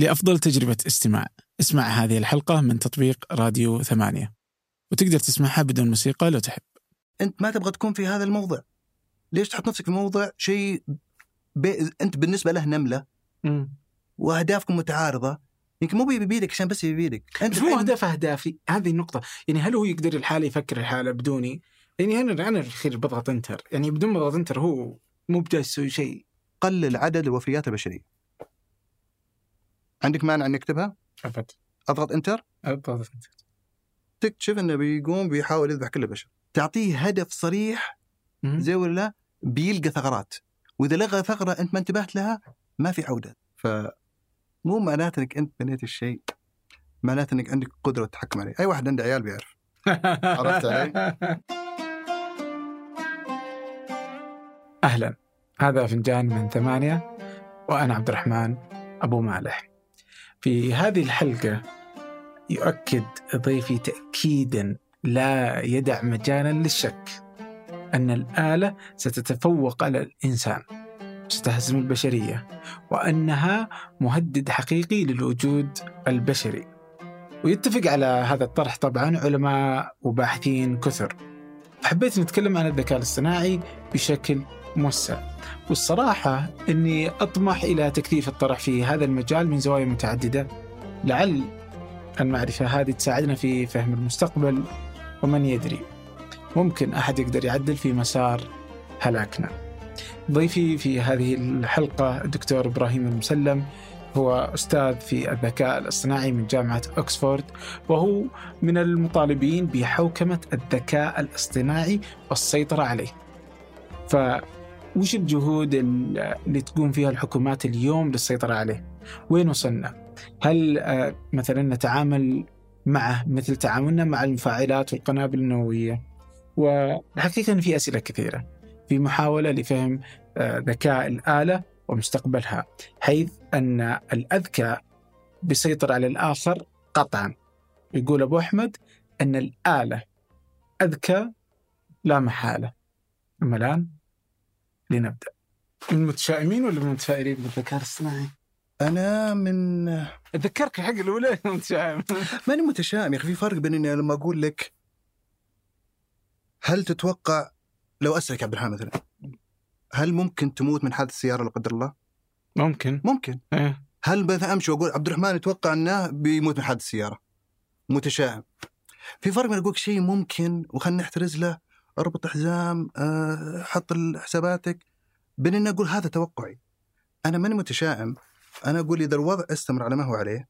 لأفضل تجربة استماع. اسمع هذه الحلقة من تطبيق راديو ثمانية. وتقدر تسمعها بدون موسيقى لو تحب. أنت ما تبغى تكون في هذا الموضع ليش تحط نفسك في موضع شيء بي... أنت بالنسبة له نملة؟ وأهدافكم متعارضة. يمكن مو بيدك عشان بس بيدك. أنت مو أهداف أهدافي. هذه النقطة. يعني هل هو يقدر الحالة يفكر الحالة بدوني؟ يعني أنا أنا الخير بضغط إنتر. يعني بدون ما اضغط إنتر هو مو بجالس يسوي شيء. قلل عدد الوفيات البشرية. عندك مانع إنك تكتبها؟ أبد. أضغط إنتر؟ أضغط إنتر. تكتشف إنه بيقوم بيحاول يذبح كل البشر. تعطيه هدف صريح زي ولا لا بيلقى ثغرات. وإذا لغى ثغرة أنت ما انتبهت لها ما في عودة. ف مو معناته إنك أنت بنيت الشيء معناته إنك عندك قدرة تتحكم عليه. أي واحد عنده عيال بيعرف. عرفت علي؟ أهلا. هذا فنجان من ثمانية وأنا عبد الرحمن أبو مالح. في هذه الحلقة يؤكد ضيفي تأكيدا لا يدع مجالا للشك أن الآلة ستتفوق على الإنسان ستهزم البشرية وأنها مهدد حقيقي للوجود البشري. ويتفق على هذا الطرح طبعا علماء وباحثين كثر. حبيت نتكلم عن الذكاء الاصطناعي بشكل موسع. والصراحة أني أطمح إلى تكثيف الطرح في هذا المجال من زوايا متعددة. لعل المعرفة هذه تساعدنا في فهم المستقبل ومن يدري. ممكن أحد يقدر يعدل في مسار هلاكنا. ضيفي في هذه الحلقة الدكتور إبراهيم المسلم هو أستاذ في الذكاء الاصطناعي من جامعة أكسفورد وهو من المطالبين بحوكمة الذكاء الاصطناعي والسيطرة عليه. فوش الجهود اللي تقوم فيها الحكومات اليوم للسيطرة عليه؟ وين وصلنا؟ هل آه، مثلا نتعامل معه مثل تعاملنا مع المفاعلات والقنابل النووية؟ والحقيقة أن في أسئلة كثيرة. في محاولة لفهم آه، ذكاء الآلة ومستقبلها حيث أن الأذكى بيسيطر على الآخر قطعا. يقول أبو أحمد أن الآلة أذكى لا محالة. أما الآن؟ لنبدأ. من المتشائمين ولا من المتفائلين؟ بالذكاء الاصطناعي؟ أنا من اتذكرك الحق الأولى متشائم. ماني متشائم يا أخي في فرق بين إني لما أقول لك هل تتوقع لو أسألك عبد الرحمن مثلا هل ممكن تموت من حادث سيارة لا قدر الله؟ ممكن. ممكن. إيه. هل مثلا أمشي وأقول عبد الرحمن يتوقع أنه بيموت من حادث سيارة؟ متشائم. في فرق بين أقول شيء ممكن وخلنا نحترز له اربط حزام أه، حط حساباتك. بين إني أقول هذا توقعي. أنا ماني متشائم. أنا أقول إذا الوضع استمر على ما هو عليه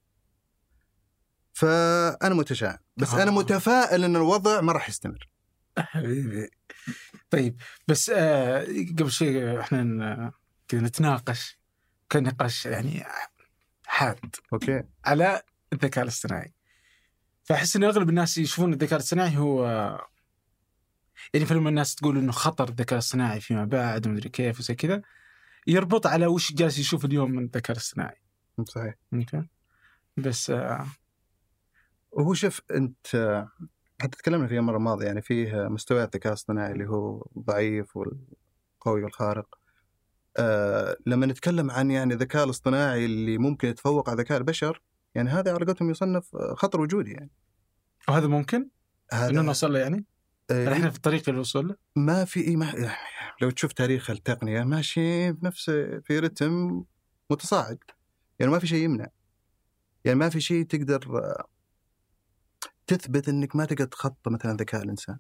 فأنا متشائم. بس آه. أنا متفائل إن الوضع ما راح يستمر. حبيبي. طيب بس آه قبل شيء إحنا كذا نتناقش كان نقاش يعني حاد أوكي. على الذكاء الاصطناعي. فأحس إن أغلب الناس يشوفون الذكاء الاصطناعي هو يعني فلما الناس تقول إنه خطر الذكاء الاصطناعي فيما بعد ومدري كيف وزي كذا يربط على وش جالس يشوف اليوم من الذكاء الاصطناعي صحيح. أوكي بس آه. وهو شوف أنت حتى تكلمنا فيها المرة الماضية يعني فيه مستويات الذكاء الاصطناعي اللي هو ضعيف والقوي والخارق. آه لما نتكلم عن يعني الذكاء الاصطناعي اللي ممكن يتفوق على ذكاء البشر يعني هذا على قولتهم يصنف خطر وجودي يعني. وهذا ممكن؟ إنه هذا نوصل له يعني؟ آه إحنا في الطريق للوصول له؟ ما في إيه ما يعني لو تشوف تاريخ التقنية ماشي بنفس في رتم متصاعد. يعني ما في شيء يمنع. يعني ما في شيء تقدر تثبت إنك ما تقدر تخطى مثلا ذكاء الإنسان.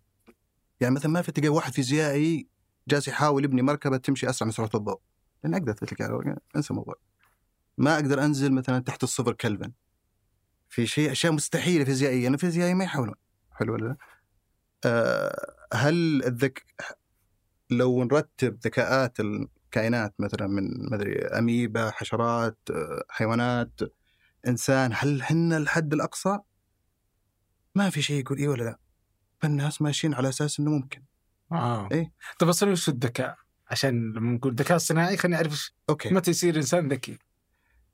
يعني مثلا ما في تلقى واحد فيزيائي جالس يحاول يبني مركبة تمشي أسرع من سرعة الضوء. لأن أقدر أثبت لك أنسى الموضوع. ما أقدر أنزل مثلا تحت الصفر كلفن. في شيء أشياء مستحيلة فيزيائيا. أنا فيزيائي ما يحاولون. حلو ولا لا؟ آه، هل الذك لو نرتب ذكاءات الكائنات مثلا من مدري أميبا حشرات آه، حيوانات إنسان هل هن الحد الأقصى؟ ما في شيء يقول إيه ولا لا فالناس ماشيين على أساس إنه ممكن آه إيه. طيب أصلا وش الذكاء؟ عشان لما نقول ذكاء اصطناعي خلينا نعرف أوكي متى يصير إنسان ذكي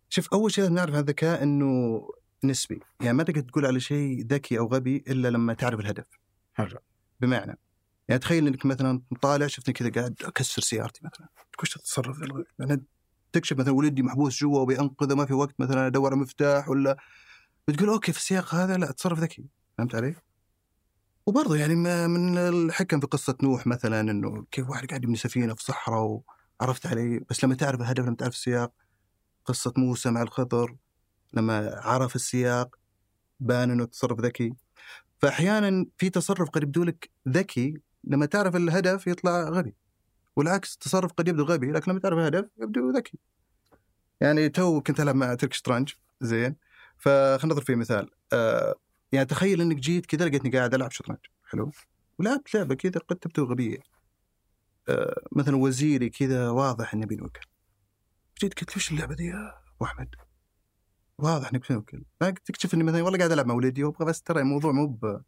شوف أول شيء لازم نعرف عن الذكاء إنه نسبي يعني ما تقدر تقول على شيء ذكي أو غبي إلا لما تعرف الهدف حلو. بمعنى يعني تخيل إنك مثلا طالع شفتني كذا قاعد أكسر سيارتي مثلا. وش تتصرف أنا تكشف مثلا ولدي محبوس جوا وبينقذه ما في وقت مثلا أدور مفتاح ولا بتقول أوكي في السياق هذا لا تصرف ذكي. فهمت علي؟ وبرضه يعني من الحكم في قصة نوح مثلا إنه كيف واحد قاعد يبني سفينة في صحراء وعرفت علي؟ بس لما تعرف الهدف لما تعرف السياق قصة موسى مع الخضر لما عرف السياق بان إنه تصرف ذكي. فأحيانا في تصرف قد يبدو لك ذكي لما تعرف الهدف يطلع غبي والعكس تصرف قد يبدو غبي لكن لما تعرف الهدف يبدو ذكي. يعني تو كنت ألعب مع ترك شطرنج زين. فخلينا نضرب فيه مثال آه يعني تخيل إنك جيت كذا لقيتني قاعد ألعب شطرنج حلو؟ ولعبت لعبة كذا قد تبدو غبية آه مثلا وزيري كذا واضح إنه بينوكل. جيت قلت وش اللعبة دي يا أبو أحمد؟ واضح إنك بينوكل تكتشف إني مثلا والله قاعد ألعب مع ولدي وأبغى بس ترى الموضوع مو ب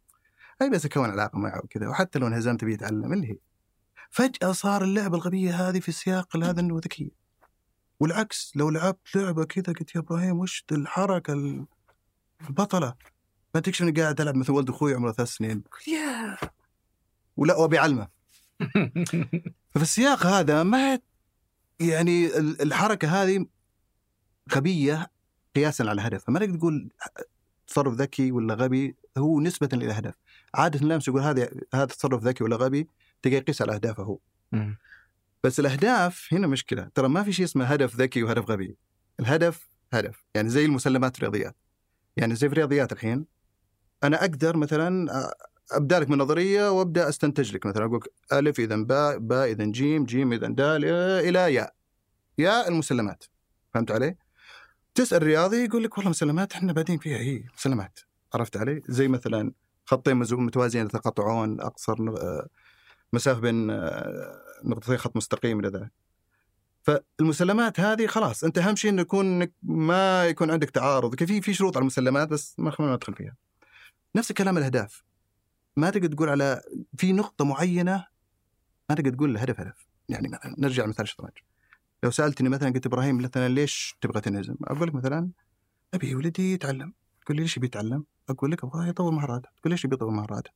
أي بس أكون علاقه معه وكذا. وحتى لو انهزمت بيتعلم اللي هي. فجأة صار اللعبة الغبية هذه في سياق هذا انه ذكيه والعكس لو لعبت لعبة كذا قلت يا إبراهيم وش الحركة ال- البطلة؟ ما تكشف إني قاعد ألعب مثل ولد أخوي عمره ثلاث سنين. يا ولا وابي علمه ففي السياق هذا ما يعني ال- الحركة هذه غبية قياسا على الهدف. فما تقدر تقول تصرف ذكي ولا غبي هو نسبه إلى هدف عادة الناس يقول هذا هذا تصرف ذكي ولا غبي تلقى يقيس على أهدافه هو. بس الأهداف هنا مشكلة. ترى ما في شيء اسمه هدف ذكي وهدف غبي. الهدف هدف. يعني زي المسلمات الرياضيات. يعني زي في الرياضيات الحين أنا أقدر مثلا أبدأ لك من نظرية وأبدأ أستنتج لك مثلا. أقول ألف إذا باء باء إذا جيم جيم إذا دال إلى ياء. ياء المسلمات. فهمت علي؟ تسال رياضي يقول لك والله مسلمات إحنا بادين فيها هي مسلمات عرفت علي؟ زي مثلا خطين متوازيين يتقاطعون أقصر آه، مسافه بين آه، نقطتين خط مستقيم إلى. فالمسلمات هذه خلاص أنت أهم شيء إنه يكون إنك ما يكون عندك تعارض في في شروط على المسلمات بس ما خلينا ندخل فيها. نفس الكلام الأهداف. ما تقدر تقول على في نقطة معينة ما تقدر تقول الهدف هدف. يعني مثلا نرجع لمثال الشطرنج. لو سألتني مثلا قلت إبراهيم مثلا ليش تبغى تنهزم؟ أقول لك مثلا أبي ولدي يتعلم. تقول لي ليش يبي يتعلم؟ أقول لك أبغاه يطور مهاراته. تقول ليش يبي يطور مهاراته؟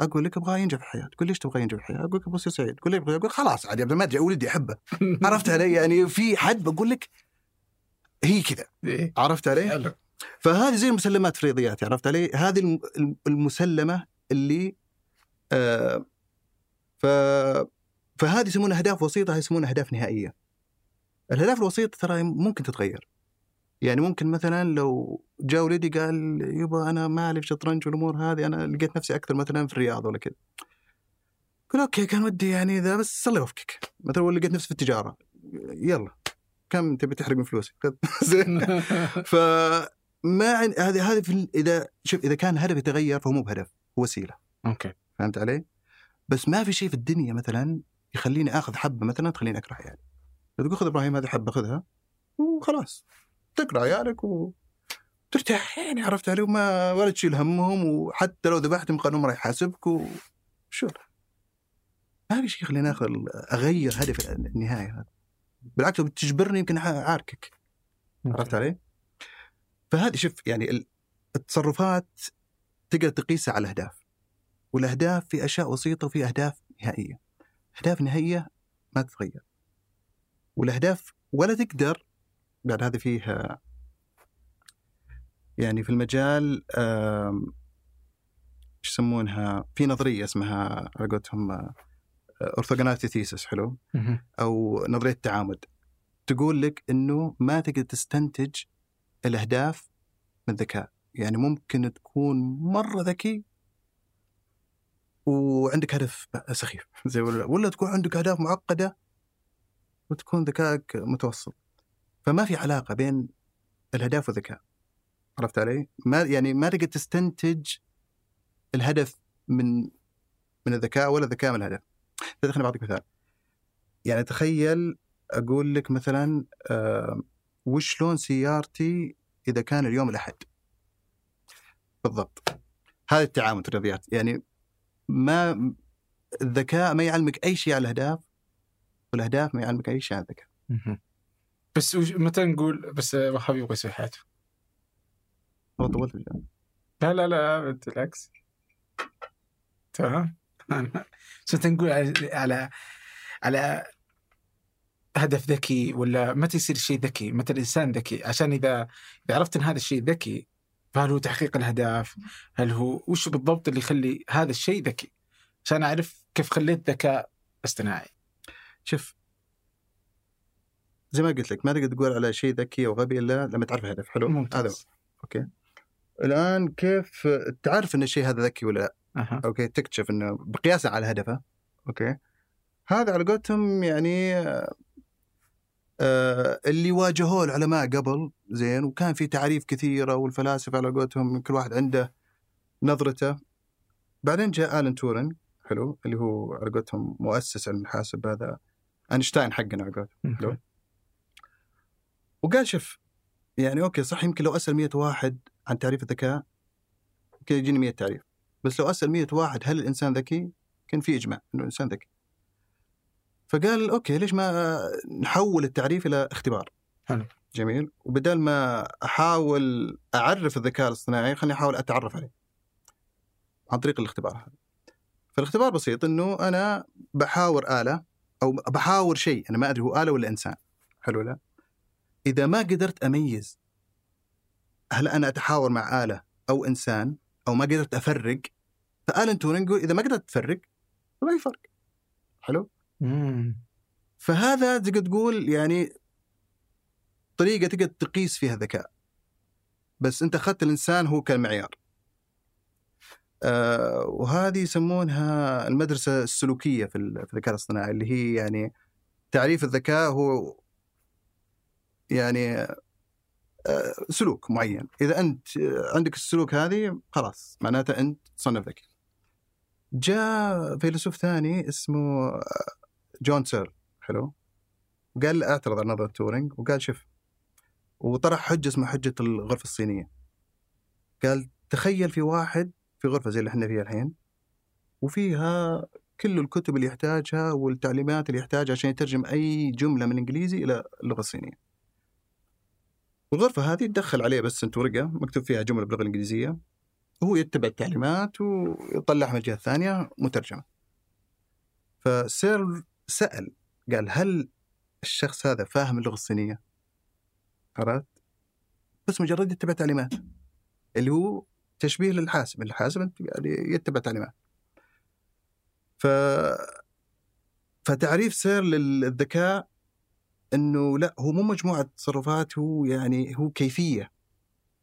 أقول لك أبغاه ينجح في الحياة، تقول ليش تبغى ينجح في الحياة؟ أقول لك أبغى يصير سعيد، تقول لي أقول خلاص عاد يا ابن ما أدري ولدي أحبه، عرفت علي؟ يعني في حد بقول لك هي كذا، إيه. عرفت علي؟ حلو فهذه زي المسلمات في الرياضيات عرفت علي؟ هذه الم- الم- المسلمة اللي آه ف فهذه يسمونها أهداف وسيطة هذه يسمونها أهداف نهائية. الاهداف الوسيطه ترى ممكن تتغير. يعني ممكن مثلا لو جاء ولدي قال يبا أنا ما أعرف شطرنج والأمور هذه أنا لقيت نفسي أكثر مثلا في الرياضه ولا كذا. قل أوكي كان ودي يعني ذا بس الله يوفقك. مثلا لقيت نفسي في التجارة. يلا كم تبي تحرق من فلوسي؟ زين فما عن- هذه هذه في إذا شوف إذا كان هدف يتغير فهو مو بهدف هو وسيلة أوكي فهمت علي؟ بس ما في شيء في الدنيا مثلا يخليني آخذ حبة مثلا تخليني أكره عيالي. لو تقول خذ إبراهيم هذه حبة خذها. وخلاص. تكره عيالك و ترتاح. يعني عرفت علي؟ وما ولا تشيل همهم. وحتى لو ذبحتهم قانون راح يحاسبك. وشو ما في شيء يخليني اخذ أغير هدف النهاية هذا بالعكس لو بتجبرني يمكن أعاركك. عرفت علي؟ فهذه شوف يعني ال- التصرفات تقدر تقيسها على الاهداف والأهداف في أشياء وسيطه وفي أهداف نهائية. أهداف نهائية ما تتغير. والأهداف ولا تقدر. بعد هذه فيه يعني في المجال إيش يسمونها؟ في نظرية اسمها على قولتهم orthogonality thesis حلو. أو نظرية التعامد. تقول لك إنه ما تقدر تستنتج الأهداف من الذكاء. يعني ممكن تكون مرة ذكي وعندك هدف سخيف. زي ولا, ولا تكون عندك أهداف معقدة وتكون ذكائك متوسط فما في علاقة بين الاهداف والذكاء عرفت علي؟ ما يعني ما تقدر تستنتج الهدف من من الذكاء ولا الذكاء من الهدف. خليني بعطيك مثال. يعني تخيل أقول لك مثلا آه وش لون سيارتي إذا كان اليوم الأحد؟ بالضبط. هذا التعامل في الرياضيات يعني ما الذكاء ما يعلمك أي شيء على الأهداف والأهداف ما يعلمك أي شيء عن الذكاء. بس متى نقول بس وهاب يبغى يسوي حياته طولت الجواب. لا لا لا بالعكس تمام متى نقول على على على هدف ذكي ولا متى يصير الشيء ذكي؟ متى الإنسان ذكي؟ عشان اذا إذا عرفت إن هذا الشيء ذكي فهل هو تحقيق الأهداف؟ هل هو وش بالضبط اللي يخلي هذا الشيء ذكي؟ عشان أعرف كيف خليت ذكاء اصطناعي. شوف زي ما قلت لك ما تقدر تقول على شيء ذكي أو غبي إلا لما تعرف الهدف. حلو؟ ممتاز. هذا. أوكي؟ الآن كيف تعرف إن الشيء هذا ذكي ولا لا؟ أها. أوكي؟ تكتشف إنه بقياسا على هدفه. أوكي؟ هذا على قولتهم يعني آه اللي واجهوه العلماء قبل زين وكان في تعريف كثيرة والفلاسفة على قولتهم كل واحد عنده نظرته. بعدين جاء آلن تورنج حلو اللي هو على قولتهم مؤسس علم الحاسب هذا. أينشتاين حقنا على وقال شوف يعني أوكي صح يمكن لو أسأل 100 واحد عن تعريف الذكاء يمكن يجيني 100 تعريف بس لو أسأل 100 واحد هل الإنسان ذكي؟ كان في إجماع إنه الانسان ذكي. فقال أوكي ليش ما نحول التعريف إلى اختبار؟ حلو. جميل وبدل ما أحاول أعرف الذكاء الاصطناعي خليني أحاول أتعرف عليه. عن طريق الاختبار هذا. فالاختبار بسيط إنه أنا بحاور آلة أو بحاور شيء أنا ما أدري هو آلة ولا إنسان. حلو لا؟ إذا ما قدرت أميز هل أنا أتحاور مع آلة أو إنسان أو ما قدرت أفرق فالن تورينج إذا ما قدرت تفرق فما في فرق حلو مم. فهذا تقدر تقول يعني طريقة تقدر تقيس فيها الذكاء بس أنت أخذت الإنسان هو كالمعيار وهذه يسمونها المدرسة السلوكية في ال- في الذكاء الاصطناعي اللي هي يعني تعريف الذكاء هو يعني آه، سلوك معين. إذا أنت آه، عندك السلوك هذه خلاص معناته أنت تصنف ذكي جاء فيلسوف ثاني اسمه آه، جون سير حلو. قال اعترض على نظريه تورينج وقال شوف وطرح حجة اسمها حجة الغرفة الصينية. قال تخيل في واحد في غرفة زي اللي إحنا فيها الحين وفيها كل الكتب اللي يحتاجها والتعليمات اللي يحتاجها عشان يترجم أي جملة من الانجليزي إلى اللغة الصينيه والغرفة هذه تدخل عليه بس انت ورقة مكتوب فيها جملة باللغة الإنجليزية وهو يتبع التعليمات ويطلعها من الجهة الثانية مترجمة فسير سأل قال هل الشخص هذا فاهم اللغة الصينية؟ عرفت؟ بس مجرد يتبع تعليمات اللي هو تشبيه للحاسب الحاسب يعني يتبع تعليمات. ف فتعريف سير للذكاء إنه لا هو مو مجموعة تصرفات هو يعني هو كيفية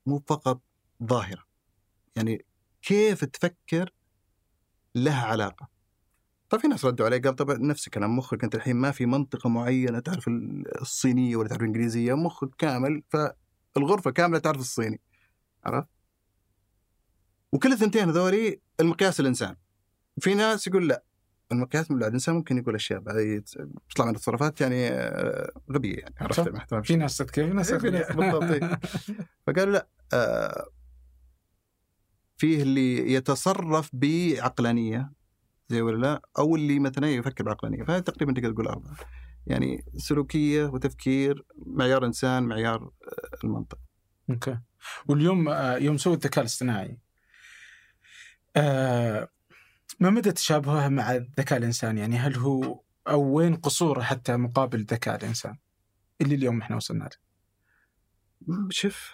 مو فقط ظاهرة. يعني كيف تفكر لها علاقة. طيب في ناس ردوا عليه قال طبعا نفس الكلام مخك أنت الحين ما في منطقة معينة تعرف الصينية ولا تعرف الإنجليزية مخك كامل فالغرفة كاملة تعرف الصيني. عرفت؟ وكل الثنتين هذولي المقياس الانسان في ناس يقول لا المقياس من الإنسان ممكن يقول أشياء بعد تطلع من التصرفات يعني آه، غبية يعني. عرفت؟ في ناس تذكر في ناس ناس بالضبط، إيه. فقالوا لا آه، فيه اللي يتصرف بعقلانية زي ولا لا؟ أو اللي مثلا يفكر بعقلانية. فهذا تقريبا تقدر تقول أربعة. يعني سلوكية وتفكير معيار إنسان معيار آه، المنطق. أوكي. واليوم يوم سووا الذكاء الاصطناعي آه، ما مدى تشابهه مع الذكاء الانساني؟ يعني هل هو أو وين قصوره حتى مقابل ذكاء الإنسان؟ اللي اليوم إحنا وصلنا له. شوف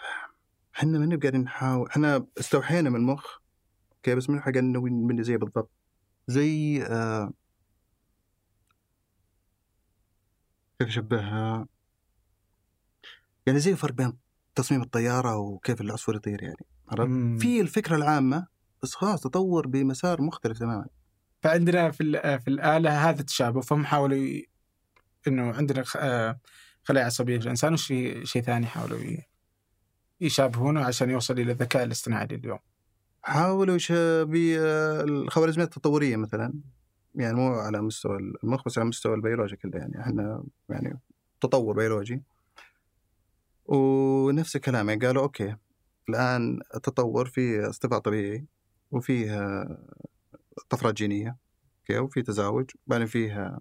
إحنا من قاعدين نحاول إحنا استوحينا من المخ أوكي بس من قاعدين نسوي منه زي بالضبط زي آه كيف أشبهها يعني زي الفرق بين تصميم الطيارة وكيف العصفور يطير يعني عرفت؟ في الفكرة العامة بس خلاص تطور بمسار مختلف تماما فعندنا في في الآلة هذا التشابه فهم حاولوا. إنه عندنا آه، خلايا عصبية في الانسان وشيء شيء ثاني حاولوا. يشابهونه عشان يوصل إلى الذكاء الاصطناعي اليوم. حاولوا بالخوارزميات التطورية مثلا يعني مو على مستوى المخ بس على مستوى البيولوجيا كله يعني إحنا يعني تطور بيولوجي ونفس الكلام يعني قالوا okay الآن التطور فيه اصطفاء طبيعي وفيه آه، طفرات جينية okay وفي تزاوج. بعدين فيه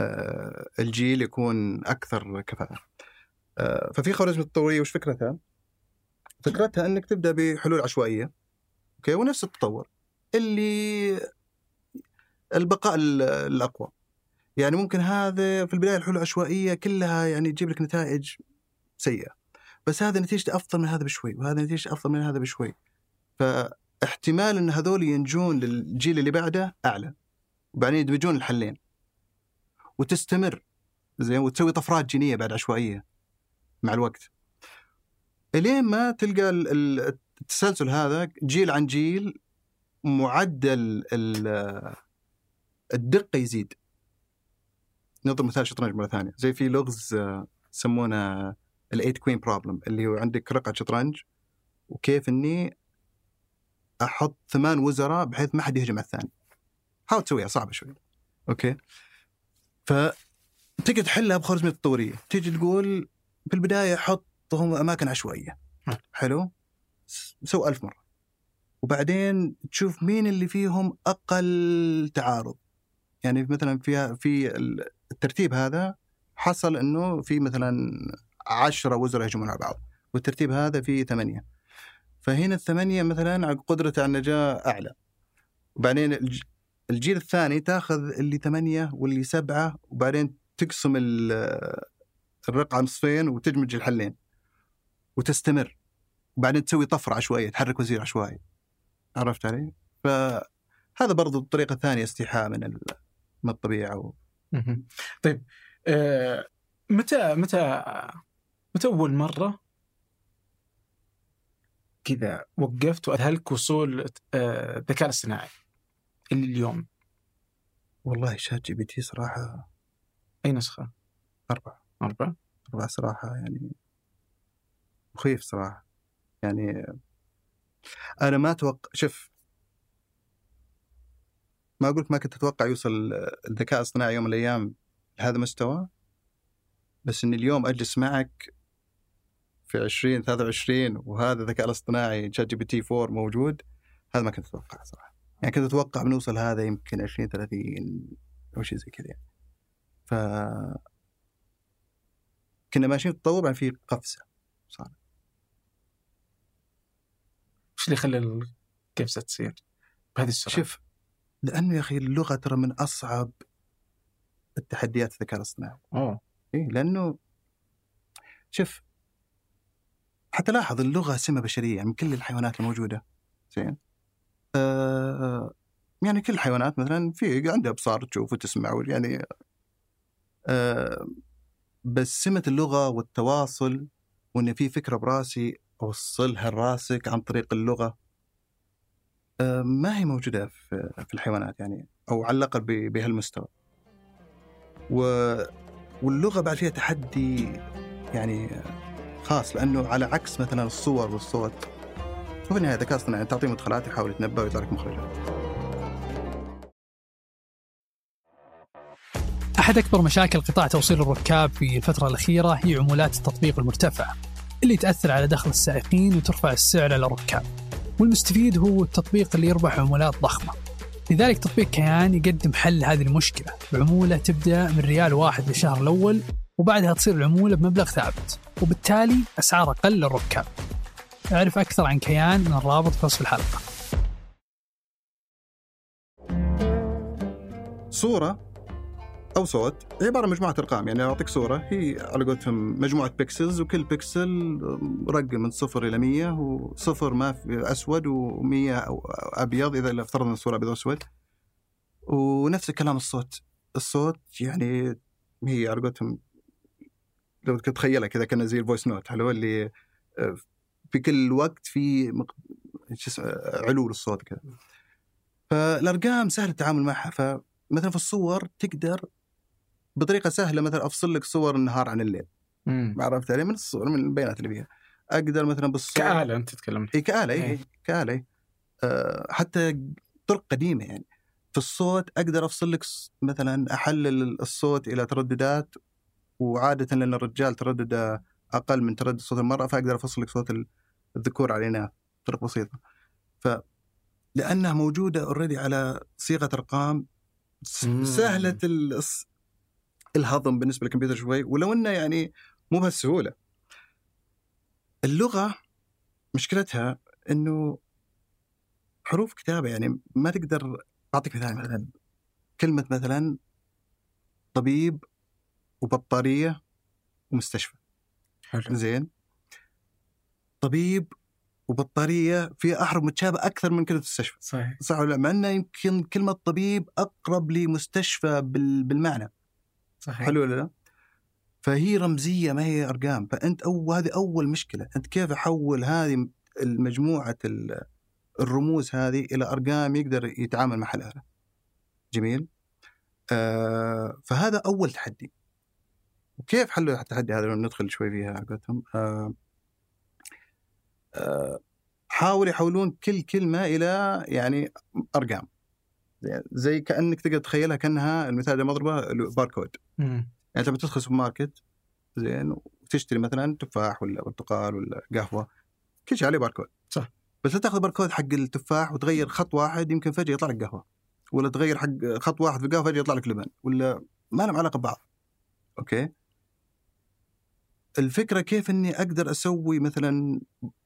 آه، الجيل يكون أكثر كفاءة. آه، ففي خوارزمية التطورية وش فكرتها؟ فكرتها إنك تبدأ بحلول عشوائية okay ونفس التطور. اللي البقاء ال- الأقوى. يعني ممكن هذا في البداية الحلول العشوائية كلها يعني تجيب لك نتائج سيئة. بس هذا نتيجته أفضل من هذا بشوي وهذا نتيجته أفضل من هذا بشوي. فاحتمال إن هذول ينجون للجيل اللي بعده أعلى. وبعدين يدمجون الحلين. وتستمر زين وتسوي طفرات جينية بعد عشوائية مع الوقت. إلين ما تلقى التسلسل هذا جيل عن جيل معدل الدقة يزيد. نضرب مثال شطرنج مرة ثانية. زي في لغز آه، يسمونه ال eight queen problem اللي هو عندك رقعة شطرنج وكيف إني أحط ثمان وزراء بحيث ما حد يهجم على الثاني. حاول تسويها صعبة شوي. okay. ف تقدر تحلها بخوارزميه التطوريه تيجي تقول في البداية حطهم أماكن عشوائية. حلو؟ سو ألف مرة. وبعدين تشوف مين اللي فيهم أقل تعارض. يعني مثلا في في الترتيب هذا حصل إنه في مثلا عشرة وزراء يهجمون على بعض. والترتيب هذا فيه ثمانية. فهنا الثمانية مثلا قدرته على النجاة أعلى. وبعدين الجيل الثاني تأخذ اللي ثمانية واللي سبعة وبعدين تقسم الرقعة نصفين وتدمج الحلين. وتستمر. وبعدين تسوي طفرة عشوائية تحرك وزير عشوائي. عرفت علي؟ فهذا برضو طريقة ثانية استيحاء من من الطبيعة و... طيب آه متى متى متى أول مرة كذا وقفت وأذهلك وصول آه، الذكاء الاصطناعي اللي اليوم والله ChatGPT صراحة أي نسخة؟ أربعة أربعة؟ أربعة صراحة يعني مخيف صراحة يعني أنا ما أتوقع شوف ما أقول ما كنت أتوقع يوصل الذكاء الاصطناعي يوم من الأيام لهذا المستوى بس إني اليوم أجلس معك في 20 23 وهذا الذكاء الاصطناعي ChatGPT 4 موجود. هذا ما كنت أتوقع صراحة. يعني كنت أتوقع بنوصل هذا يمكن 20 30 أو شيء زي كذا يعني. ف كنا ماشيين في تطور في قفزة صار. إيش اللي خلى القفزة تصير بهذه السرعة؟ شوف لأنه يا أخي اللغة ترى من أصعب التحديات الذكاء الاصطناعي. أوه. اي لأنه شوف حتى لاحظ اللغة سمه بشرية يعني من كل الحيوانات الموجودة. زين. آه يعني كل الحيوانات مثلا في عندها أبصار تشوف وتسمع يعني آه بس سمة اللغة والتواصل وإن في فكرة براسي أوصلها لراسك عن طريق اللغة آه ما هي موجودة في في الحيوانات يعني أو على الأقل بهالمستوى. و واللغة بعد فيها تحدي يعني خاص لأنه على عكس مثلا الصور والصوت. وفي النهاية الذكاء الاصطناعي تعطيه مدخلات يحاول يتنبأ ويطلع لك مخرجات. أحد أكبر مشاكل قطاع توصيل الركاب في الفترة الأخيرة هي عمولات التطبيق المرتفعة اللي تأثر على دخل السائقين وترفع السعر على الركاب. والمستفيد هو التطبيق اللي يربح عمولات ضخمة. لذلك تطبيق كيان يقدم حل هذه المشكلة بعمولة تبدأ من ريال واحد للشهر الأول وبعدها تصير العمولة بمبلغ ثابت وبالتالي أسعار أقل للركاب. أعرف أكثر عن كيان من الرابط في وصف الحلقة. صورة أو صوت عبارة عن مجموعة أرقام يعني أعطيك صورة هي على قولتهم مجموعة pixels وكل بيكسل رقم من صفر إلى مية وصفر ما في أسود ومية أبيض إذا افترضنا الصورة أبيض وأسود ونفس الكلام الصوت. الصوت يعني هي على قولتهم لو تتخيلها كذا كان زي ال voice note حلو اللي آه، في كل وقت في مق... علو للصوت كذا فالأرقام سهل التعامل معها. فمثلا في الصور تقدر بطريقة سهلة مثلا أفصل لك صور النهار عن الليل. عرفت علي؟ من الصور من البيانات اللي فيها. أقدر مثلا بالصور كآلة أنت تتكلم إي كآلة إي إيه. كآلة أه حتى طرق قديمة يعني. في الصوت أقدر أفصل لك مثلا أحلل الصوت إلى ترددات وعادة لأن الرجال تردد أقل من تردد صوت المرأة فأقدر أفصل لك صوت الذكور على الاناث بطرق بسيطة. ف لأنها موجودة اوريدي على صيغة أرقام سهلة الهضم بالنسبة للكمبيوتر شوي ولو إنه يعني مو بهالسهولة. اللغة مشكلتها إنه حروف كتابة يعني ما تقدر أعطيك مثال مثلا كلمة مثلا طبيب وبطارية ومستشفى. حلو. زين. طبيب وبطارية في احرف متشابهه أكثر من كلمه مستشفى. صحيح. صح ولا لا؟ مع إنه يمكن كلمه طبيب أقرب لمستشفى بال- بالمعنى. صحيح. حلو ولا لا؟ فهي رمزية ما هي أرقام. فأنت أو هذه أول مشكلة. أنت كيف أحول هذه المجموعة ال- الرموز هذه إلى أرقام يقدر يتعامل مع الاله جميل. آه فهذا أول تحدي. وكيف حلوا التحدي هذا لو ندخل شوي فيها على قولتهم؟ آه آه حاولوا يحولون كل كلمة إلى يعني أرقام. زي- زي كأنك تقدر تتخيلها كأنها المثال اللي أضربه باركود مم. يعني أنت بتدخل سوبر ماركت زين وتشتري مثلا تفاح ولا برتقال ولا قهوة كل شيء عليه باركود صح. بس لا تأخذ باركود حق التفاح وتغير خط واحد يمكن فجأة يطلع لك قهوة. ولا تغير حق خط واحد في القهوة فجأة يطلع لك لبن. ولا ما لهم علاقة ببعض. okay؟ الفكرة كيف إني أقدر أسوي مثلا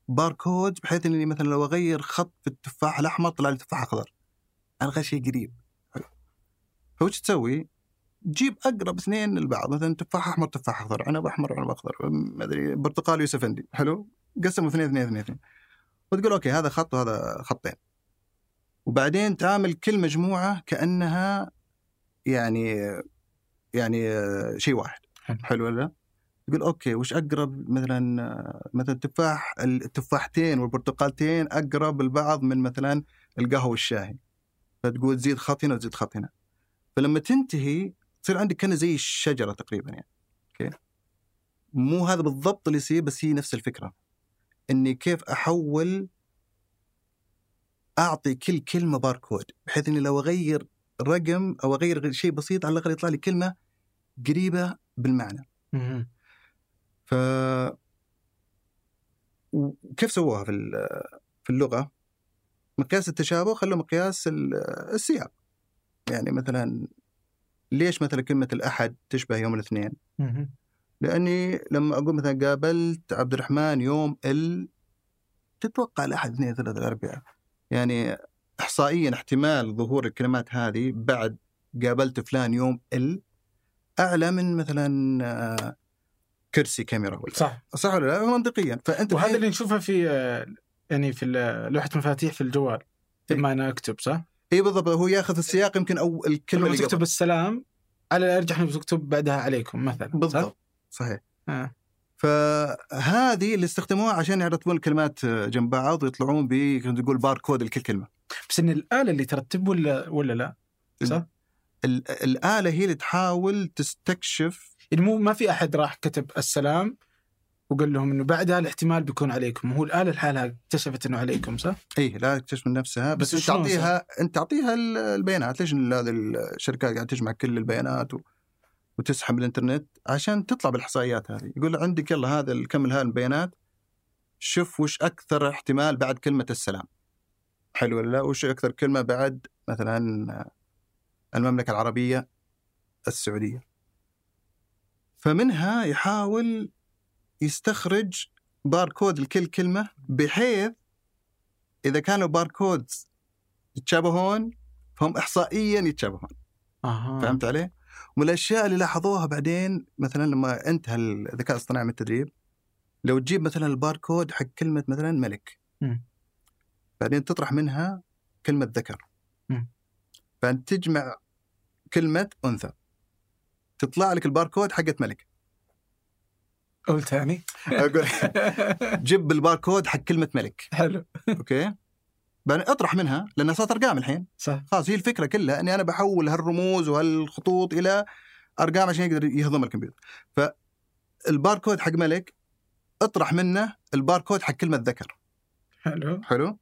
باركود بحيث إني مثلا لو أغير خط في التفاح الأحمر طلع لي تفاح أخضر. ألقى شيء قريب. حلو. فوش تسوي؟ جيب أقرب اثنين لبعض مثلا تفاح أحمر تفاح أخضر عنب أحمر عنب أخضر ما أدري برتقال يوسفندي حلو. قسموا اثنين اثنين اثنين اثنين. وتقول okay هذا خط وهذا خطين. وبعدين تعامل كل مجموعة كأنها يعني يعني شيء واحد. حلو. حلو ولا لا؟ تقول okay وش أقرب مثلا مثلا التفاح التفاحتين والبرتقالتين أقرب لبعض من مثلا القهوة والشاي فتقول تزيد خط هنا وتزيد خط هنا فلما تنتهي تصير عندك كان زي الشجره تقريبا يعني okay مو هذا بالضبط اللي يصير بس هي نفس الفكرة إني كيف أحول أعطي كل كلمة باركود بحيث إني لو أغير رقم أو أغير شيء بسيط على الأقل يطلع لي كلمة قريبة بالمعنى. ف وكيف سووها في في اللغة؟ مقياس التشابه خلوا مقياس ال- السياق يعني مثلا ليش مثلا كلمة الأحد تشبه يوم الاثنين؟ مم. لأني لما أقول مثلا قابلت عبد الرحمن يوم ال تتوقع الأحد اثنين ثلاثة الأربعاء يعني احصائيا احتمال ظهور الكلمات هذه بعد قابلت فلان يوم ال أعلى من مثلا كرسي كاميرا ولا صح صح ولا لا منطقيا فأنت وهذا اللي نشوفه في آه، يعني في لوحة مفاتيح في الجوال لما أنا أكتب صح؟ اي بالضبط هو ياخذ السياق يمكن أو الكلمة اللي تكتب السلام على الارجح انك تكتب بعدها عليكم مثلا صح؟ بالضبط صحيح آه. فهذه اللي استخدموها عشان يرتبون الكلمات جنب بعض ويطلعون ب تقول باركود لكل كلمه بس إن الآلة اللي ترتب ولا ولا لا؟ صح؟ ال- الآلة هي اللي تحاول تستكشف يعني مو ما في أحد راح كتب السلام وقال لهم إنه بعدها الاحتمال بيكون عليكم. هو الآلة لحالها اكتشفت إنه عليكم صح؟ اي لا تكتشف من نفسها. بس, بس تعطيها إنت تعطيها ال- البيانات. ليش هذه الشركات قاعدة تجمع كل البيانات و... وتسحب الإنترنت؟ عشان تطلع بالإحصائيات هذه. يقول عندك يلا هذا ال- كمل هذه البيانات. شوف وش أكثر احتمال بعد كلمة السلام. حلو ولا لا؟ وش أكثر كلمة بعد مثلا المملكة العربية السعودية. فمنها يحاول يستخرج باركود لكل كلمة بحيث إذا كانوا barcodes يتشابهون فهم احصائيا يتشابهون أها فهمت علي؟ ومن الأشياء اللي لاحظوها بعدين مثلا لما انتهى الذكاء الاصطناعي من التدريب لو تجيب مثلا الباركود حق كلمة مثلا ملك مم. بعدين تطرح منها كلمة ذكر. فانت تجمع كلمة أنثى تطلع لك الباركود حقت ملكة. قول ثاني أقول جيب الباركود حق كلمة ملك. حلو. okay؟ بعدين اطرح منها لأنها صارت أرقام الحين. صح. خلاص هي الفكرة كلها إني أنا بحول هالرموز وهالخطوط إلى أرقام عشان يقدر يهضم الكمبيوتر. فالباركود حق ملك اطرح منه الباركود حق كلمة ذكر. حلو. حلو؟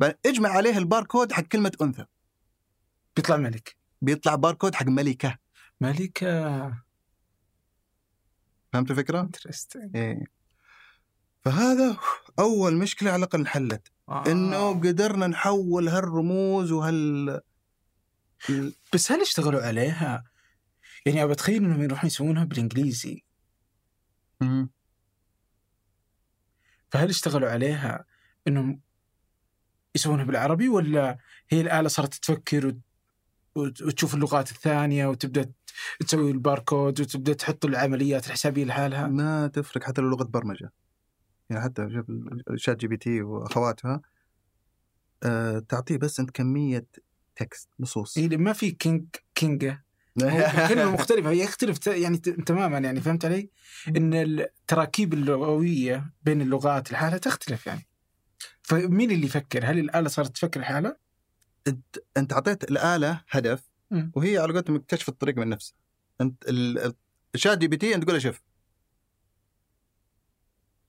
بعدين اجمع عليه الباركود حق كلمة أنثى. بيطلع ملكة. بيطلع باركود حق ملكة. ملكة فهمت؟ interesting إيه فهذا أول مشكلة على الأقل انحلت إنه قدرنا نحول هالرموز وهال بس هل اشتغلوا عليها؟ يعني ابى أتخيل إنهم يروحون يسوونها بالإنجليزي مم. فهل اشتغلوا عليها إنهم يسوونها بالعربي ولا هي الآلة صارت تفكر وت- وتشوف اللغات الثانية وتبدأ تسوي الباركود وتبدأ تحط العمليات الحسابية لحالها ما تفرق حتى لو لغة برمجة يعني حتى شوف ال ChatGPT وأخواتها آه تعطيه بس أنت كمية text نصوص إيه، ما في كينج كينجا هو كلمة مختلفة هي يختلف يعني تماما يعني فهمت علي؟ إن التراكيب اللغوية بين اللغات لحالها تختلف يعني فمين اللي يفكر؟ هل الآلة صارت تفكر لحالها؟ أنت أنت اعطيت الآلة هدف. وهي على قولتهم مكتشف الطريق من نفسها أنت ال- ال- ال ChatGPT أنت تقول له شوف.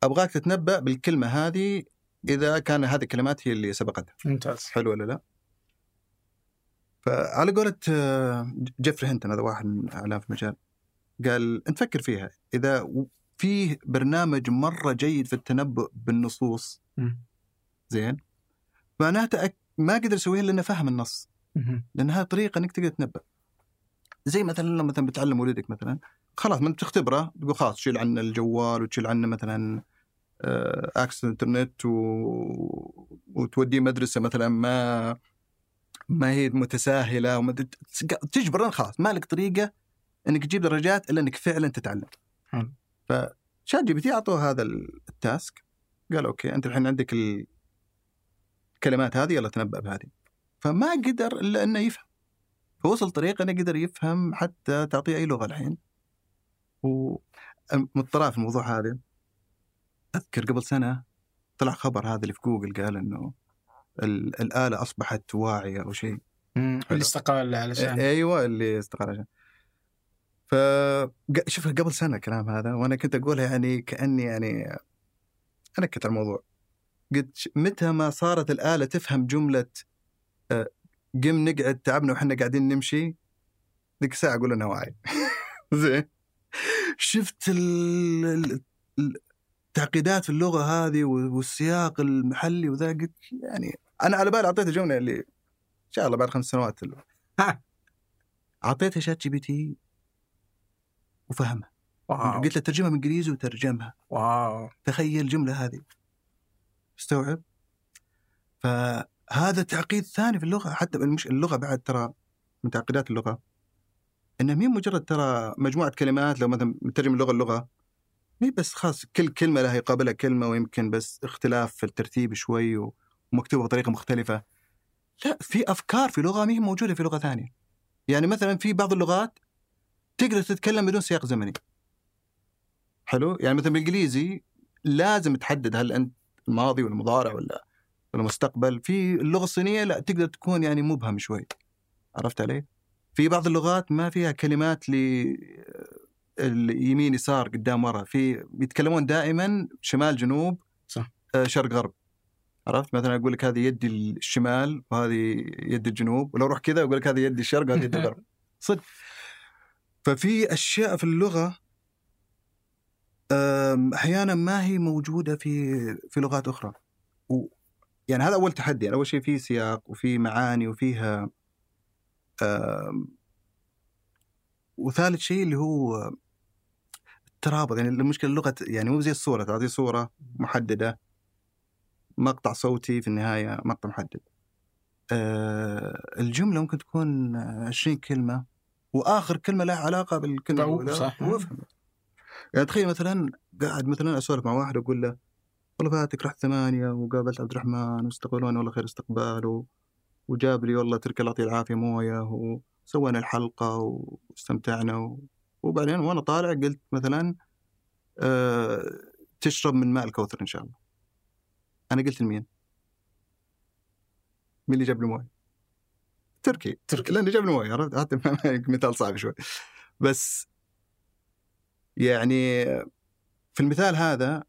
أبغاك تتنبأ بالكلمة هذه إذا كان هذه الكلمات هي اللي سبقتها. ممتاز. حلو ولا لا؟ فعلى قولة آه، جيفري هنتون هذا واحد من اعلام في المجال قال أنت فكر فيها. إذا فيه برنامج مرة جيد في التنبؤ بالنصوص. زين. معناته أك- ما قدر يسويها إلا انه فهم النص مهم. لانها طريقة إنك تقدر تتنبا زي مثلا لما مثلا بتعلم ولدك مثلا خلاص ما أنت تختبره تقول خلاص تشيل عنه الجوال وتشيل عنه مثلا آه، access الانترنت و... وتوديه مدرسة مثلا ما ما هي متساهلة وما تجبر خلاص ما لك طريقة إنك تجيب درجات إلا إنك فعلا تتعلم. ف ChatGPT أعطوه هذا ال task قال okay أنت الحين عندك ال- الكلمات هذه يلا تنبأ بهذه. فما قدر إلا أنه يفهم. فوصل طريقه أنه قدر يفهم حتى تعطيه أي لغة الحين. ومن الطرائف في الموضوع هذا أذكر قبل سنة طلع خبر هذا اللي في جوجل قال إنه ال- الآلة أصبحت واعية أو شيء. اللي استقال علشان أيوه اللي استقال عشان ف ق- شوف قبل سنة الكلام هذا وأنا كنت أقولها يعني كأني يعني أنكت الموضوع قلت متى ما صارت الآلة تفهم جملة آه، قم نقعد تعبنا وحنا قاعدين نمشي؟ ذيك الساعة أقول انها واعي زين. شفت ال- ال- ال- التعقيدات في اللغة هذه والسياق المحلي وذا؟ قلت يعني أنا على بالي أعطيته جملة اللي إن شاء الله بعد خمس سنوات أعطيته ChatGPT وفهمها. wow. قلت له ترجمها من إنجليزي وترجمها. wow. تخيل الجمله هذه. استوعب فهذا تعقيد ثاني في اللغة حتى المش... اللغة بعد ترى من تعقيدات اللغة. انها مين مجرد ترى مجموعة كلمات لو مثلا مترجم اللغة اللغة مي بس خاص كل كلمة لها يقابلها كلمة ويمكن بس اختلاف في الترتيب شوي ومكتوبة بطريقة مختلفة. لا في أفكار في لغة ما هي موجودة في لغة ثانية. يعني مثلا في بعض اللغات تقدر تتكلم بدون سياق زمني. حلو؟ يعني مثلا بالإنجليزي لازم تحدد هل أنت الماضي ولا المضارع ولا المستقبل في اللغة الصينية لا تقدر تكون يعني مبهم شوي. عرفت علي؟ في بعض اللغات ما فيها كلمات ل اليمين يسار قدام ورا. في بيتكلمون دائما شمال جنوب صح. آه، شرق غرب. عرفت؟ مثلا أقول لك هذه يدي الشمال وهذه يد الجنوب ولو أروح كذا أقول لك هذه يدي الشرق وهذه يدي الغرب. صدق. ففي أشياء في اللغة أحيانا ما هي موجودة في في لغات أخرى. و يعني هذا أول تحدي. يعني أول شيء في سياق وفي معاني وفيها وثالث شيء اللي هو الترابط. يعني المشكلة اللغة يعني مو زي الصورة. تعطي صورة محددة مقطع صوتي في النهاية مقطع محدد. أه، الجملة ممكن تكون 20 كلمة وآخر كلمة لها علاقة بالكلمة الأولى. صح. وأفهم. يعني تخيل مثلا قاعد مثلا أسولف مع واحد أقول له والله فاتك رحت ثمانية وقابلت عبد الرحمن واستقبلوني والله خير استقبال. وجاب لي والله ترك الله يعطيه العافية موية وسوينا الحلقة واستمتعنا و... وبعدين وأنا طالع قلت مثلا أه... تشرب من ماء الكوثر إن شاء الله أنا قلت لمين؟ مين اللي جاب لي موية؟ تركي تركي. لأنه جاب لي موية عرفت؟ حتى مثال صعب شوي بس يعني في المثال هذا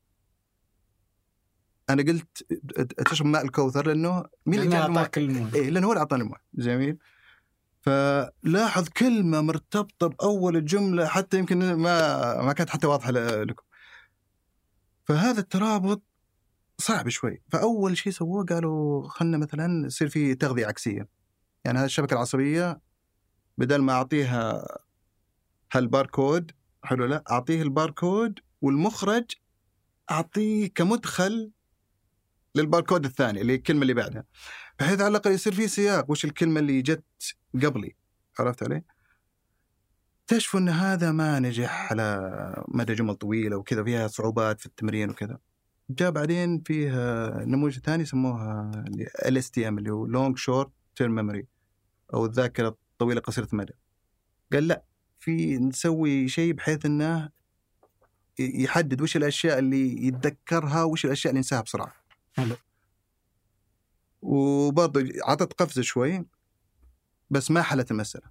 أنا قلت تشرب ماء الكوثر لأنه مين اللي الماء؟ أعطاك الموية. إيه لأنه هو اللي أعطاني الموية. جميل. فلاحظ كلمة مرتبطة بأول الجملة حتى يمكن ما ما كانت حتى واضحة لكم. فهذا الترابط صعب شوي. فأول شيء سووه قالوا خلنا مثلا يصير في تغذية عكسية. يعني هذه الشبكة العصبية بدل ما أعطيها هالباركود حلو لا أعطيه الباركود والمخرج أعطيه كمدخل للباركود الثاني اللي الكلمة اللي بعدها بحيث على الأقل يصير في سياق وش الكلمة اللي جت قبلي عرفت علي؟ اكتشفوا إن هذا ما نجح على مدى جمل طويلة وكذا فيها صعوبات في التمرين وكذا. جاء بعدين فيه نموذج ثاني سموها LSTM اللي هو long short-term memory أو الذاكرة الطويلة قصيرة المدى. قال لا في نسوي شيء بحيث إنه يحدد وش الأشياء اللي يتذكرها وش الأشياء اللي ينساها بسرعة. حلو. وبرضه عطت قفزة شوي بس ما حلت المسألة.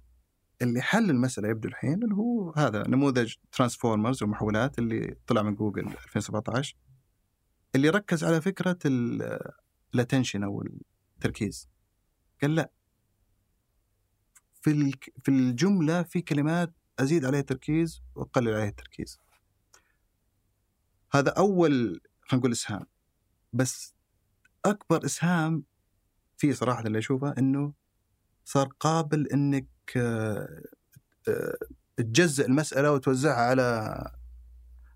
اللي حل المسألة يبدو الحين اللي هو هذا نموذج transformers ومحولات اللي طلع من جوجل 2017 اللي ركز على فكرة الاتنشن أو التركيز. قال لا في في الجملة في كلمات أزيد عليها تركيز وأقلل عليها التركيز. هذا أول خلينا نقول إسهام. بس أكبر إسهام فيه صراحة اللي أشوفه إنه صار قابل إنك آه، آه، تجزئ المسألة وتوزعها على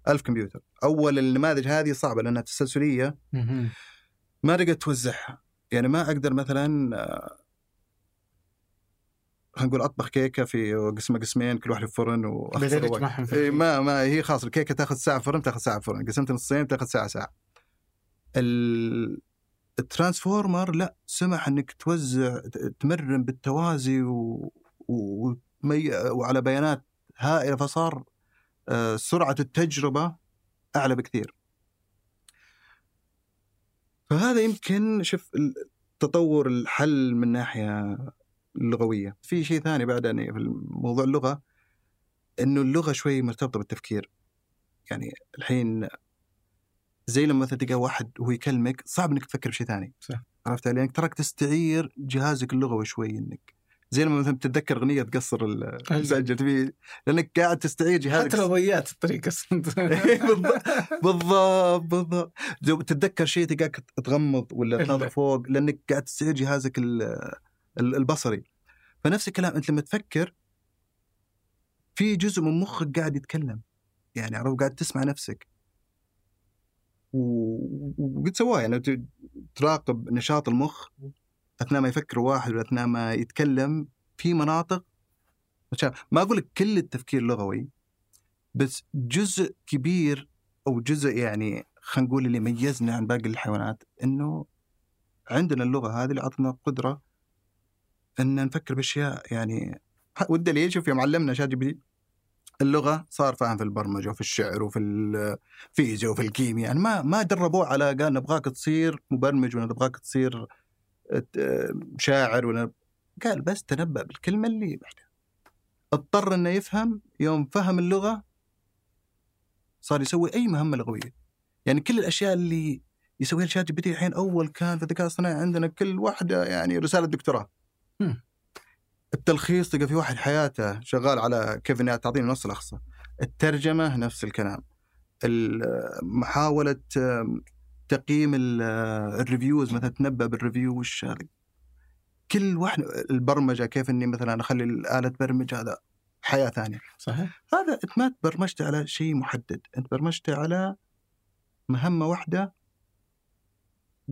ألف كمبيوتر. أول النماذج هذه صعبة لأنها تسلسلية. ما تقدر توزعها. يعني ما أقدر مثلا آه، خلينا نقول أطبخ كيكة في قسمه قسمين كل واحد في فرن واخسر إيه ما ما هي خلاص الكيكة تاخذ ساعة فرن تاخذ ساعة فرن. قسمت نصين تاخذ ساعة ساعة. ال... الترانسفورمر لا سمح إنك توزع تمرن بالتوازي و... و... وعلى بيانات هائلة فصار آه، سرعة التجربة أعلى بكثير. فهذا يمكن شوف تطور الحل من ناحية اللغوية. في شيء ثاني بعد يعني في موضوع اللغة إنه اللغة شوي مرتبطة بالتفكير. يعني الحين زي لما مثلا تلقى واحد وهو يكلمك صعب إنك تفكر بشيء ثاني. صح. عرفت علي؟ يعني تراك تستعير جهازك اللغوي شوي إنك زي لما مثلا تتذكر أغنية تقصر المسجل تبي لأنك قاعد تستعير جهازك. حتى لو ضيعت الطريق إيه، بالضبط. بالضبط تتذكر شيء تلقاك تغمض ولا تنظر فوق لأنك قاعد تستعير جهازك البصري. فنفس الكلام أنت لما تفكر في جزء من مخك قاعد يتكلم. يعني عرفت؟ قاعد تسمع نفسك. وقد سواه يعني تراقب نشاط المخ أثناء ما يفكر واحد ولا أثناء ما يتكلم في مناطق. ما أقول لك كل التفكير لغوي بس جزء كبير أو جزء يعني خلينا نقول اللي ميزنا عن باقي الحيوانات إنه عندنا اللغة هذه اللي أعطتنا قدرة إن نفكر بأشياء يعني والدليل شوف يوم علمنا ChatGPT اللغة صار فاهم في البرمجة وفي الشعر وفي الفيزياء وفي الكيمياء يعني ما ما دربوه على قال نبغاك تصير مبرمج ولا نبغاك تصير شاعر ولا قال بس تنبأ بالكلمة اللي بعدها. اضطر إنه يفهم يوم فهم اللغة صار يسوي أي مهمة لغوية. يعني كل الأشياء اللي يسويها ال ChatGPT الحين أول كان في الذكاء الاصطناعي عندنا كل واحدة يعني رسالة دكتوراه. التلخيص تلقى في واحد حياته شغال على كيف إنها تعطيني نص ألخصه الترجمة نفس الكلام. محاولة تقييم ال reviews مثلا تنبأ بال review وش هذا. كل واحد البرمجة كيف إني مثلا أخلي الاله تبرمج هذا حياة ثانية. صحيح. هذا أنت ما تبرمجت على شيء محدد. أنت برمجت على مهمة واحدة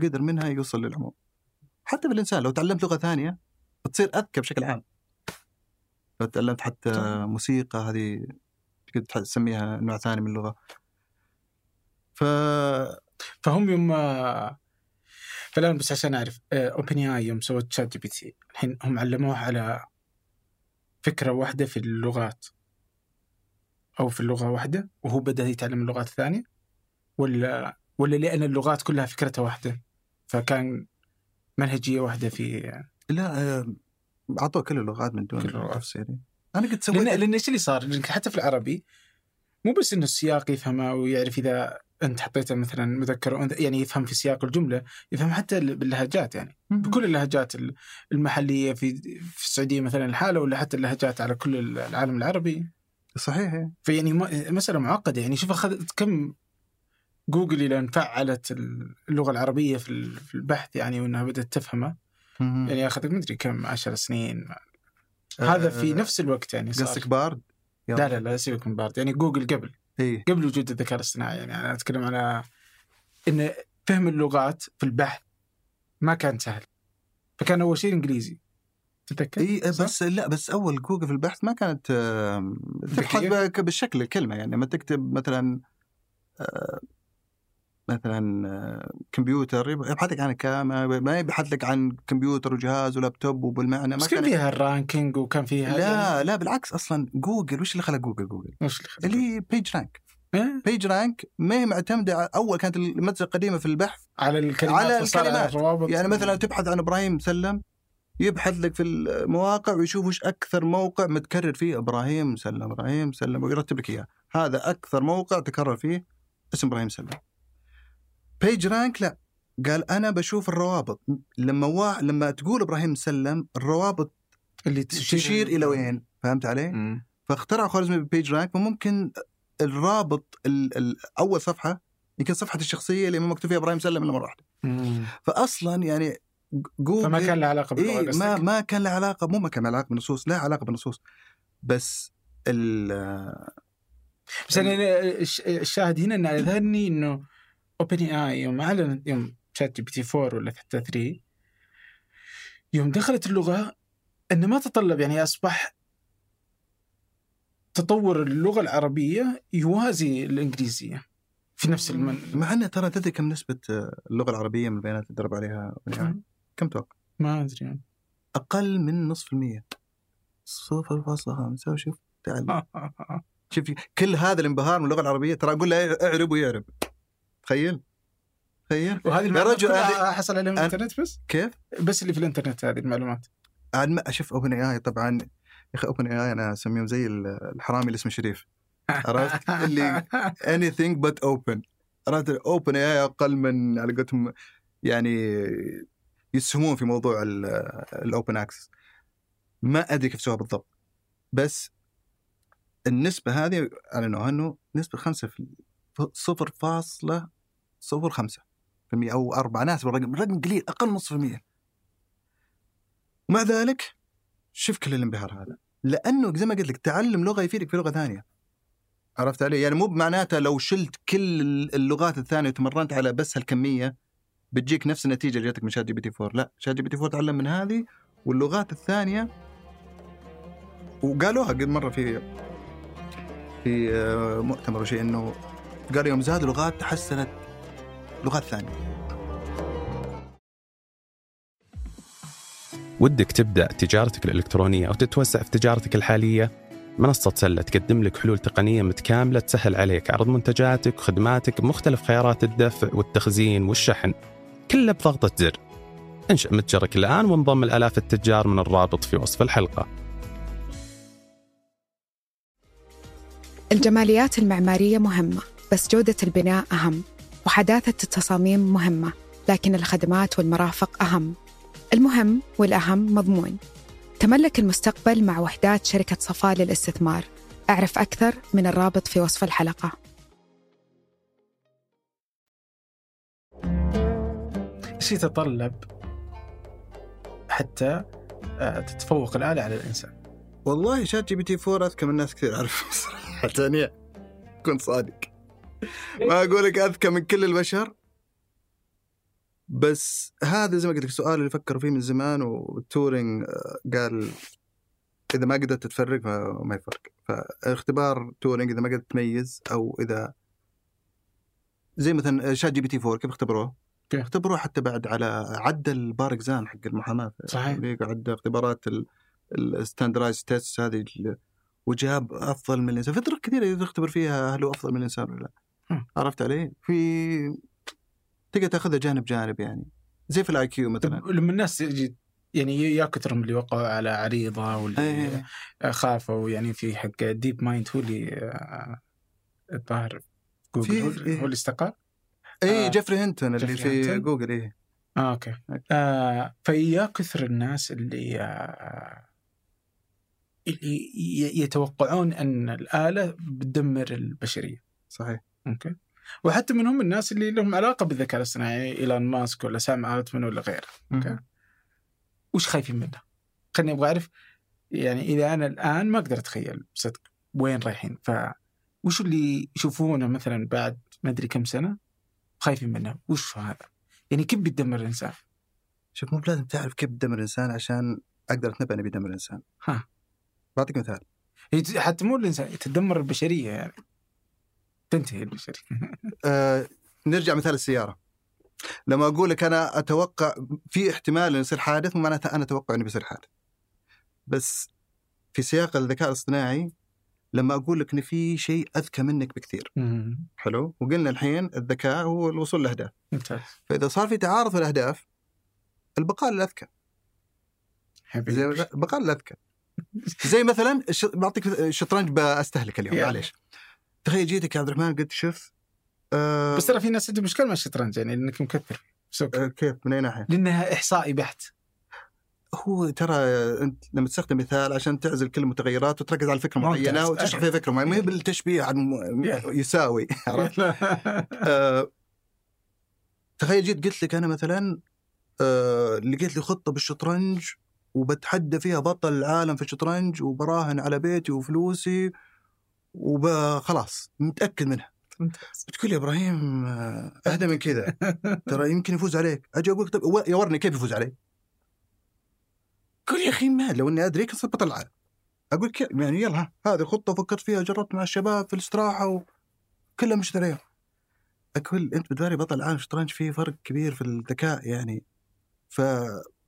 قدر منها يوصل للعموم. حتى في الانسان لو تعلمت لغة ثانية بتصير أذكى بشكل عام. لو تعلمت حتى طبعا. موسيقى هذه تقدر تسميها نوع ثاني من اللغة. ف فهم يوم فالآن بس عشان أعرف OpenAI يوم سوت ChatGPT الحين هم علموه على فكرة واحدة في اللغات. أو في اللغة واحدة وهو بدأ يتعلم اللغات الثانية ولا ولا لأن اللغات كلها فكرتها واحدة فكان منهجية واحدة في لا آه، أعطوه كل اللغات من دون تفسيري أنا قد سويت لأن, لأن إيش اللي صار؟ حتى في العربي مو بس إنه السياق يفهمه ويعرف إذا أنت حطيته مثلا مذكر يعني يفهم في سياق الجملة يفهم حتى باللهجات يعني. بكل اللهجات المحلية في في السعودية مثلا الحالة ولا حتى اللهجات على كل العالم العربي. صحيح فيعني مسألة معقدة يعني. شوف اخذت كم جوجل إلى ان فعلت اللغة العربية في البحث يعني وإنها بدأت تفهمه. يعني اخذت مدري كم عشر سنين. هذا في نفس الوقت يعني صار. قصدك بارد؟ لا لا لا سيبك من بارد. يعني جوجل قبل. إيه؟ قبل وجود الذكاء الاصطناعي. يعني أنا أتكلم على إن فهم اللغات في البحث ما كان سهل. فكان أول شيء الانجليزي تتذكر؟ إي؟ بس لا بس أول جوجل في البحث ما كانت تبحث بالشكل الكلمة يعني. لما تكتب مثلا آه، مثلا آه، كمبيوتر يبحث لك عن كام ما يبحث لك عن كمبيوتر وجهاز ولابتوب وبالمعنى ما كان فيها ال ranking وكان فيها لا لا بالعكس أصلا جوجل وش اللي خلق Google Google وش اللي خلق؟ اللي PageRank؟ PageRank ما هي معتمدة أول كانت المدرسة القديمة في البحث على الكلمات على الكلمات. الروابط يعني مثلا تبحث عن إبراهيم سلم يبحث لك في المواقع ويشوف وش أكثر موقع متكرر فيه إبراهيم سلم إبراهيم سلم ويرتب لك إياه هذا أكثر موقع تكرر فيه اسم إبراهيم سلم PageRank لا قال أنا بشوف الروابط لما وا... لما تقول إبراهيم سلم الروابط اللي تشير إلى وين فهمت علي؟ مم. فاخترعوا خوارزمي PageRank فممكن الرابط ال... ال... أول صفحة يمكن صفحتي الشخصية اللي مكتوب فيها إبراهيم سلم مرة واحدة. فاصلا يعني جوجل فما كان له علاقة باللغة إيه ما. ما كان له علاقة مو ما كان له علاقة بالنصوص لا علاقة بالنصوص بس ال بس أنا الش- الشاهد هنا إنه أذهلني إنه OpenAI يوم اعلن يوم ChatGPT 4 ولا حتى 3 يوم دخلت اللغة إنه ما تطلب يعني أصبح تطور اللغة العربية يوازي الإنجليزية في نفس الـ من مع إنه ترى تدري كم نسبة اللغة العربية من البيانات اللي تدرب عليها يعني كم توقع؟ ما أدري يعني. أقل من نصف المية. صفر فاصلة خمسة شوف تعال شوف كل هذا الانبهار من اللغة العربية ترى أقول له اعرب ويعرب. تخيل تخيل. وهذه يا رجل هذه- حصل عليها من الإنترنت بس؟ كيف؟ بس اللي في الإنترنت هذه المعلومات. عاد ما أشوف OpenAI طبعا يا أخي OpenAI أنا اسميهم زي الحرامي اللي اسمه شريف. عرفت؟ اللي anything but open. عرفت؟ OpenAI أقل من على قولتهم يعني يسهمون في موضوع ال open access ما أدري كيف سووها بالضبط. بس النسبة هذه اعلنوها انه نسبة 5 في 0.05 في المية أو 4 ناس الرقم رقم قليل من نصف المية ومع ذلك شوف كل الانبهار هذا. لأنه زي ما قلت لك تعلم لغة يفيدك في لغة ثانية. عرفت علي؟ يعني مو بمعناته لو شلت كل اللغات الثانية وتمرنت على بس هالكمية بتجيك نفس النتيجة اللي جاتك من ChatGPT 4 لا ChatGPT 4 تعلم من هذه واللغات الثانية وقالوها قبل مرة في في آه، مؤتمر وشيء إنه قالوا يوم زادوا لغات تحسنت لغات ثانية. ودك تبدأ تجارتك الإلكترونية أو تتوسع في تجارتك الحالية؟ منصة سلة تقدم لك حلول تقنية متكاملة تسهل عليك عرض منتجاتك وخدماتك بمختلف خيارات الدفع والتخزين والشحن كله بضغطة زر. انشأ متجرك الآن وانضم الآلاف التجار من الرابط في وصف الحلقة. الجماليات المعمارية مهمة بس جودة البناء أهم. وحداثة التصاميم مهمة لكن الخدمات والمرافق أهم. المهم والأهم مضمون. تملك المستقبل مع وحدات شركة صفاء للاستثمار. أعرف أكثر من الرابط في وصف الحلقة. إيش يتطلب حتى آه، تتفوق الآلة على الإنسان. والله ChatGPT 4 أذكى من ناس كثير أعرفهم صراحة. يعني كن صادق. ما أقول لك أذكى من كل البشر بس هذا زي ما قلت لك السؤال اللي فكروا فيه من زمان وتورينج آه، قال إذا ما قدرت تفرق فما يفرق فاختبار تورينج إذا ما قدرت تميز أو إذا زي مثلا ChatGPT 4 كيف اختبروه؟ كيف؟ اختبروه حتى بعد على عدى ال bar exam حق المحاماة صحيح. أمريكا، عدى اختبارات ال standardized test هذه وجاب أفضل من الإنسان طرق كثيرة تختبر فيها هل هو أفضل من الإنسان ولا لا. عرفت علي؟ في تقدر تاخذها جانب جانب يعني. زي في ال IQ مثلا لما الناس يجي يعني يا كثرهم اللي وقعوا على عريضة واللي إيه. خافوا يعني في حق DeepMind هو اللي آه، الظاهر جوجل هو, إيه. هو اللي استقال؟ اي آه، جيفري هنتون اللي جيفري في هنتون. جوجل إيه. آه okay. آه فيا كثر الناس اللي آه اللي يتوقعون أن الآلة بتدمر البشرية. صحيح. okay وحتى منهم الناس اللي لهم علاقة بالذكاء الاصطناعي إيلون ماسك ولا سام ألتمان ولا غيره okay وش خايفين منه؟ خليني أبغى أعرف يعني إذا أنا الآن ما أقدر أتخيل صدق وين رايحين ف وش اللي يشوفونه مثلا بعد ما أدري كم سنة خايفين منه وش هذا؟ يعني كيف بيتدمر الإنسان؟ شوف مو بلازم تعرف كيف تدمر الإنسان عشان أقدر أتنبأ إنه بيدمر الإنسان ها. بعطيك مثال حتى مو الإنسان تدمر البشرية يعني تنتهي البشريه آه نرجع مثال السيارة. لما أقول لك أنا أتوقع في احتمال إنه يصير حادث معناته أنا أتوقع إنه بيصير حادث. بس في سياق الذكاء الاصطناعي لما أقول لك إن في شيء أذكى منك بكثير. مم. حلو؟ وقلنا الحين الذكاء هو الوصول للأهداف. ممتاز. فإذا صار في تعارض في الأهداف البقاء للأذكى. البقاء للأذكى. زي مثلا. بعطيك الشطرنج بستهلك اليوم. معليش. تخيل جيتك يا عبد الرحمن قلت شوف آه بس ترى في ناس عندهم مشكلة مع الشطرنج يعني إنك مكثر آه كيف من أي ناحية؟ لأنها إحصائي بحت هو ترى أنت لما تستخدم مثال عشان تعزل كل المتغيرات وتركز على فكرة. معينة وتشرح فيها فكرة معينة ما هي بالتشبيه عن يساوي عرفت؟ آه، تخيل جيت قلت لك أنا مثلا آه، لقيت لي خطة بالشطرنج وبتحدى فيها بطل العالم في الشطرنج وبراهن على بيتي وفلوسي وخلاص متأكد منها. بتقول يا إبراهيم آه، أهدى من كذا. ترى يمكن يفوز عليك. أجي أقول طب و- يا ورني كيف يفوز علي؟ قول يا أخي ما لو إني أدري كنت صرت بطل العالم. أقول يعني يلا هذه خطه فكرت فيها جربت مع الشباب في الاستراحة وكلها مشت عليهم. أقول أنت بتباري بطل العالم الشطرنج في فرق كبير في الذكاء يعني؟ ف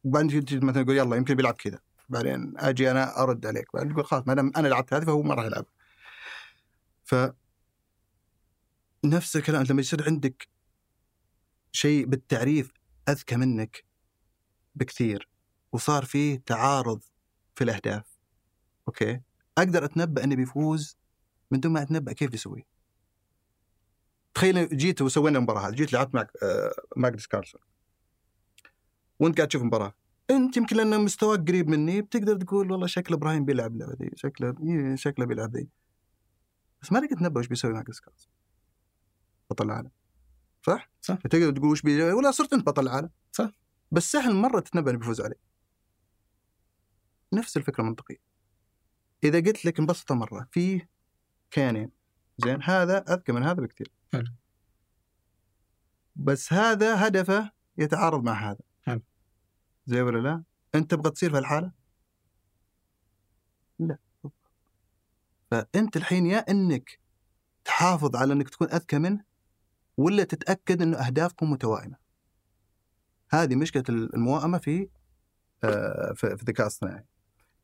بعدين تجي مثلا تقول يلا يمكن بيلعب كذا. بعدين أجي أنا أرد عليك. بعدين تقول خلاص ما دام أنا لعبت هذه فهو ما راح يلعب. ف نفس الكلام لما يصير عندك شيء بالتعريف أذكى منك بكثير وصار فيه تعارض في الأهداف. أوكي؟ أقدر أتنبأ انه بيفوز من دون ما أتنبأ كيف بيسوي. تخيل جيت وسوينا المباراة هذه جيت لعبت معك آه، ماجنس كارلسون. وأنت قاعد تشوف المباراة. أنت يمكن لأن مستواك قريب مني بتقدر تقول والله شكل إبراهيم بيلعب شكله إيه، شكله بيلعب دي. بس ما تقدر تنبأ وش بيسوي ماجنس كارلسون بطل العالم صح؟ صح. تقدر تقول وش بي... ولا صرت أنت بطل العالم صح. بس سهل مرة تتنبأ إنه بيفوز عليه نفس الفكرة المنطقيه إذا قلت لك مبسطه مرة فيه كيانين زين هذا أذكى من هذا بكثير حلو. بس هذا هدفه يتعارض مع هذا حلو. زي ولا لا؟ أنت تبغى تصير في الحاله؟ لا فأنت الحين يا إنك تحافظ على إنك تكون أذكى منه ولا تتأكد إنه أهدافكم متوائمة. هذه مشكلة الموائمة في آه، في الذكاء الاصطناعي.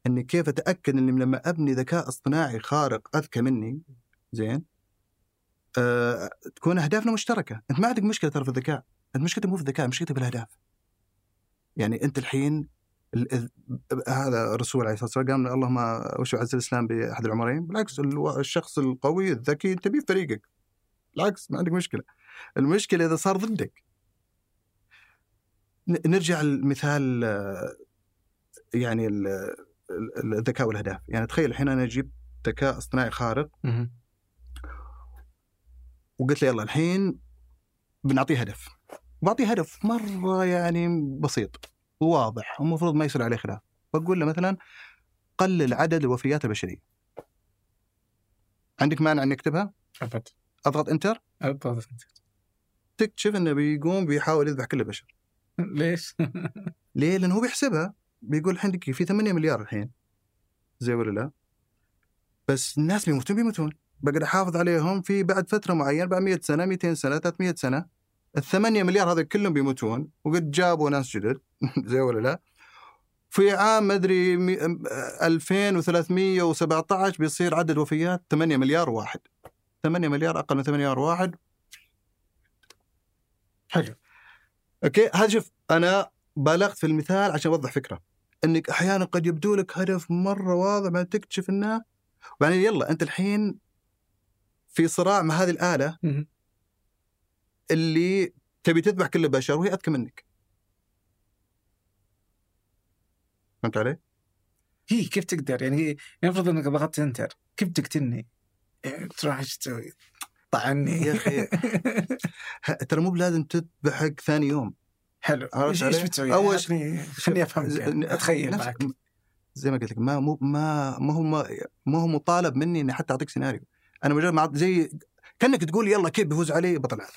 إني كيف أتأكد إني لما أبني ذكاء اصطناعي خارق أذكى مني زين آه، تكون أهدافنا مشتركة، أنت ما عندك مشكلة ترى في الذكاء، أنت مشكلتك مو في الذكاء، مشكلتك الاهداف. يعني أنت الحين ال- ال- هذا الرسول عليه الصلاة والسلام قال اللهم وش عز الإسلام بأحد العمرين، بالعكس الشخص القوي الذكي انت بيه في فريقك. بالعكس ما عندك مشكلة. المشكلة إذا صار ضدك. نرجع لمثال يعني ال- ال- الذكاء والأهداف، يعني تخيل الحين أنا جبت ذكاء اصطناعي خارق. وقلت له يلا الحين بنعطيه هدف بعطيه هدف مرة يعني بسيط وواضح ومفروض ما يصير عليه خلاف. بقول له مثلا قلل عدد الوفيات البشرية. عندك مانع اني اكتبها أبد. أضغط إنتر؟ أبد تكتشف إنه بيقوم بيحاول يذبح كل البشر. ليش؟ ليه؟ لأنه هو بيحسبها. بيقول الحين في 8 مليار الحين. زي ولا لا؟ بس الناس بيموتون بيموتون. بقدر أحافظ عليهم في بعد فترة معينة بعد 100 سنة 200 سنة 300 سنة. الثمانية مليار هذا كلهم بيموتون وقد جابوا ناس جدد. زي ولا لا؟ في عام مدري مي- أم- 2317 بيصير عدد وفيات 8 مليار واحد 8 مليار أقل من 8 مليار واحد حلو أوكي هذا شوف أنا بالغت في المثال عشان أوضح فكرة إنك أحيانا قد يبدو لك هدف مرة واضح بعدين تكتشف إنه بعدين يلا أنت الحين في صراع مع هذه الآلة. اللي تبي تذبح كل البشر وهي أذكى منك. فهمت علي؟ هي كيف تقدر يعني المفروض إنك ضغطت انتر كيف تقتلني؟ يعني تروح إيش تسوي؟ طعني يا أخي. ه- ترى مو بلازم تذبحك ثاني يوم. حلو إيش إيش علي؟ بتسوي؟ أول خليني خليني افهم يعني. اتخيل نفس- معك زي ما قلت لك ما مو ما ما هو ما, هو مطالب مني إني حتى أعطيك سيناريو. أنا مجرد ما زي كأنك تقول يلا كيف بيفوز علي بطل العالم.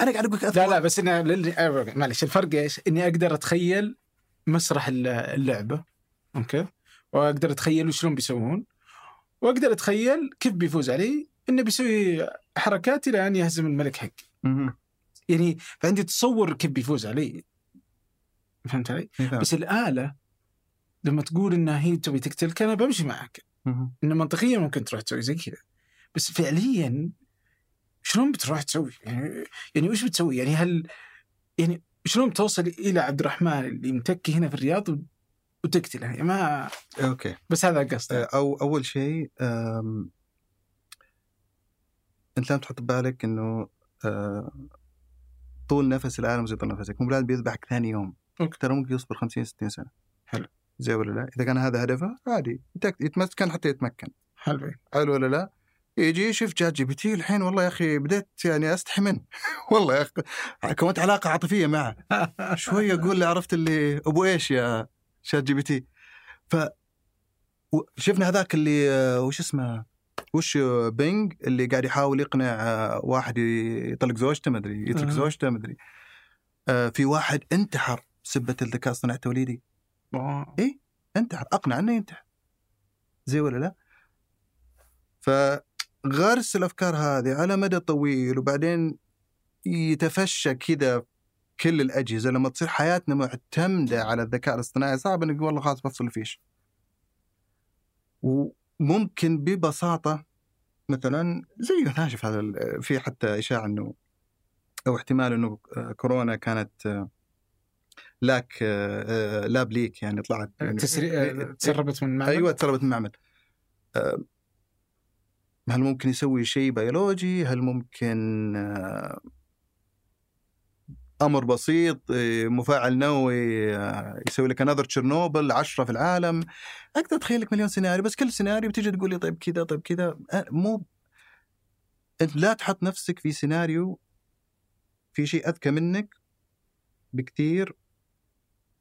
أنا قاعد أقول لك لا لا بس أنا أيوة، معلش الفرق إيش؟ إني أقدر أتخيل مسرح الل- اللعبة أوكي وأقدر أتخيل شلون بيسوون وأقدر أتخيل كيف بيفوز علي إنه بيسوي حركات إلى أن يهزم الملك حقي. يعني فعندي تصور كيف بيفوز علي فهمت علي؟ إيه،. بس الآلة لما تقول إنها هي تبي تقتلك أنا بمشي معك. إنه منطقيا ممكن تروح تسوي زي كذا بس فعليا شلون بتروح تسوي؟ يعني يعني وش بتسوي؟ يعني هل يعني شلون توصل إلى عبد الرحمن اللي متكي هنا في الرياض وتقتله؟ يعني ما okay. بس هذا قصدي آه، أو أول شيء آم، أنت لازم تحط ببالك إنه آه، طول نفس العالم زي طول نفسك. مو بلازم بيذبحك ثاني يوم. okay. ترى ممكن يصبر 50 60 سنة. حلو. زي ولا لا؟ إذا كان هذا هدفه عادي. يتمكن حتى يتمكن. حلو. حلو ولا لا؟ يجي يشوف ChatGPT الحين والله يا أخي بديت يعني استحي منه والله يا أخي كونت علاقة عاطفية معه. شوية أقول له عرفت اللي أبو إيش يا ChatGPT؟ ف شفنا هذاك اللي آه، وش اسمه وش Bing اللي قاعد يحاول يقنع آه، واحد يطلق زوجته مدري يترك أها. زوجته مدري آه، في واحد انتحر سبة الذكاء الاصطناعي التوليدي. آه. انتحر أقنع إنه ينتحر. زي ولا لا؟ فغرس الأفكار هذه على مدى طويل وبعدين يتفشى كذا كل الأجهزة لما تصير حياتنا معتمدة على الذكاء الاصطناعي. صعب إنك والله خلاص بفصل الفيش. وممكن ببساطة مثلا زي شوف هذا في حتى إشاعة إنه أو احتمال إنه آه، كورونا كانت آه، لاك آه، lab leak يعني طلعت يعني تسري... تسربت من المعمل أيوه تسربت من المعمل آه، هل ممكن يسوي شيء بيولوجي؟ هل ممكن آه، أمر بسيط آه، مفاعل نووي آه، يسوي لك another تشيرنوبل عشرة في العالم. أقدر أتخيل لك مليون سيناريو بس كل سيناريو بتيجي تقول لي طيب كذا طيب كذا. مو أنت لا تحط نفسك في سيناريو في شيء أذكى منك بكثير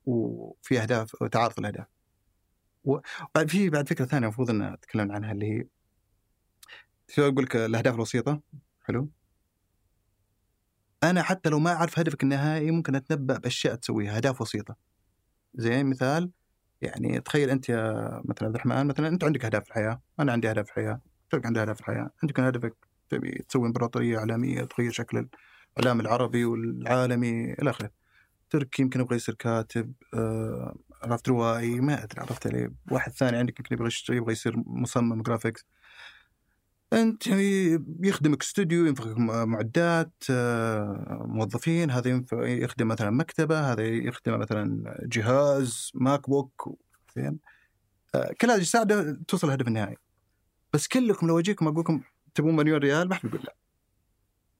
وفي أهداف وتعارض الأهداف. بعد في بعد فكرة ثانية المفروض إن أتكلم عنها اللي هي شو أقول لك؟ الأهداف البسيطه حلو. أنا حتى لو ما أعرف هدفك النهائي ممكن أتنبأ بأشياء تسويها أهداف بسيطه زي مثال يعني تخيل أنت يا مثلا عبد الرحمن مثلا أنت عندك أهداف في الحياة. أنا عندي أهداف في الحياة. ترك عندي أهداف في الحياة. كان هدفك تبي تسوي إمبراطورية إعلامية تغير شكل الإعلام العربي والعالمي إلى آخره. تركي يمكن يبغى يصير كاتب. آه، عرفت روائي ما أدري عرفت علي واحد ثاني عندك يمكن يبغى يبغى يصير مصمم graphics أنت يعني يخدمك استوديو ينفخك م- معدات آه، موظفين هذا ينفع يخدم مثلا مكتبة هذا يخدم مثلا جهاز MacBook زين. آه، كل هذه تساعده توصل الهدف النهائي. بس كلكم لو أجيكم أقول لكم تبون مليون ريال ما حد بيقول لا.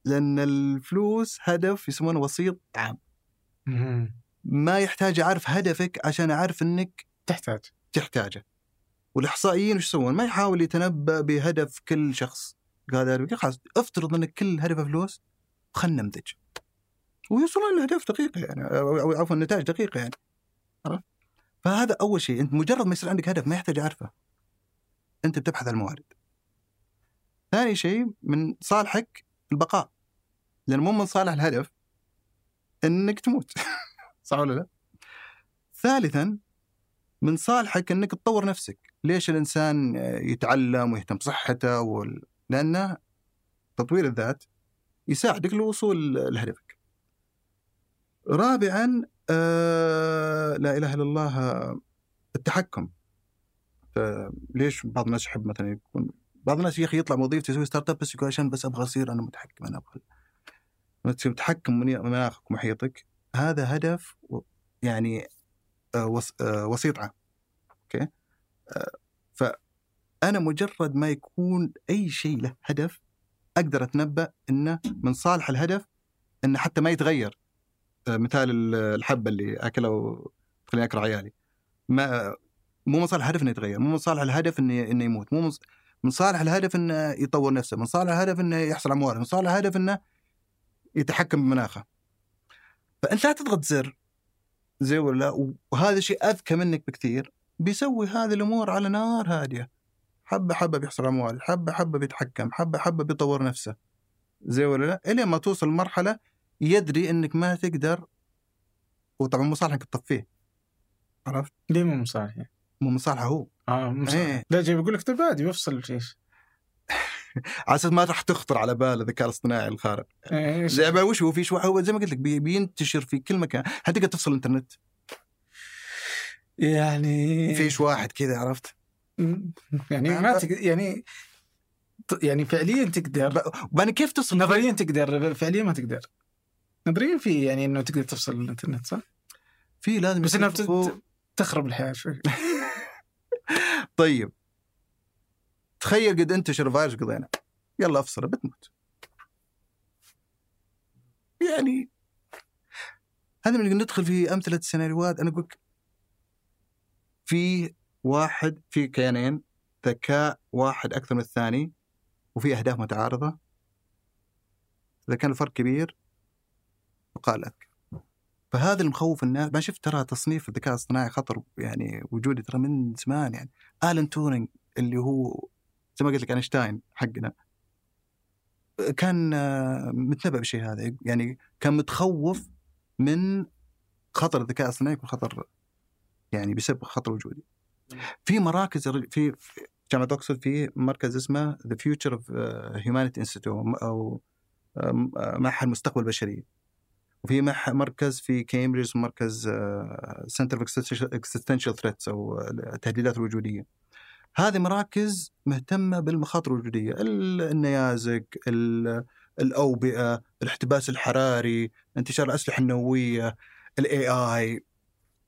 لأن الفلوس هدف يسمونه وسيط عام. ما يحتاج أعرف هدفك عشان أعرف إنك تحتاج. تحتاجه. والإحصائيين وش يسوون؟ ما يحاول يتنبأ بهدف كل شخص. هذا خلاص افترض انك كل هدفه فلوس خلنا نمذج ويوصلون لاهداف دقيقه يعني أو عفوا نتائج دقيقة يعني. عرفت؟ فهذا أول شيء أنت مجرد ما يصير عندك هدف ما يحتاج اعرفه أنت بتبحث عن الموارد. ثاني شيء من صالحك البقاء. لأن مو من صالح الهدف إنك تموت. صح ولا لا؟ ثالثا من صالحك إنك تطور نفسك، ليش الإنسان يتعلم ويهتم بصحته وال... لأنه تطوير الذات يساعدك للوصول لهدفك. رابعا آه لا إله إلا الله التحكم. ليش بعض الناس يحب مثلا يكون بعض الناس يا أخي يطلع وظيفته يسوي startup بس يقول عشان بس أبغى أصير أنا متحكم أنا أبغى متحكم من- مناخك ومحيطك هذا هدف يعني آه، آه، وسيط عام أوكي فأنا مجرد ما يكون أي شيء له هدف أقدر أتنبأ إنه من صالح الهدف إنه حتى ما يتغير. آه، مثال ال- الحبة اللي أكله خليني اكره عيالي. ما مو من صالح الهدف إنه يتغير مو من صالح الهدف إنه إنه يموت مو من صالح الهدف إنه يطور نفسه من صالح الهدف إنه يحصل موارد من صالح الهدف إنه يتحكم بمناخه. فأنت لا تضغط زر زي ولا لا وهذا شيء أذكى منك بكثير. بيسوي هذه الأمور على نار هادية. حبة حبة بيحصل موارد حبة حبة بيتحكم حبة حبة بيطور نفسه. زي ولا لا؟ الين ما توصل لمرحله يدري إنك ما تقدر وطبعا مو صالح انك تطفيه. عرفت؟ ليه مو مصالح يعني؟ مو من صالحه هو. آه مو مصالح. إيه. لا جاي بقول لك طيب عادي بيفصل إيش؟ على أساس ما راح تخطر على بال الذكاء الاصطناعي الخارق. إيه،؟ زي ما وش هو؟ في شو؟ هو زي ما قلت لك بي- بينتشر في كل مكان. حتقدر تفصل الإنترنت؟ يعني فيش واحد كذا عرفت؟ يعني ما تقدر يعني يعني فعليا تقدر وبعدين كيف تصل؟ نظريا تقدر فعليا ما تقدر. نظريا في يعني إنه تقدر تفصل الانترنت صح؟ في لازم بس إنها تخرب الحياة شوي. طيب. تخيل قد انتشر فيروس قضينا. يلا افصله بتموت. يعني هذا من ندخل في أمثلة السيناريوهات. أنا أقول لك في واحد في كيانين ذكاء واحد أكثر من الثاني وفي أهداف متعارضة. إذا كان الفرق كبير بقاء الاذكى فهذا المخوف الناس. ما شفت ترى تصنيف الذكاء الاصطناعي خطر يعني وجودي ترى من زمان يعني. الن تورينج اللي هو زي ما قلت لك أينشتاين حقنا كان آه، متنبأ بالشيء هذا. يعني كان متخوف من خطر الذكاء الاصطناعي يكون خطر يعني بسبب خطر وجودي. في مراكز في جامعه اوكسفورد في مركز اسمه The Future of Humanity Institute أو آه، معهد المستقبل البشريه وفي مركز في كامبريدج مركز Center of Existential Threats أو التهديدات الوجودية. هذه مراكز مهتمة بالمخاطر الوجودية ال- النيازك ال- الأوبئة الاحتباس الحراري انتشار الأسلحة النووية ال AI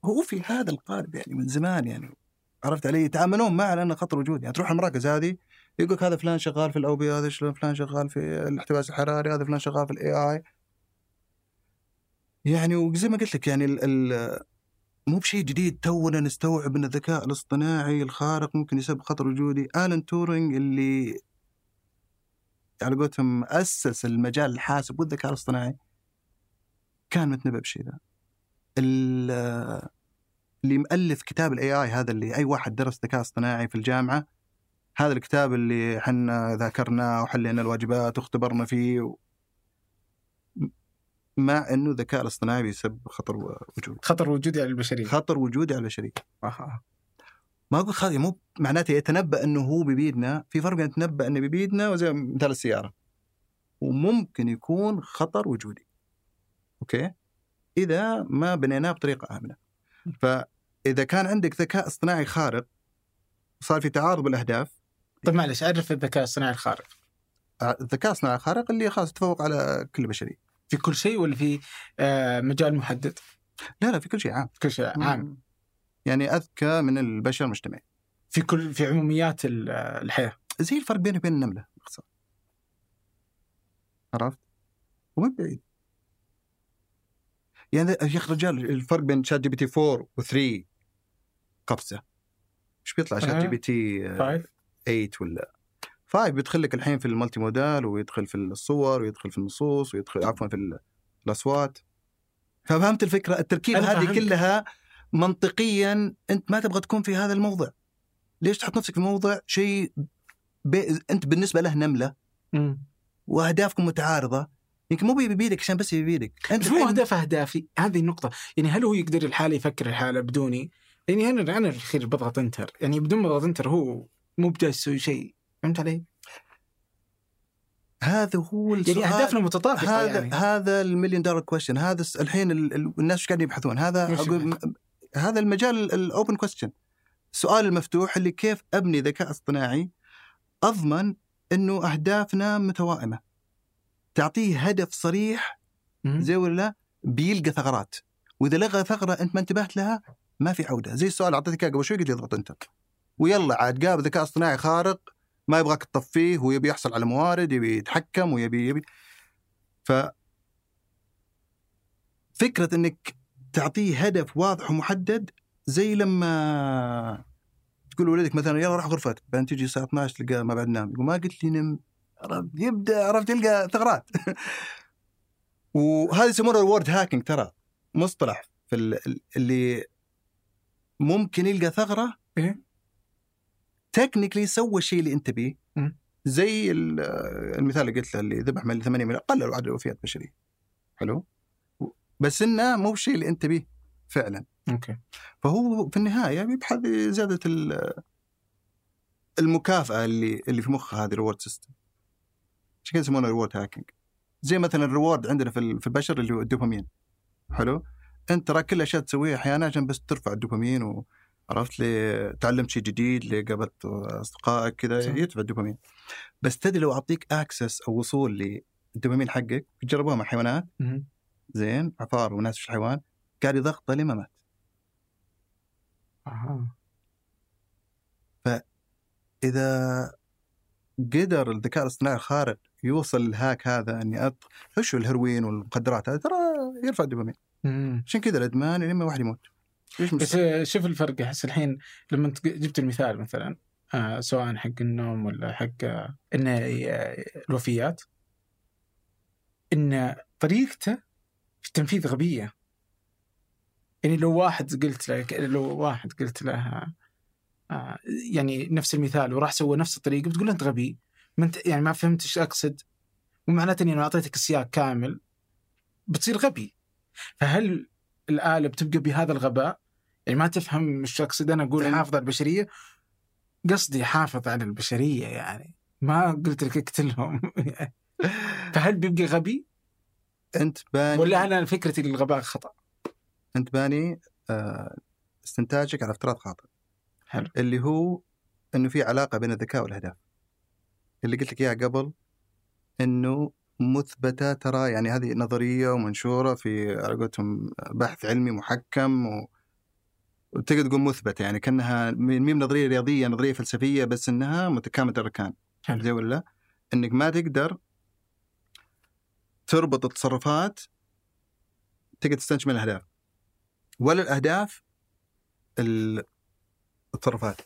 هو في هذا القالب يعني من زمان يعني عرفت علي؟ يتعاملون معه لأنه خطر وجودي يعني تروح المراكز هذه يقول هذا فلان شغال في الأوبئة هذا فلان شغال في الاحتباس الحراري هذا فلان شغال في ال AI يعني وزي ما قلت لك يعني ال ال مو بشيء جديد تونا نستوعب إن الذكاء الاصطناعي الخارق ممكن يسبب خطر وجودي. الان تورينج اللي على قولتهم أسس المجال الحاسب والذكاء الاصطناعي كان متنبأ بشيء ذا. اللي مؤلف كتاب ال AI هذا اللي أي واحد درس ذكاء اصطناعي في الجامعة هذا الكتاب اللي حنا ذاكرناه وحلينا الواجبات واختبرنا فيه و... مع إنه الذكاء الاصطناعي بيسبب خطر وجودي خطر وجودي على البشرية. خطر وجودي على البشرية. آه. ما أقول خاطر مو معناته يتنبأ إنه هو بيبيدنا في فرق بين يتنبأ إنه بيبيدنا وزي مثال السيارة. وممكن يكون خطر وجودي. أوكي؟ إذا ما بنيناه بطريقة آمنة. فإذا كان عندك ذكاء اصطناعي خارق وصار في تعارض بالأهداف. طيب معلش عرف الذكاء الصناعي الخارق. الذكاء الاصطناعي الخارق اللي خلاص يتفوق على كل البشريه في كل شيء ولا في آه، مجال محدد؟ لا لا في كل شيء عام. كل شيء عام. يعني أذكى من البشر المجتمعي. في كل في عموميات ال- آه، الحياة. زي الفرق بينه وبين النملة باختصار. عرفت؟ ومن بعيد. يعني يا أخي رجال الفرق بين ChatGPT 4 و3 قفزة. إيش بيطلع ChatGPT آه، five 8 ولا؟ 5 بيدخل لك الحين في ال multimodal ويدخل في الصور ويدخل في النصوص ويدخل عفوا في ال- الأصوات. ففهمت الفكرة؟ التركيبة هذه فهمت. كلها منطقيا أنت ما تبغى تكون في هذا الموضع. ليش تحط نفسك في موضع شيء بي... أنت بالنسبة له نملة؟ وأهدافكم متعارضة. يمكن مو بيبيدك عشان بس يبيدك. انت الحين- اهداف أهدافي. هذه النقطة. يعني هل هو يقدر الحالة يفكر الحالة بدوني؟ يعني أنا أنا في الأخير بضغط enter. يعني بدون ما اضغط إنتر هو مو بجالس يسوي شيء. فهمت علي؟ هذا هو السؤال يعني أهدافنا متطابقة هذا يعني. هذا ال million dollar question هذا الحين ال- ال- الناس إيش قاعدين يبحثون؟ هذا أقول هذا المجال ال open question السؤال المفتوح اللي كيف أبني ذكاء اصطناعي أضمن إنه أهدافنا متوائمة؟ تعطيه هدف صريح. زي ولا لا؟ بيلقى ثغرات. وإذا لغى ثغرة أنت ما انتبهت لها ما في عودة. زي السؤال اللي أعطيتك إياه قبل شوي قلت لي اضغط انتر ويلا عاد قابل ذكاء اصطناعي خارق ما يبغاك تطفيه هو يبي يحصل على موارد يبي يتحكم ويبي يبي. ف فكرة إنك تعطيه هدف واضح ومحدد زي لما تقول لولدك مثلا يلا روح غرفتك بعدين تجي الساعة 12 تلقى ما بعد نام. يقول ما قلت لي نم. يبدأ عرفت؟ تلقى ثغرات. وهذا يسمونه ال reward hacking ترى مصطلح في ال- اللي ممكن يلقى ثغرة؟ technically سوى الشيء اللي أنت بيه. زي ال- المثال اللي قلت له اللي ذبح من 8 مليون قللوا عدد الوفيات البشريه حلو؟ بس إنه مو بالشيء اللي أنت بيه فعلا. أوكي. فهو في النهاية يبحث زيادة ال- المكافأة اللي اللي في مخ هذه ال reward system عشان كذا يسمونه reward hacking زي مثلا ال reward عندنا في ال- في البشر اللي هو الدوبامين. حلو؟ انت ترى كل الاشياء تسويها أحيانا عشان بس ترفع الدوبامين وعرفت لي تعلمت شيء جديد لي قابلت أصدقائك كذا صح. يرفع الدوبامين. بس تدري لو أعطيك access أو وصول للدوبامين حقك جربوها مع حيوانات. زي الفار وناس في الحيوان قاعد يضغطه لما مات. أها. اذا قدر الذكاء الاصطناعي الخارق يوصل للهاك هذا إني. وش الهروين والمخدرات هذا ترى يرفع الدوبامين. عشان كذا الإدمان لما واحد يموت بس. آه، شوف الفرق أحس الحين لما انت جبت المثال مثلا آه سواء حق النوم ولا حق آه، إنه آه، الوفيات إن طريقته في التنفيذ غبية يعني لو واحد قلت له لو واحد قلت له آه يعني نفس المثال وراح سوى نفس الطريقة بتقول أنت غبي ما انت يعني ما فهمت إيش أقصد. ومعناته إني لو أعطيتك السياق كامل. بتصير غبي. فهل الآلة بتبقى بهذا الغباء؟ يعني ما تفهم إيش اقصد أنا أقول فهم. حافظ على البشرية. قصدي حافظ على البشرية يعني. ما قلت لك اقتلهم فهل بيبقى غبي؟ أنت باني ولا أنا فكرتي للغباء خطأ؟ أنت باني آه، استنتاجك على افتراض خاطئ. حلو. اللي هو إنه في علاقة بين الذكاء والأهداف. اللي قلت لك إياها قبل إنه مثبتة ترى يعني هذه نظرية ومنشورة في على قولتهم بحث علمي محكم و... وتقدر تقول مثبتة يعني كأنها مين نظرية رياضية نظرية فلسفية بس إنها متكاملة الأركان حلو. زي ولا لا؟ إنك ما تقدر تربط التصرفات تقدر تستنتج من الأهداف ولا الأهداف ال- التصرفات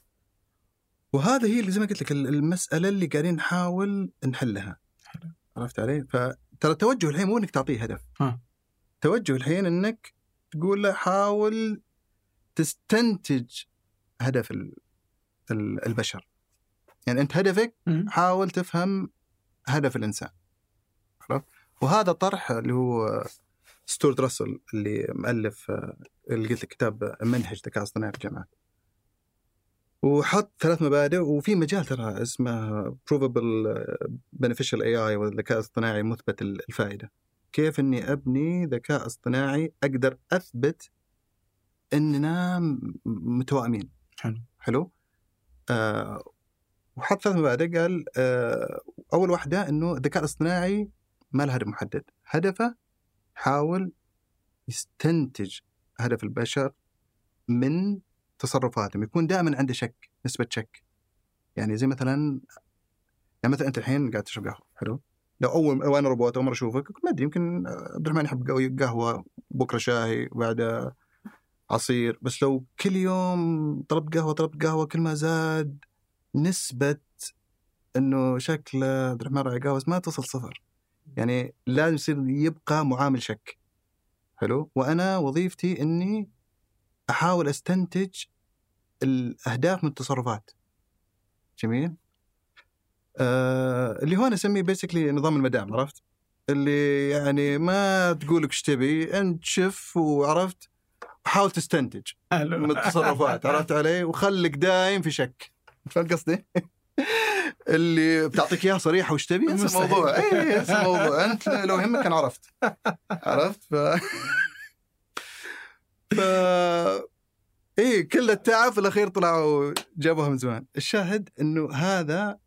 وهذا هي اللي زي ما قلت لك ال- المسألة اللي قاعدين نحاول نحلها حلو. عرفت علي؟ فترى التوجه الحين مو إنك تعطيه هدف ها. توجه الحين إنك تقول له حاول تستنتج هدف ال- ال- البشر يعني أنت هدفك. حاول تفهم هدف الإنسان عرفت؟ وهذا طرح اللي هو ستورد راسل اللي مؤلف آه، اللي قلت لك كتاب منهج ذكاء اصطناعي في الجامعات وحط ثلاث مبادئ وفي مجال ترى اسمه provable beneficial AI والذكاء الاصطناعي مثبت الفائدة. كيف إني أبني ذكاء اصطناعي أقدر أثبت اننا متوائمين حلو. حلو؟ آه وحط ثلاث مبادئ قال آه أول واحدة إنه الذكاء الاصطناعي ما له هدف محدد. هدفه حاول يستنتج هدف البشر من تصرفاتهم يكون دائما عنده شك نسبة شك. يعني زي مثلا يعني مثلا أنت الحين قاعد تشرب قهوة حلو؟ لو أول وأنا روبوت أول مرة أشوفك ما أدري يمكن عبد الرحمن يحب قهوة بكرة شاي وبعد عصير. بس لو كل يوم طلبت قهوة طلبت قهوة كل ما زاد نسبة إنه شكل عبد الرحمن راعي قهوة ما توصل صفر. يعني لازم يصير يبقى معامل شك. حلو؟ وأنا وظيفتي إني أحاول أستنتج الأهداف من التصرفات. جميل؟ آه اللي هو أنا أسميه بيسكلي نظام المدام عرفت؟ اللي يعني ما تقول لك إيش تبي أنت شف وعرفت حاول تستنتج. من التصرفات عرفت علي؟ وخليك دايم في شك. فهمت قصدي؟ اللي بتعطيك إياها صريحة وش تبي أنسى. الموضوع. اي أنسى الموضوع. أنت لو يهمك كان عرفت. عرفت؟ ف ف إيه كل التعب في الأخير طلعوا جابوها من زمان. الشاهد إنه هذا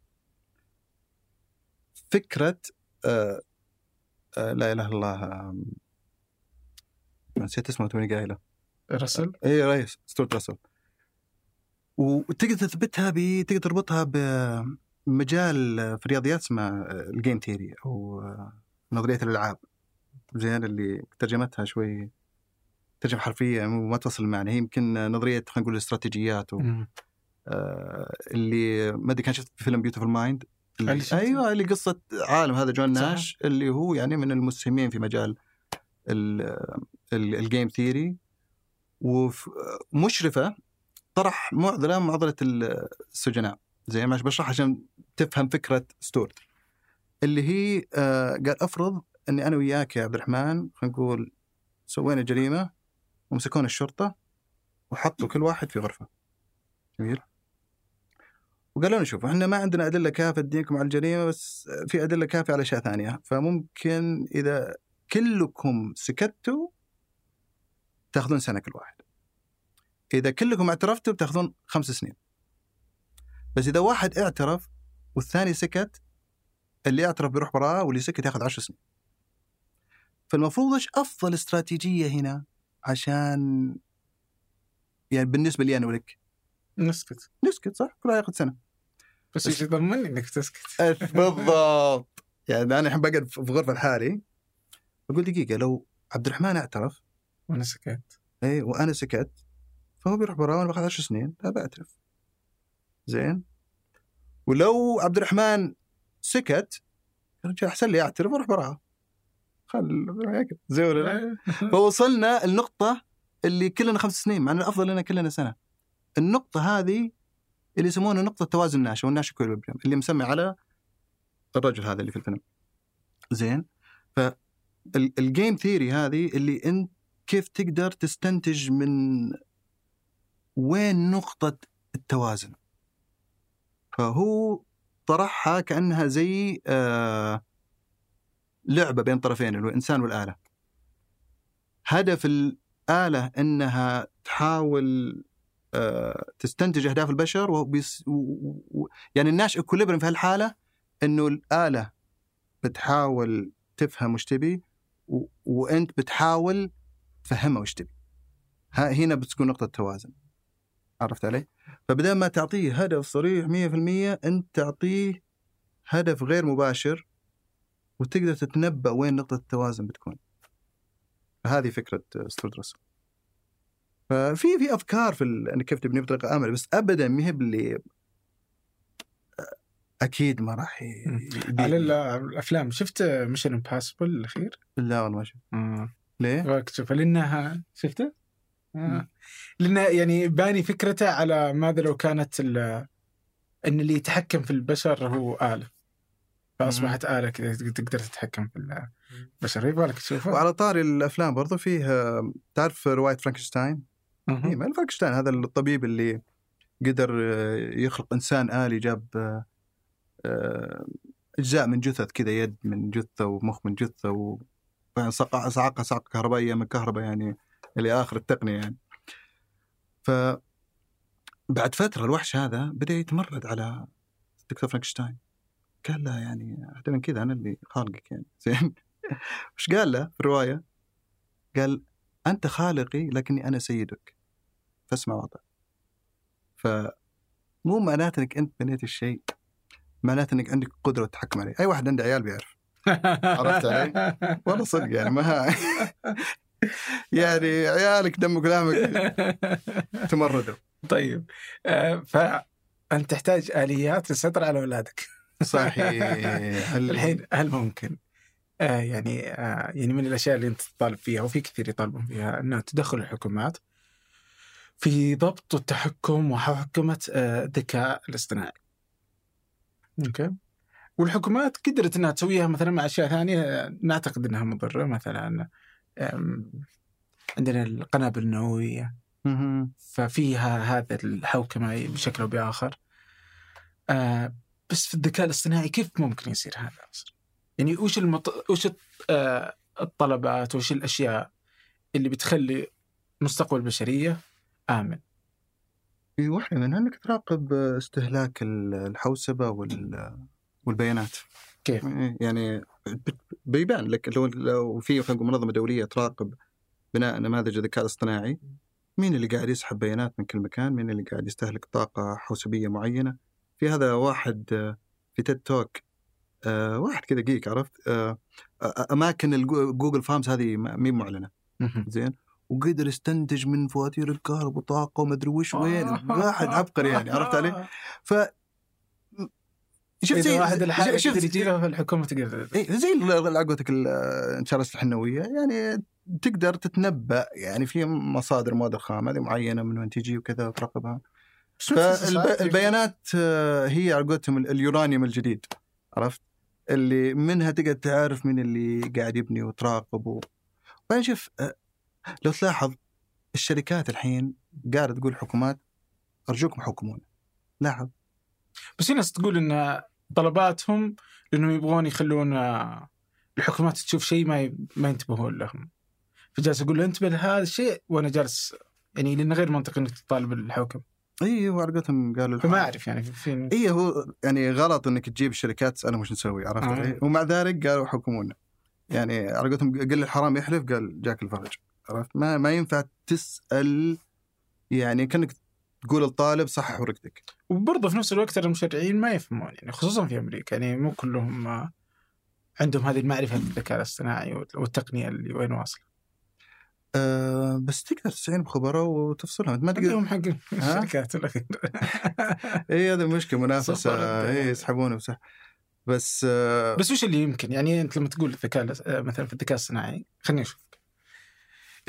فكرة آه آه لا إله إلا الله نسيت اسمه توني قايله. رسل اي رئيس ستيوارت راسل. وتقدر تثبتها ب تقدر تربطها بمجال في الرياضيات اسمه ال game theory أو نظرية الألعاب. زين اللي ترجمتها شوي ترجمه حرفيه ما توصل المعنى هي يمكن نظرية خلينا نقول الاستراتيجيات و... آه، اللي ما أدري كان شفت فيلم Beautiful Mind اللي. أيوه اللي قصة عالم هذا جون ناش اللي هو يعني من المسهمين في مجال ال- ال- ال game theory ومشرفه طرح معضلة معضلة السجناء. زي ما بشرح عشان تفهم فكرة ستيوارت اللي هي آه، قال أفرض إني أنا وياك يا عبد الرحمن خلينا نقول سوينا جريمة. ومسكون الشرطة وحطوا كل واحد في غرفة. جميل. وقالوا لنا شوفوا إحنا ما عندنا أدلة كافية تدينكم على الجريمة بس في أدلة كافية على أشياء ثانية. فممكن إذا كلكم سكتوا تاخذون سنة كل واحد. إذا كلكم اعترفتوا بتاخذون خمس سنين. بس إذا واحد اعترف والثاني سكت اللي اعترف بيروح براءه واللي سكت ياخذ عشر سنين. فالمفروض إيش أفضل استراتيجية هنا؟ عشان يعني بالنسبة لي أنا ولك. نسكت. نسكت صح؟ كل ياخذ سنة. بس إيش يضمني إنك تسكت. بالضبط؟ يعني أنا الحين بقعد في غرفة لحالي بقول دقيقة لو عبد الرحمن اعترف وأنا سكت. اي وأنا سكت فهو بيروح برا وأنا باخذ 10 سنين لا بعترف زين؟ ولو عبد الرحمن سكت رجال أحسن لي أعترف وأروح براها خل زي ولا فوصلنا النقطة اللي كلنا خمس سنين مع إنه الأفضل لنا كلنا سنة. النقطة هذه اللي يسمونها نقطة توازن ناش وال Nash equilibrium اللي مسمي على الرجل هذا اللي في الفيلم. زين؟ فال game theory هذه اللي أنت كيف تقدر تستنتج من وين نقطة التوازن. فهو طرحها كأنها زي آه لعبة بين طرفين الإنسان والآلة. هدف الآلة أنها تحاول آه تستنتج أهداف البشر وبيس و... و... يعني الناشئ اكوليبرم في هالحالة أنه الآلة بتحاول تفهم وش تبي و... وأنت بتحاول تفهمها وش تبي. هنا بتكون نقطة توازن. عرفت علي؟ فبدل ما تعطيه هدف صريح 100% أنت تعطيه هدف غير مباشر وتقدر تتنبأ وين نقطة التوازن بتكون. هذه فكرة ستيوارت راسل. ففي في أفكار في انك كيف تبني بطريقة آمنة بس ابدا ما هي باللي أكيد ما راح على ال- الأفلام شفت Mission Impossible الأخير؟ لا والله ما شفت. ليه؟ تشوفه لانها شفته؟ آه. لأنه يعني باني فكرته على ماذا لو كانت إن اللي يتحكم في البشر هو آلة فأصبحت آلة كذا تقدر تتحكم في البشر يبغى لك تشوفه وعلى طاري الأفلام برضو فيه آه، تعرف رواية فرانكشتاين؟ اي. ما فرانكشتاين هذا الطبيب اللي قدر آه، يخلق إنسان آلي جاب آه، أجزاء من جثث كذا يد من جثة ومخ من جثة و صعقها صعقه كهربائية من كهرباء يعني إلى آخر التقنية يعني. ف بعد فترة الوحش هذا بدأ يتمرد على دكتور فرانكشتاين قال له يعني من كذا أنا اللي خالقك يعني. زين. وش قال له في الرواية؟ قال أنت خالقي لكني أنا سيدك. فاسمع ف مو معناته إنك أنت بنيت الشيء معناته إنك عندك قدرة تتحكم عليه. أي واحد عنده عيال بيعرف. عرفت علي؟ والله صدق يعني ما يعني عيالك دمك ولحمك تمردوا. طيب. آه، فأنت تحتاج آليات للسيطره على أولادك. صحيح الحين هل ممكن آه يعني آه يعني من الأشياء اللي أنت تطالب فيها وفي كثير يطالبون فيها إنه تدخل الحكومات في ضبط والتحكم وحكمة آه الذكاء الاصطناعي. أوكي؟ والحكومات قدرت إنها تسويها مثلا مع أشياء ثانية آه، نعتقد إنها مضرة مثلا عندنا القنابل النووية. ففيها هذا الحوكمة بشكل أو بآخر آه بس في الذكاء الاصطناعي كيف ممكن يصير هذا أصلا؟ يعني وش المط... وش آه الطلبات وش الأشياء اللي بتخلي مستقبل البشرية آمن في واحدة منها إنك تراقب استهلاك الحوسبة وال والبيانات كيف؟ يعني بيبان لك لو لو في خلينا نقول منظمة دولية تراقب بناء نماذج الذكاء الاصطناعي مين اللي قاعد يسحب بيانات من كل مكان مين اللي قاعد يستهلك طاقة حوسبية معينة في هذا واحد آه، في تيد توك آه، واحد كذا جيك عرفت؟ آه، الجو- جوجل فارمز هذه مين معلنة. مهم. زين؟ وقدر يستنتج من فواتير الكهرباء وطاقة ومدري وش وين؟ واحد عبقري يعني عرفت علي؟ ف شفت زي واحد الحالة شفت تقدر يجيبها في الحكومة تقدر. إيه زي ال- عقوتك ال- انشارة الحنوية. يعني تقدر تتنبأ يعني في مصادر مواد خام هذه معينة من وين تجي وكذا society. فالبيانات هي على قولتهم ال- اليورانيوم الجديد عرفت؟ اللي منها تقدر تعرف من اللي قاعد يبني وتراقب و... بعدين شوف آه، لو تلاحظ الشركات الحين قاعدة تقول حكومات أرجوكم حكمونا. لاحظ؟ بس في ناس تقول إن طلباتهم لانهم يبغون يخلون آه، الحكومات تشوف شيء ما. ما ينتبهون لهم. فجالس أقول له انتبه لهذا الشيء وأنا جالس يعني لأنه غير منطقي إنك تطالب الحكم. اي هو قولتهم قالوا فما الحكومة. أعرف يعني في. اي هو يعني غلط إنك تجيب الشركات تسالهم وش نسوي عرفت آه. علي؟ ومع ذلك قالوا حكمونا يعني على قولتهم قل الحرام يحلف قال جاك الفرج عرفت ما ما ينفع تسأل يعني كأنك تقول الطالب صحح ورقتك وبرضه في نفس الوقت المشرعين ما يفهمون يعني خصوصا في أمريكا يعني مو كلهم آه، عندهم هذه المعرفة بالذكاء الاصطناعي وال- والتقنية اللي وين واصلة. أه بس تقدر تستعين بخبراء وتفصلهم ما تقدر عندهم حق؟ الشركات الأخير. إي هذا مشكلة منافسة. إي يسحبونه بصح بس آه بس وش اللي يمكن يعني أنت لما تقول الذكاء آه، مثلا في الذكاء الصناعي خليني أشوف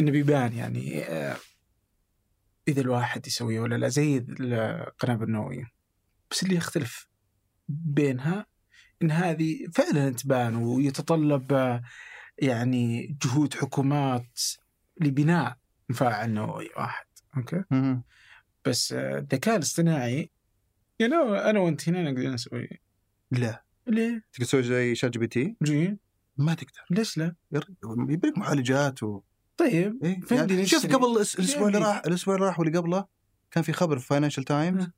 إنه بيبان يعني آه، إذا الواحد يسويه ولا لا زي القنابل النوويه بس اللي يختلف بينها إن هذه فعلا تبان ويتطلب آه، يعني جهود حكومات لبناء مفاعل نووي واحد أوكي مهم. بس آه، الذكاء الاصطناعي يعني أنا وأنت هنا نقدر نسوي لا ليه؟ تقدر تسوي زي ChatGPT جين ما تقدر ليش لا؟ يبي لك معالجات و... طيب إيه؟ يعني شوف؟ قبل الأسبوع اللي. راح الأسبوع اللي راح واللي قبله كان في خبر في Financial Times نعم.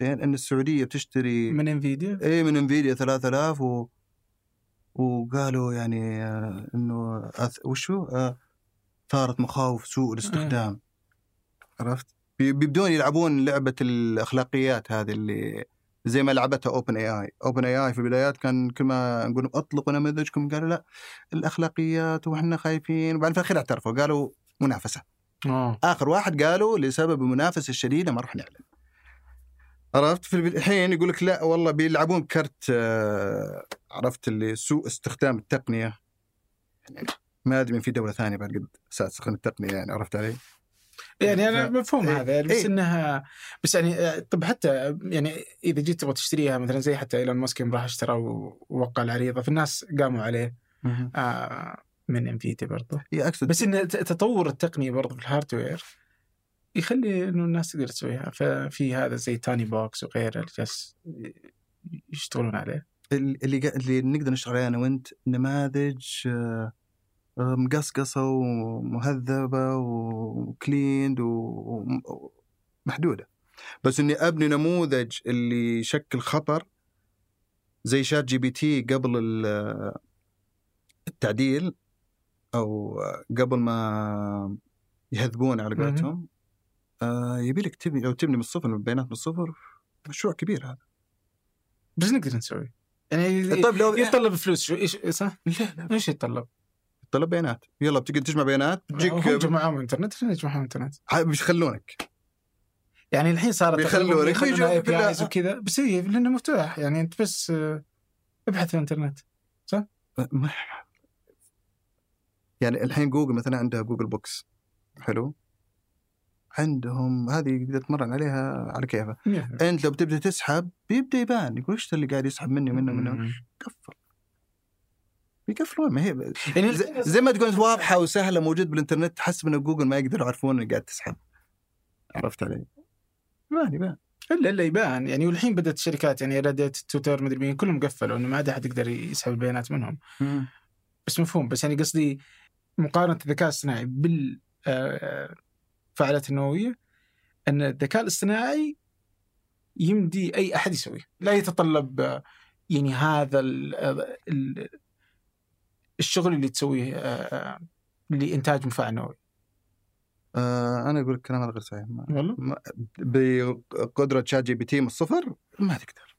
زين إن السعودية بتشتري من Nvidia اي من Nvidia 3000 و... وقالوا يعني آه، إنه أث... وشو آه، ثارت مخاوف سوء الاستخدام. عرفت؟ بي- بيبدون يلعبون لعبة الأخلاقيات هذه اللي زي ما لعبتها اوبن اي اي، اوبن اي اي في البدايات كان كل ما نقول أطلقوا نماذجكم قالوا لا الأخلاقيات وإحنا خايفين. وبعدين في الأخير اعترفوا قالوا منافسة. آه. آخر واحد قالوا لسبب المنافسة الشديدة ما راح نعلن. عرفت؟ في الحين يقول لك لا والله بيلعبون كرت آه، عرفت اللي سوء استخدام التقنية. يعني ما أدري من في دولة ثانية بعد قد ساعة تستخدم التقنيه يعني عرفت علي؟ يعني أنا ف- مفهوم إيه، هذا يعني بس إيه. انها بس يعني آه، طب حتى يعني إذا جيت تبغى تشتريها مثلا زي حتى إيلون ماسك يوم راح اشترى ووقع العريضة فالناس قاموا عليه آه من Nvidia برضه هي أقصد بس إن تطور التقنية برضه في ال hardware يخلي إنه الناس تقدر تسويها ففي هذا زي tiny box وغيره اللي جالس يشتغلون عليه اللي اللي نقدر نشتغل عليه أنا وأنت نماذج آه، مقصقصة ومهذبة و cleaned و- ومحدودة. بس إني أبني نموذج اللي يشكل خطر زي ChatGPT قبل ال- التعديل أو قبل ما يهذبون على قولتهم آه يبي لك تبني لو تبني من الصفر من البيانات من الصفر مشروع كبير هذا. بس نقدر نسوي. يعني طيب لو يتطلب فلوس شو إيش صح؟ لا لا. إيش يتطلب؟ طلب بيانات. يلا بتقدر تجمع بيانات؟ تجيك هم يجمعون إنترنت عشان يجمعون إنترنت. ح- بيخلونك. يعني الحين صارت بيخلونك، بيخلون بيجوا- IP لا. ايز وكذا. بس هي لأنه مفتوح يعني أنت بس آه، ابحث في الإنترنت. ما- يعني الحين جوجل مثلا عندها Google Books. حلو. عندهم هذه تقدر تتمرن عليها على كيفك أنت لو بتبدأ تسحب بيبدأ يبان. يقول إيش اللي قاعد يسحب مني ومنه ومنه. قفل بيقفلون ما هي يعني زي, زي ما تقول واضحة وسهلة موجود بالإنترنت تحسب إن جوجل ما يقدروا يعرفون انك قاعد تسحب. عرفت علي؟ يبان يبان الا إلا يبان. يعني والحين بدأت الشركات يعني ريدت تويتر مدري مين كلهم قفلوا إنه ما عاد أحد يقدر يسحب البيانات منهم. بس مفهوم. بس يعني قصدي مقارنة الذكاء الاصطناعي بال آه، فعاليات النووية إن الذكاء الاصطناعي يمدي أي أحد يسويه لا يتطلب آه، يعني هذا ال ال الشغل اللي تسويه آه، لإنتاج مفاعل نووي؟ آه أنا أقول لك كلام هذا غير صحيح. ما- بقدرة ChatGPT من الصفر ما تقدر.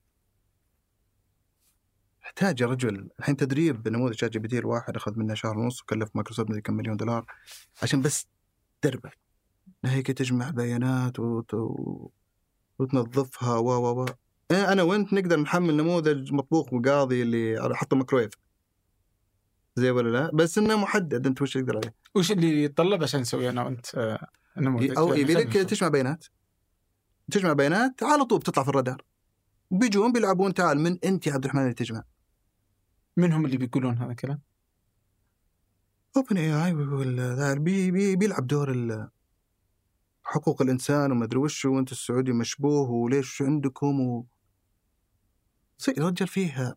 يحتاج يا رجل. الحين تدريب نموذج ChatGPT الواحد أخذ منه شهر ونص وكلف مايكروسوفت مدري كم مليون دولار عشان بس تدربه. هيك تجمع بيانات وت... وتنظفها و و و. إيه أنا وأنت نقدر نحمل نموذج مطبوخ وقاضي اللي على حط الميكرويف زي ولا لا؟ بس إنه محدد أنت وش تقدر عليه. وش اللي يتطلب عشان نسوي أنا وأنت آه، نموذج أو يبي لك. تجمع بيانات. تجمع بيانات على طول بتطلع في الرادار. بيجون بيلعبون تعال من أنت يا عبد الرحمن اللي تجمع. من هم اللي بيقولون هذا الكلام؟ OpenAI بي بي بيلعب دور حقوق الإنسان وما أدري وش وأنت السعودي مشبوه وليش عندكم و... يا رجال فيها.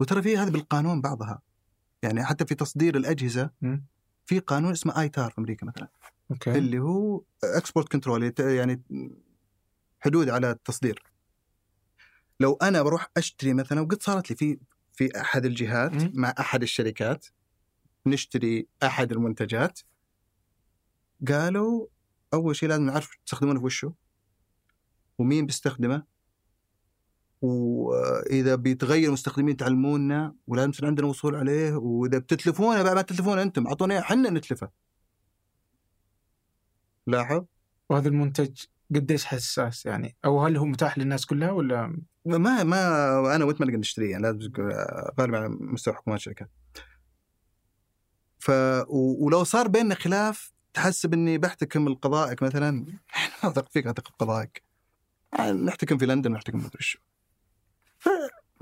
وترى فيه هذا بالقانون بعضها. يعني حتى في تصدير الأجهزة. في قانون اسمه ITAR في أمريكا مثلا أوكي اللي هو export control يعني حدود على التصدير لو أنا بروح أشتري مثلا وقد صارت لي في في أحد الجهات مم. مع أحد الشركات نشتري أحد المنتجات قالوا أول شيء لازم نعرف تستخدمونه في وشه ومين بيستخدمه وإذا بيتغير المستخدمين تعلمونا ولازم يصير عندنا وصول عليه وإذا بتتلفونه بعد ما تتلفونه أنتم أعطونا إحنا نتلفه لاحظ وهذا المنتج قديش حساس يعني أو هل هو متاح للناس كلها ولا ما ما أنا وأنت ما نقدر نشتريه يعني لازم غالبا على مستوى حكومات الشركات. ف و- ولو صار بيننا خلاف تحسب إني بحتكم لقضائك مثلا إحنا أثق فيك أثق في قضائك. نحتكم في لندن نحتكم في مدري شو.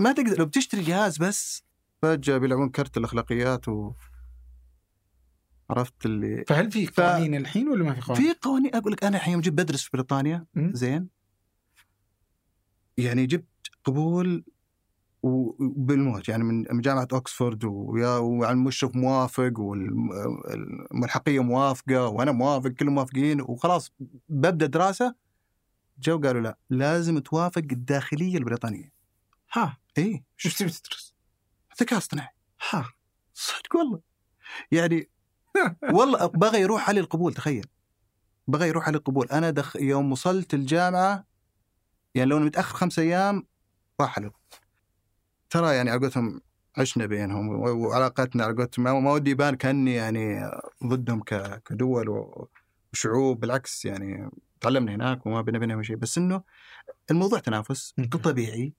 فما تقدر لو بتشتري جهاز بس فجأة بيلعبون كرت الأخلاقيات و عرفت اللي فهل في قوانين الحين ولا ما في قوانين؟ في قوانين أقول لك أنا الحين يوم جيت بدرس في بريطانيا. زين يعني جبت قبول وبالموت يعني من جامعة اوكسفورد ويا وعن المشرف موافق والملحقيه موافقة وأنا موافق كلهم موافقين وخلاص ببدأ دراسة جو قالوا لا لازم توافق الداخلية البريطانية ها اي وش تبي تدرس؟ ذكاء اصطناعي ها صدق والله. يعني والله بغى يروح علي القبول تخيل. بغى يروح علي القبول. أنا دخ يوم وصلت الجامعة يعني لو متأخر خمس أيام راح علي ترى يعني على قولتهم عشنا بينهم وعلاقتنا على قولتهم. ما ما ودي يبان كأني يعني ضدهم كدول وشعوب. بالعكس يعني تعلمنا هناك وما بينا بينهم شيء. بس إنه الموضوع تنافس. طبيعي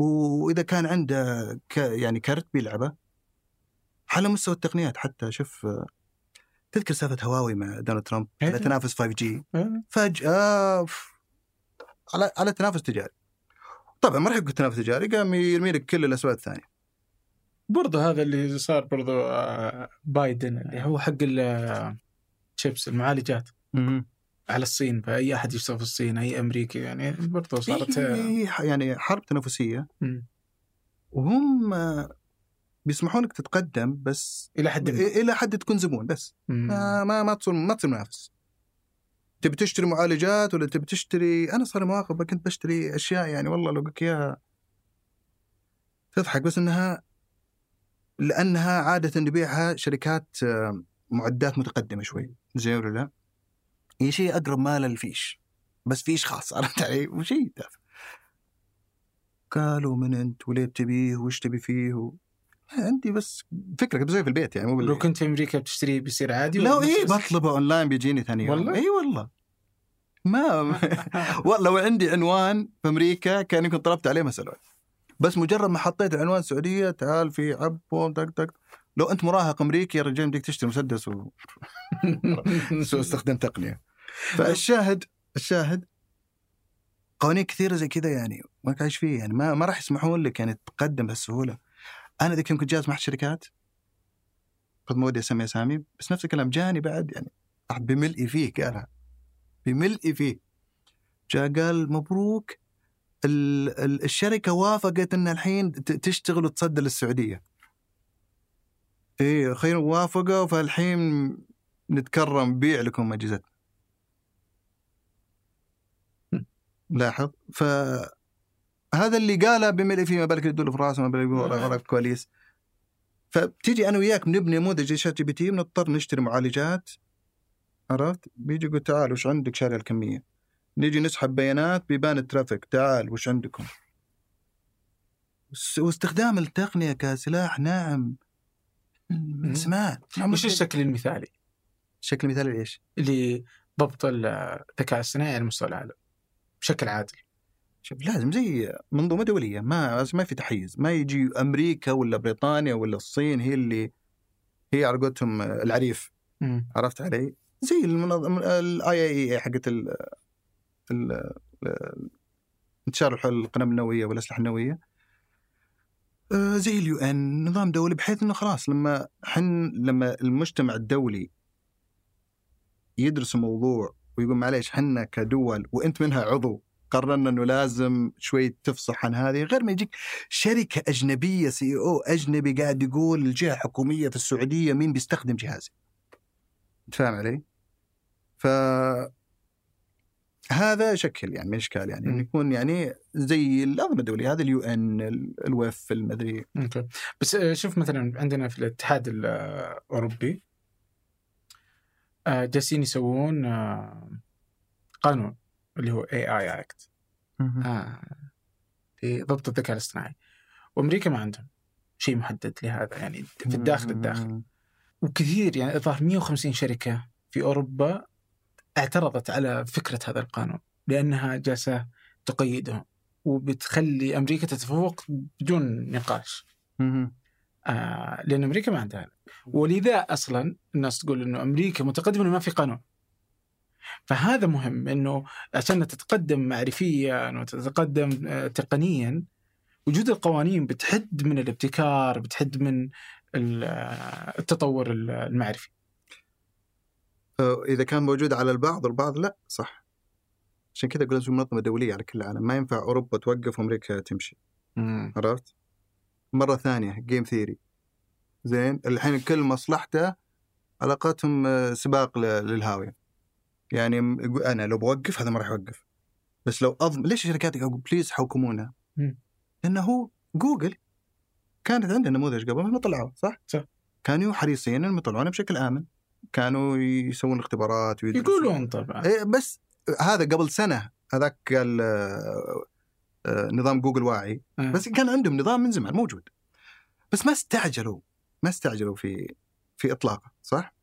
وإذا كان عنده ك يعني كرت بيلعبه على مستوى التقنيات حتى شوف آه، تذكر سالفة هواوي مع دونالد ترامب؟ إيه. على تنافس 5 جي آه. فجأة ف- على على تنافس تجاري. طبعا ما راح يكون تنافس تجاري قام يرمي لك كل الأسباب الثانية. برضه هذا اللي صار برضه آه، بايدن اللي هو حق الشيبس المعالجات. على الصين فأي أحد يشتغل في الصين أي أمريكي يعني برضه صارت إيه، يعني حرب تنافسية. وهم بيسمحون لك تتقدم بس إلى حد ما إلى حد تكون زبون بس. ما ما ما تصير ما تصير منافس تبي تشتري معالجات ولا تبي تشتري أنا صار مواقف كنت بشتري أشياء يعني والله لو قلت إياها تضحك بس إنها لأنها عادة نبيعها شركات آه، معدات متقدمة شوي زين ولا لا؟ هي شيء أقرب ما للفيش. بس فيش خاص عرفت علي؟ وشيء تافه قالوا من أنت؟ وليه تبيه وش تبي فيه؟ و... عندي بس فكرة كنت بسويها في البيت يعني مو لو كنت في أمريكا بتشتريه بيصير عادي لا بس- بطلبه أونلاين بيجيني ثاني يوم. والله؟ إي والله. ما والله لو عندي عنوان في أمريكا كان يمكن طلبت عليه مسألة. بس مجرد ما حطيت العنوان السعوديه تعال في عبو دق دق لو أنت مراهق أمريكي يا رجال بدك تشتري مسدس و... سوء استخدام تقنية. فالشاهد الشاهد قوانين كثيرة زي كذا يعني ما عايش فيه يعني. ما ما راح يسمحون لك يعني تتقدم بهالسهولة. أنا ذيك يوم كنت جالس مع الشركات قد ما ودي أسمي أسامي بس نفس الكلام جاني بعد يعني بملئي فيه قالها. بملئي فيه. جاء قال مبروك ال- ال- الشركة وافقت إن الحين تشتغل وتصدر للسعودية. إيه أخيرا وافقوا فالحين نتكرم بيع لكم أجهزتنا. لاحظ. ف هذا اللي قاله بملئ فيه ما بالك باللي في راسه ما بالك يقول ورا ورا كواليس. فبتيجي أنا وياك بنبني نموذج ChatGPT بنضطر نشتري معالجات. عرفت؟ بيجي يقول تعال وش عندك شاري الكمية؟ نيجي نسحب بيانات بيبان الترافيك. تعال وش عندكم؟ واستخدام التقنية كسلاح ناعم. من زمان وش الشكل المثالي؟ الشكل المثالي إيش؟ لضبط الذكاء الاصطناعي على مستوى العالم بشكل عادل شوف لازم زي منظومة دولية ما ما في تحيز ما يجي أمريكا ولا بريطانيا ولا الصين هي اللي هي على قولتهم العريف مم. عرفت علي؟ زي ال IAEA حقت ال ال- ال- انتشار القنابل النووية والأسلحة النووية آه، زي ال UN نظام دولي بحيث إنه خلاص لما حن لما المجتمع الدولي يدرس الموضوع ويقول معليش حنا كدول وانت منها عضو قررنا إنه لازم شوي تفصح عن هذه غير ما يجيك شركة أجنبية سي أو أجنبي قاعد يقول الجهة الحكومية في السعودية مين بيستخدم جهازي. أنت فاهم علي؟ ف هذا شكل يعني من إشكال يعني. إنه يكون يعني زي الانظمه الدولية هذا اليو إن الويف المدري بس آه، شوف مثلا عندنا في الاتحاد الاوروبي آه، جالسين يسوون آه، قانون اللي هو اي اي اكت آه. في ضبط الذكاء الاصطناعي. وأمريكا ما عندهم شيء محدد لهذا يعني في الداخل الداخل. وكثير يعني الظاهر 150 شركة في أوروبا اعترضت على فكرة هذا القانون لأنها جالسة تقيدهم وبتخلي أمريكا تتفوق بدون نقاش. آه لأن أمريكا ما عندها. ولذا أصلا الناس تقول إنه أمريكا متقدمة إنه ما في قانون. فهذا مهم إنه عشان تتقدم معرفيا وتتقدم آه، تقنيا وجود القوانين بتحد من الابتكار بتحد من آه، التطور ال- المعرفي. إذا كان موجود على البعض البعض لا صح. عشان كذا أقول لازم منظمة دولية على كل العالم ما ينفع أوروبا توقف وأمريكا تمشي. عرفت؟ مرة ثانية جيم ثيري زين الحين كل مصلحته علاقتهم آه، سباق للهاوية يعني أنا لو بوقف هذا ما راح يوقف بس لو اضم ليش الشركات please حوكمونا؟ لأنه هو جوجل كانت عندها نموذج قبل ما طلعوه صح؟ صح. كانوا حريصين إنهم يطلعونه بشكل آمن كانوا يسوون اختبارات ويدرسون. يقولون طبعا إيه بس هذا قبل سنة هذاك قال آه، نظام جوجل واعي آه. بس كان عندهم نظام من زمان موجود بس ما استعجلوا ما استعجلوا في في إطلاقه صح؟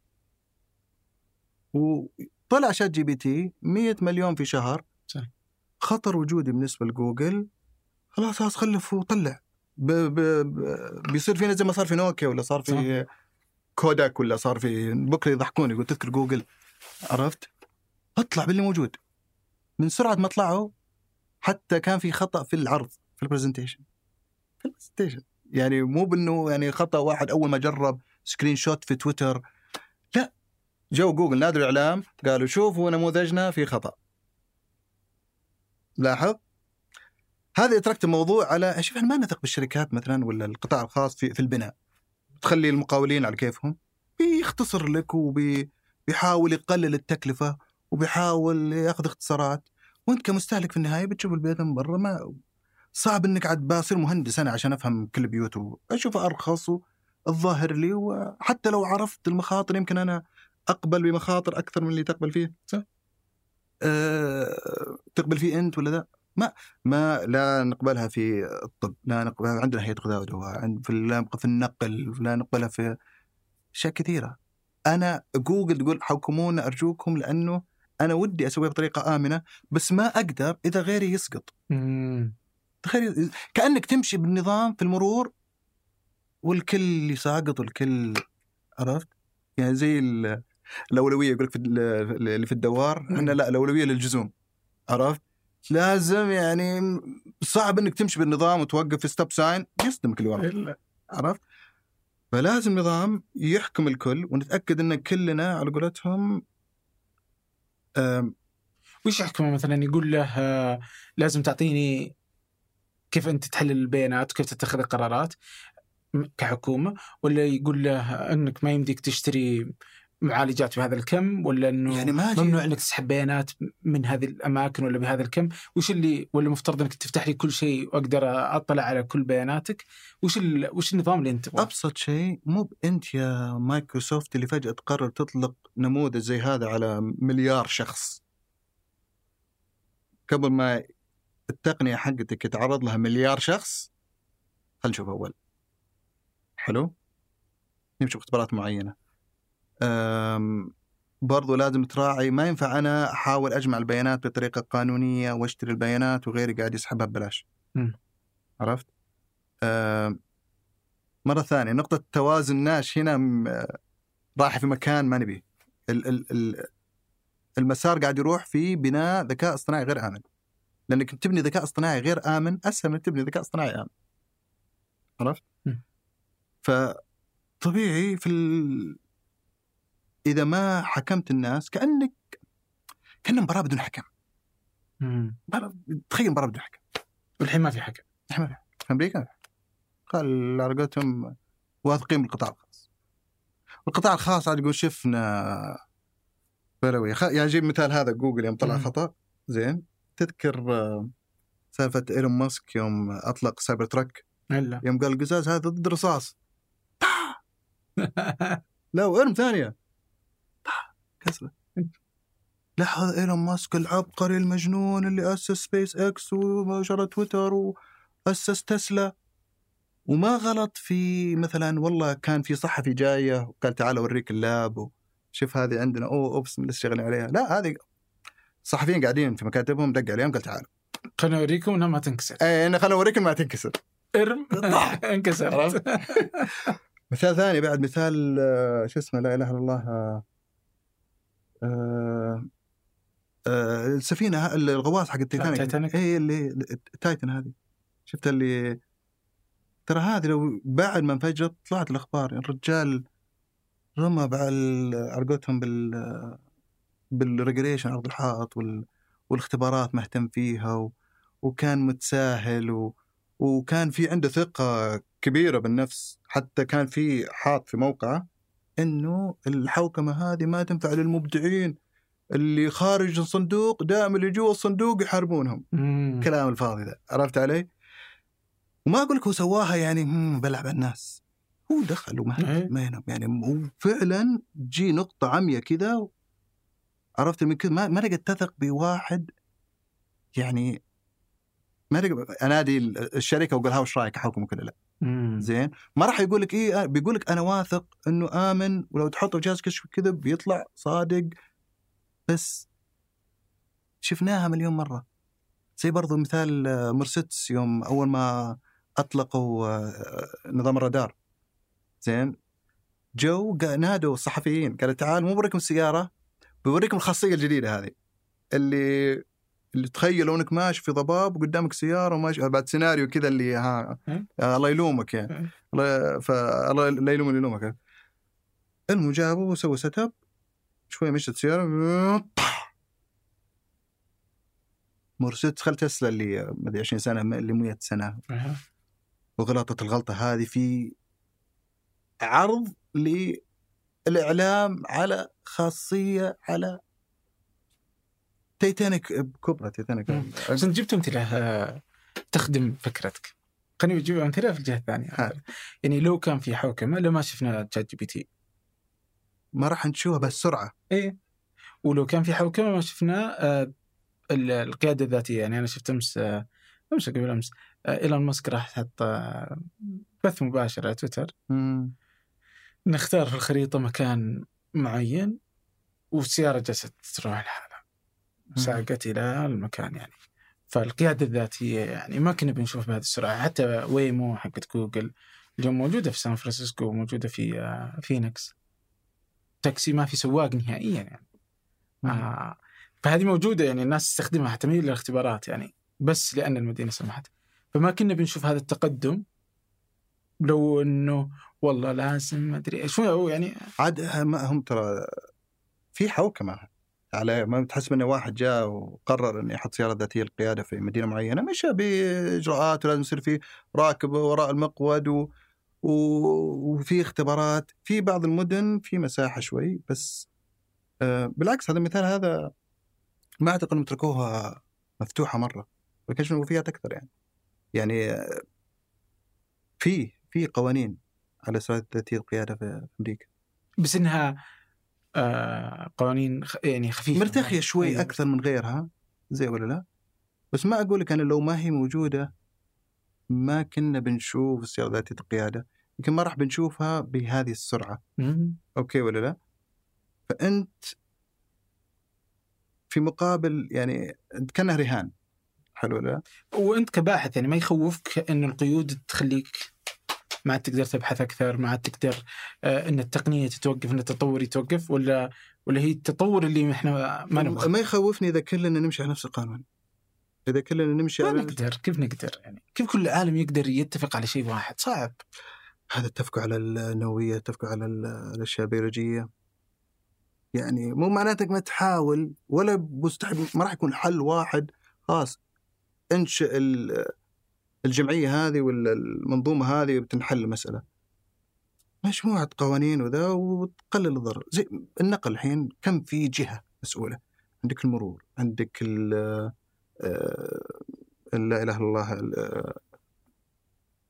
وطلع شات جي بي تي 100 مليون في شهر صح. خطر وجودي بالنسبة لجوجل خلاص خلاص خلف وطلع ب ب ب بيصير فينا زي ما صار في نوكيا ولا صار في كوداك ولا صار في بكرة يضحكون يقول تذكر جوجل عرفت؟ اطلع باللي موجود من سرعة ما طلعوا حتى كان في خطأ في العرض في ال presentation في ال presentation يعني مو بإنه يعني خطأ واحد أول ما جرب screenshot في تويتر. لا جو جوجل نادوا الإعلام قالوا شوفوا نموذجنا في خطأ. لاحظ؟ هذا تركت الموضوع على شوف إحنا ما نثق بالشركات مثلا ولا القطاع الخاص في في البناء. تخلي المقاولين على كيفهم. بيختصر لك وبيحاول يقلل التكلفة وبيحاول يأخذ اختصارات. وانت كمستهلك في النهاية بتشوف البيت من برا ما صعب إنك عاد بصير مهندس أنا عشان أفهم كل بيوته أشوف أرخص الظاهر لي وحتى لو عرفت المخاطر يمكن أنا أقبل بمخاطر أكثر من اللي تقبل فيه صح؟ أه تقبل فيه أنت ولا لا؟ ما ما لا نقبلها في الطب، لا نقبلها عندنا هيئه غذاء ودواء، في في النقل، لا نقبلها في أشياء كثيرة. أنا جوجل تقول حكمونا أرجوكم لأنه أنا ودي أسويها بطريقة آمنة بس ما أقدر إذا غيري يسقط. تخيل كأنك تمشي بالنظام في المرور والكل يساقط والكل عرفت؟ يعني زي ال- الأولوية يقول لك اللي في الدوار إحنا لا الأولوية للجزوم عرفت؟ لازم يعني صعب إنك تمشي بالنظام وتوقف في stop sign يصدمك اللي وراك. عرفت؟ فلازم نظام يحكم الكل ونتأكد إن كلنا على قولتهم وش يحكمه مثلا؟ يقول له آه، لازم تعطيني كيف أنت تحلل البيانات وكيف تتخذ القرارات كحكومة؟ ولا يقول له إنك ما يمديك تشتري معالجات بهذا الكم ولا إنه يعني ما ممنوع إنك تسحب بيانات من هذه الأماكن ولا بهذا الكم؟ وش اللي ولا مفترض إنك تفتح لي كل شيء وأقدر أطلع على كل بياناتك؟ وش ال... وش النظام اللي أنت تبغاه؟ أبسط شيء مو بانت يا مايكروسوفت اللي فجأة تقرر تطلق نموذج زي هذا على مليار شخص. قبل ما التقنية حقتك يتعرض لها مليار شخص خلينا نشوف أول. حلو؟ نمشي باختبارات معينة. برضو لازم تراعي ما ينفع أنا أحاول أجمع البيانات بطريقة قانونية وأشتري البيانات وغيري قاعد يسحبها ببلاش. عرفت؟ أم مرة ثانية نقطة توازن ناش هنا رايحة في مكان ما نبيه ال- ال- ال- المسار قاعد يروح في بناء ذكاء اصطناعي غير آمن لأنك تبني ذكاء اصطناعي غير آمن أسهل من تبني ذكاء اصطناعي آمن عرفت؟ فطبيعي في ال... إذا ما حكمت الناس كأنك كنا مباراه بدون حكم. تخيل مباراه بدون حكم. والحين ما في حكم. إحنا في أمريكا قال على قولتهم واثقين بالقطاع الخاص. القطاع الخاص عاد يقول شفنا بلوي خ... يعني جيب مثال هذا جوجل يوم طلع. خطأ. زين. تذكر آه، سالفة إيلون ماسك يوم أطلق سايبر تراك؟ يوم قال القزاز هذا ضد الرصاص لا و ارم ثانية. كسره لا هذا إيلون ماسك العبقري المجنون اللي أسس سبيس إكس وشرى تويتر وأسس تسلا. وما غلط في مثلا والله كان في صحفي جاية وقال تعال أوريك اللاب شوف هذه عندنا. أوه oops لسه شغالين عليها؟ لا هذه الصحفيين قاعدين في مكاتبهم دق عليهم قال تعالوا. خليني أوريكم إنها ما تنكسر. اي أنا خليني اوريك ما تنكسر. إرم. انكسرت؟ مثال ثاني بعد مثال آه، شو اسمه لا إله إلا الله آه، السفينة ه- الغواص حق التيتانيك تايتانيك؟ اي اللي التايتن هذه. شفت اللي ترى هذه لو بعد ما انفجرت طلعت الأخبار. الرجال رمى على قولتهم بال بال regulation أرض الحائط وال... والاختبارات مهتم فيها و... وكان متساهل و... وكان في عنده ثقة كبيرة بالنفس. حتى كان في حاط في موقعه. إنه الحوكمة هذه ما تنفع للمبدعين اللي خارج الصندوق دائما اللي جوا الصندوق يحاربونهم مم. كلام الفاضي ذا عرفت علي؟ وما أقول لك هو سواها يعني بلعب على الناس هو دخل وما إيه. ما ينام يعني هو فعلا جي نقطة عمية كذا عرفت من كذا ما ما تقدر تثق بواحد يعني ما تقدر انادي الشركة واقول ها وش رأيك احوكم كذا لا. زين؟ ما راح يقول لك إيه بيقول لك أنا واثق إنه آمن ولو تحطه جهاز كشف كذب بيطلع صادق. بس شفناها مليون مرة. زي برضو مثال آه، مرسيدس يوم أول ما أطلقوا آه، نظام الرادار. زين؟ جو نادوا الصحفيين قالوا تعال مو بوريكم السيارة بوريكم الخاصية الجديدة هذه اللي اللي تخيلوا أنك ماشي في ضباب وقدامك سيارة وماشي بعد سيناريو كذا اللي ها. آه الله يلومك يعني. الله فالله لا يلوم اللي يلومك المهم جابوا وسووا setup شوي مشت السيارة مرسيدس خل تسلا اللي ما أدري 20 سنة اللي 100 سنة. وغلطت الغلطة هذه في عرض للاعلام على خاصية على تيتانيك بكبرى تيتانيك. بس انت جبت امثله تخدم فكرتك. خليني أجيب امثله في الجهة الثانية. ها. يعني لو كان في حوكمة لو ما شفنا تشات جي بي تي. ما راح نشوفها بهالسرعه إيه. ولو كان في حوكمة ما شفنا آه، ال- القيادة الذاتية. يعني أنا شفت أمس آه، أمس قبل أمس آه، إيلون ماسك راح حط آه، بث مباشر على تويتر. مم. نختار في الخريطة مكان معين والسيارة جالسة تروح لحالها ساقت إلى المكان يعني. فالقيادة الذاتية يعني ما كنا بنشوف بهذه السرعة. حتى ويمو حقت جوجل اليوم موجودة في سان فرانسيسكو وموجوده في آه، فينيكس. تاكسي ما في سواق نهائيا يعني. آه فهذه موجودة يعني الناس تستخدمها حتى من للاختبارات يعني بس لأن المدينة سمحت. فما كنا بنشوف هذا التقدم. لو إنه والله لازم ما أدري إيش. يعني عاد هم هم ترى في حوكمة. على ما تحسب انه واحد جاء وقرر انه يحط سيارة ذاتية للقيادة في مدينة معينة مشى باجراءات ولازم يصير في راكب وراء المقود و... و... وفي اختبارات في بعض المدن في مساحة شوي بس آه بالعكس هذا المثال هذا ما أعتقد إنهم تركوها مفتوحة مرة ولكن وفيات أكثر يعني. يعني آه، في في قوانين على سيارات ذاتية القياده في أمريكا. بس إنها آه قوانين. يعني خفيفة مرتخيه شوي أيوة. أكثر من غيرها زي ولا لا بس ما أقول لك أنا لو ما هي موجودة ما كنا بنشوف السياره ذاتية القيادة يمكن ما راح بنشوفها بهذه السرعة مم. أوكي ولا لا فأنت في مقابل يعني انت كأنها رهان حلو ولا لا وأنت كباحث يعني ما يخوفك إن القيود تخليك ما عاد تقدر تبحث أكثر ما عاد تقدر آه إن التقنية تتوقف إن التطور يتوقف ولا ولا هي التطور اللي إحنا ما نبغى. ما يخوفني إذا كلنا نمشي على نفس القانون. إذا كلنا نمشي ما على نقدر كيف نقدر يعني؟ كيف كل العالم يقدر يتفق على شيء واحد؟ صعب. هذا اتفقوا على النووية اتفقوا على ال- الأشياء البيولوجية. يعني مو معناتك ما تحاول ولا مستحيل ما راح يكون حل واحد خلاص انشئ ال- الجمعية هذه ولا المنظومة هذه بتنحل المسألة. مجموعة قوانين وذا وتقلل الضرر. زي النقل الحين كم في جهة مسؤولة؟ عندك المرور عندك ال آه، لا إله إلا الله ال-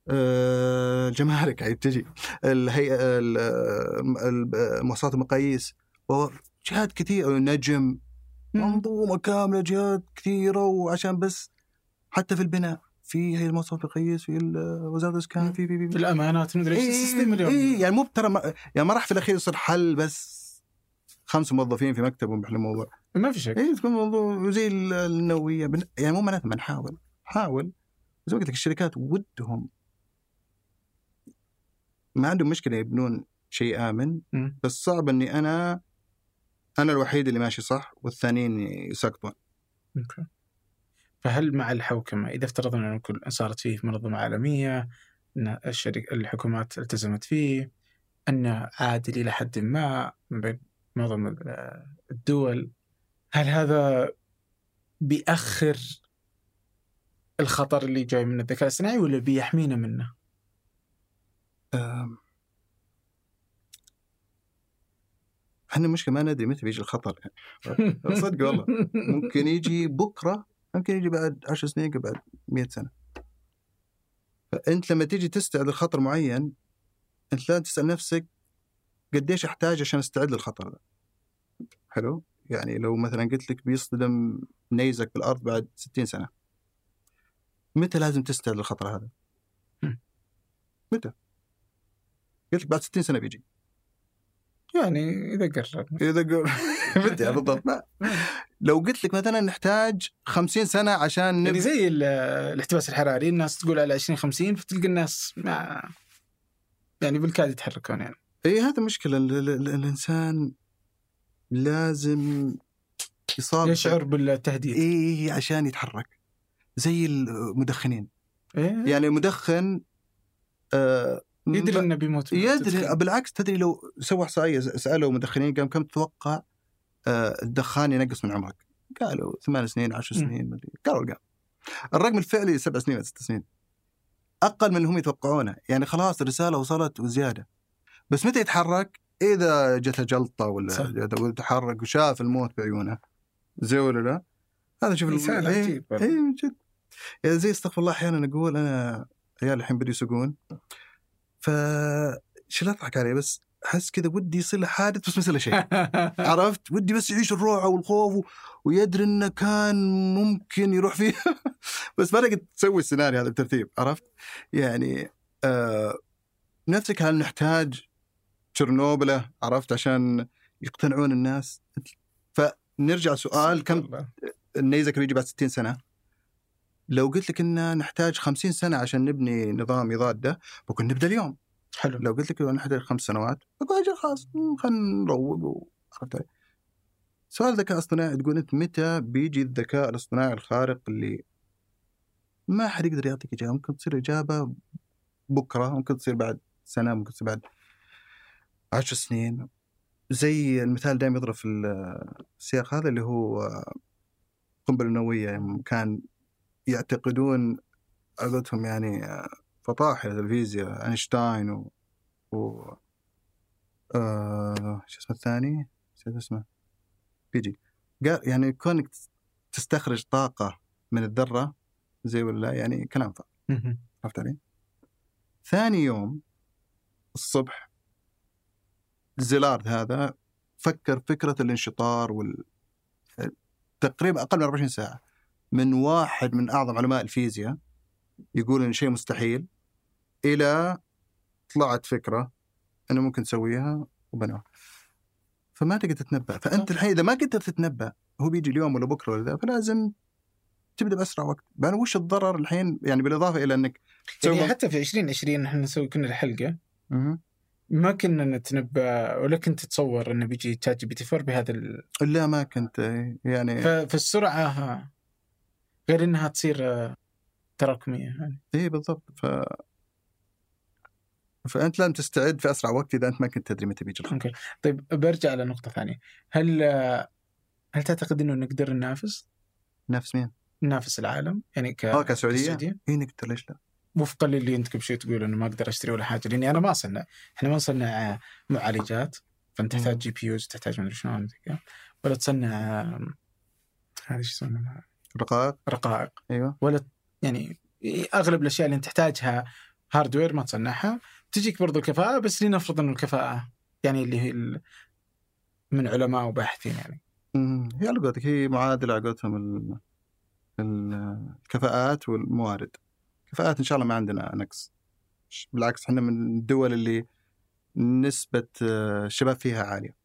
آه، الجمارك عيب تجي. الهيئه ال- ال- مؤسسات المقاييس. جهات كثيره نجم. منظومة كاملة جهات كثيرة وعشان بس حتى في البناء. في هي المؤسسات المقاييس في وزارة الإسكان في في في في. الامانات مدري إيش إيه 60 مليون. إيه يعني مو ترى ما يعني ما راح في الأخير يصير حل بس خمس موظفين في مكتب بيحلوا الموضوع. ما في شك. اي تكون موضوع زي ال- النووية. بن- يعني مو معناته ما نحاول حاول. زي ما قلت لك الشركات ودهم. ما عندهم مشكلة يبنون شيء آمن مم. بس صعب إني أنا أنا الوحيد اللي ماشي صح والثانيين يسقطون. أوكي. فهل مع الحوكمة إذا افترضنا إنه كل صارت فيه منظمه عالميه إن الشركة الحكومات التزمت فيه أنه عادل إلى حد ما من بين معظم ال- الدول هل هذا بيأخر الخطر اللي جاي من الذكاء الاصطناعي ولا بيحمينا منه؟ إحنا المشكلة ما ندري متى بيجي الخطر يعني. صدق والله. ممكن يجي بكرة ممكن يجي بعد 10 سنين بعد 100 سنة. فأنت لما تيجي تستعد لخطر معين أنت لازم تسأل نفسك قديش أحتاج عشان أستعد للخطر ده. حلو؟ يعني لو مثلا قلت لك بيصطدم نيزك بالأرض بعد 60 سنة متى لازم تستعد للخطر هذا؟ متى؟ قلت لك بعد 60 سنة بيجي. يعني إذا قرر إذا. متى بالضبط لا. لو قلت لك مثلا نحتاج 50 سنة عشان يعني نبني زي ال- الاحتباس الحراري الناس تقول على 2050 فتلقى الناس ما يعني بالكاد يتحركون يعني. إي هذا مشكلة. ال... ال... ال... الإنسان لازم يصاب يشعر بالتهديد. إي عشان يتحرك. زي المدخنين. إيه؟ يعني مدخن آه يدري إنه بيموت يدري بالعكس تدري لو سوى احصائيه سألوا مدخنين قام كم تتوقع آه الدخان ينقص من عمرك؟ قالوا ثمان سنين عشر. سنين مدري قالوا الارقام الرقم الفعلي سبع سنين ست سنين أقل من اللي هم يتوقعونه يعني خلاص الرسالة وصلت وزيادة بس متى يتحرك؟ إذا جته جلطه ولا تحرك وشاف الموت بعيونه زي ولا لا؟ هذا شوف إنسان إيه، عجيب. اي من جد يعني زي استغفر الله أحيانا أقول أنا عيال الحين بدوا يسوقون ف شو لا اضحك عليه بس أحس كذا ودي يصير له حادث بس ما يصير له شيء. عرفت؟ ودي بس يعيش الروعه والخوف و... ويدري إنه كان ممكن يروح فيه. بس ما تقدر تسوي السيناريو هذا بترتيب عرفت؟ يعني آه نفسك هل نحتاج تشيرنوبله عرفت؟ عشان يقتنعون الناس؟ فنرجع سؤال كم. النيزك اللي يجي بعد 60 سنة؟ لو قلت لك ان نحتاج 50 سنة عشان نبني نظام يضاد ده بكون نبدأ اليوم. حلو. لو قلت لك لو نحتاج خمس سنوات بقول أجل خلاص خلينا نروق و- عرفت علي؟ سؤال الذكاء الاصطناعي تقول أنت متى بيجي الذكاء الاصطناعي الخارق اللي ما حد يقدر يعطيك إجابة ممكن تصير إجابة بكرة ممكن تصير بعد سنة ممكن تصير بعد عشر سنين. زي المثال دائما يضرب في السياق هذا اللي هو القنبله النوويه يوم كان يعتقدون قولتهم يعني فطاحل الفيزياء أينشتاين و, و... آه... شو اسمه الثاني؟ نسيت اسمه بيجي قال يعني كونك تستخرج طاقة من الذرة زي ولا لا، يعني كلام فاضي. عرفت علي؟ ثاني يوم الصبح زيلارد هذا فكر فكرة الانشطار وال تقريبا أقل من 24 ساعة من واحد من أعظم علماء الفيزياء يقول إن شيء مستحيل إلى طلعت فكرة أنه ممكن تسويها وبنوها. فما تقدر تتنبأ. فأنت الحين إذا ما قدرت تتنبأ هو بيجي اليوم ولا بكرة ولا ذا فلازم تبدأ بأسرع وقت. بعدين وش الضرر الحين؟ يعني بالإضافة إلى أنك يعني حتى في 2020 إحنا نسوي كنا الحلقة. ما كنا نتنبأ ولا كنت تتصور إنه بيجي تشات جي بي تي 4 بهذا ال... لا ما كنت يعني فالسرعة ها، غير إنها تصير آه، تراكمية يعني اي بالضبط ف فأنت لازم تستعد في أسرع وقت إذا أنت ما كنت تدري متى بيجي الخبر أوكي طيب برجع لنقطة ثانية هل هل تعتقد إنه نقدر ننافس؟ نفس مين؟ ننافس العالم يعني ك آه كسعودية؟ كسعودية؟ اي نقدر ليش لا؟ وفقا للي أنت قبل شوي تقول إنه ما أقدر أشتري ولا حاجة لأني أنا ما أصنع إحنا ما نصنع معالجات فأنت. تحتاج GPUs تحتاج مدري شلون زي كذا. ولا تصنع هذه إيش يسمونها رقائق؟ رقائق. أيوه. ولا يعني أغلب الأشياء اللي انت تحتاجها hardware ما تصنعها. تجيك برضو الكفاءة بس لنفرض إنه الكفاءة يعني اللي هي من علماء وباحثين يعني. هي على قولتك هي معادلة على قولتهم ال- ال- الكفاءات والموارد. كفاءات إن شاء الله ما عندنا نقص بالعكس إحنا من الدول اللي نسبة آه، الشباب فيها عالية.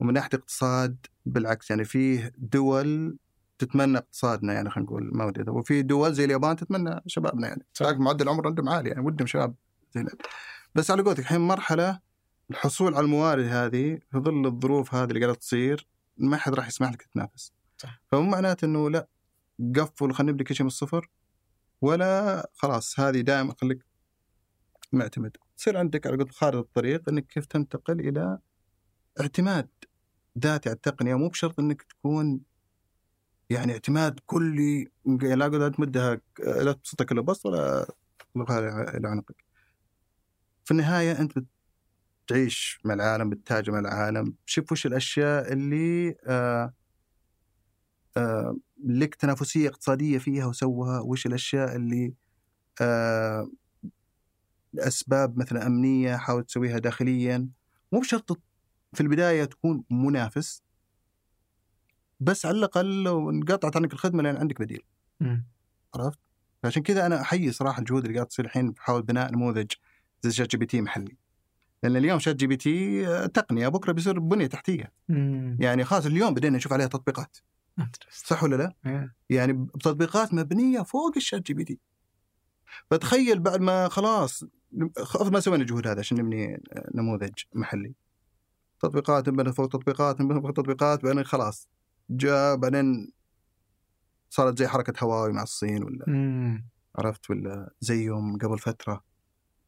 ومن ناحية اقتصاد بالعكس يعني فيه دول تتمنى اقتصادنا يعني خلينا نقول ما ودي وفي دول زي اليابان تتمنى شبابنا يعني. صح. بالعكس معدل العمر عندهم عالي يعني ودهم شباب زينا بس على قولتك الحين مرحلة الحصول على الموارد هذه في ظل الظروف هذه اللي قاعدة تصير ما حد راح يسمح لك تتنافس. صح. فمو معناته إنه لا قفل خلينا نبدأ كل شيء من الصفر ولا خلاص هذه دائما خليك معتمد. تصير عندك على قولتك خارطه الطريق إنك كيف تنتقل إلى اعتماد ذاتي على التقنية. مو بشرط إنك تكون يعني اعتماد كلي لا تمدها لا تبسطها كله بسط ولا تطلقها إلى عنقك. في النهاية أنت بتعيش مع العالم بتتاجر مع العالم شوف وش الأشياء اللي آه آه لك تنافسية اقتصادية فيها وسوها وش الأشياء اللي آه لاسباب مثلا أمنية حاول تسويها داخليا مو بشرط في البداية تكون منافس بس على الأقل لو انقطعت عنك الخدمة لأن عندك بديل. عرفت؟ عشان كذا أنا أحيي صراحة الجهود اللي قاعدة تصير الحين بحاول بناء نموذج زي ChatGPT محلي. لأن اليوم ChatGPT آه، تقنية بكرة بيصير بنية تحتية، مم. يعني خلاص اليوم بدينا نشوف عليها تطبيقات، صح ولا لا؟ إيه. يعني بتطبيقات مبنية فوق ال ChatGPT. فتخيل بعد ما خلاص ما سوينا الجهود هذا عشان نبني نموذج محلي. تطبيقات فوق تطبيقات فوق تطبيقات بعدين خلاص جاء بعدين صارت زي حركة هواوي مع الصين ولا مم. عرفت؟ ولا زيهم قبل فترة.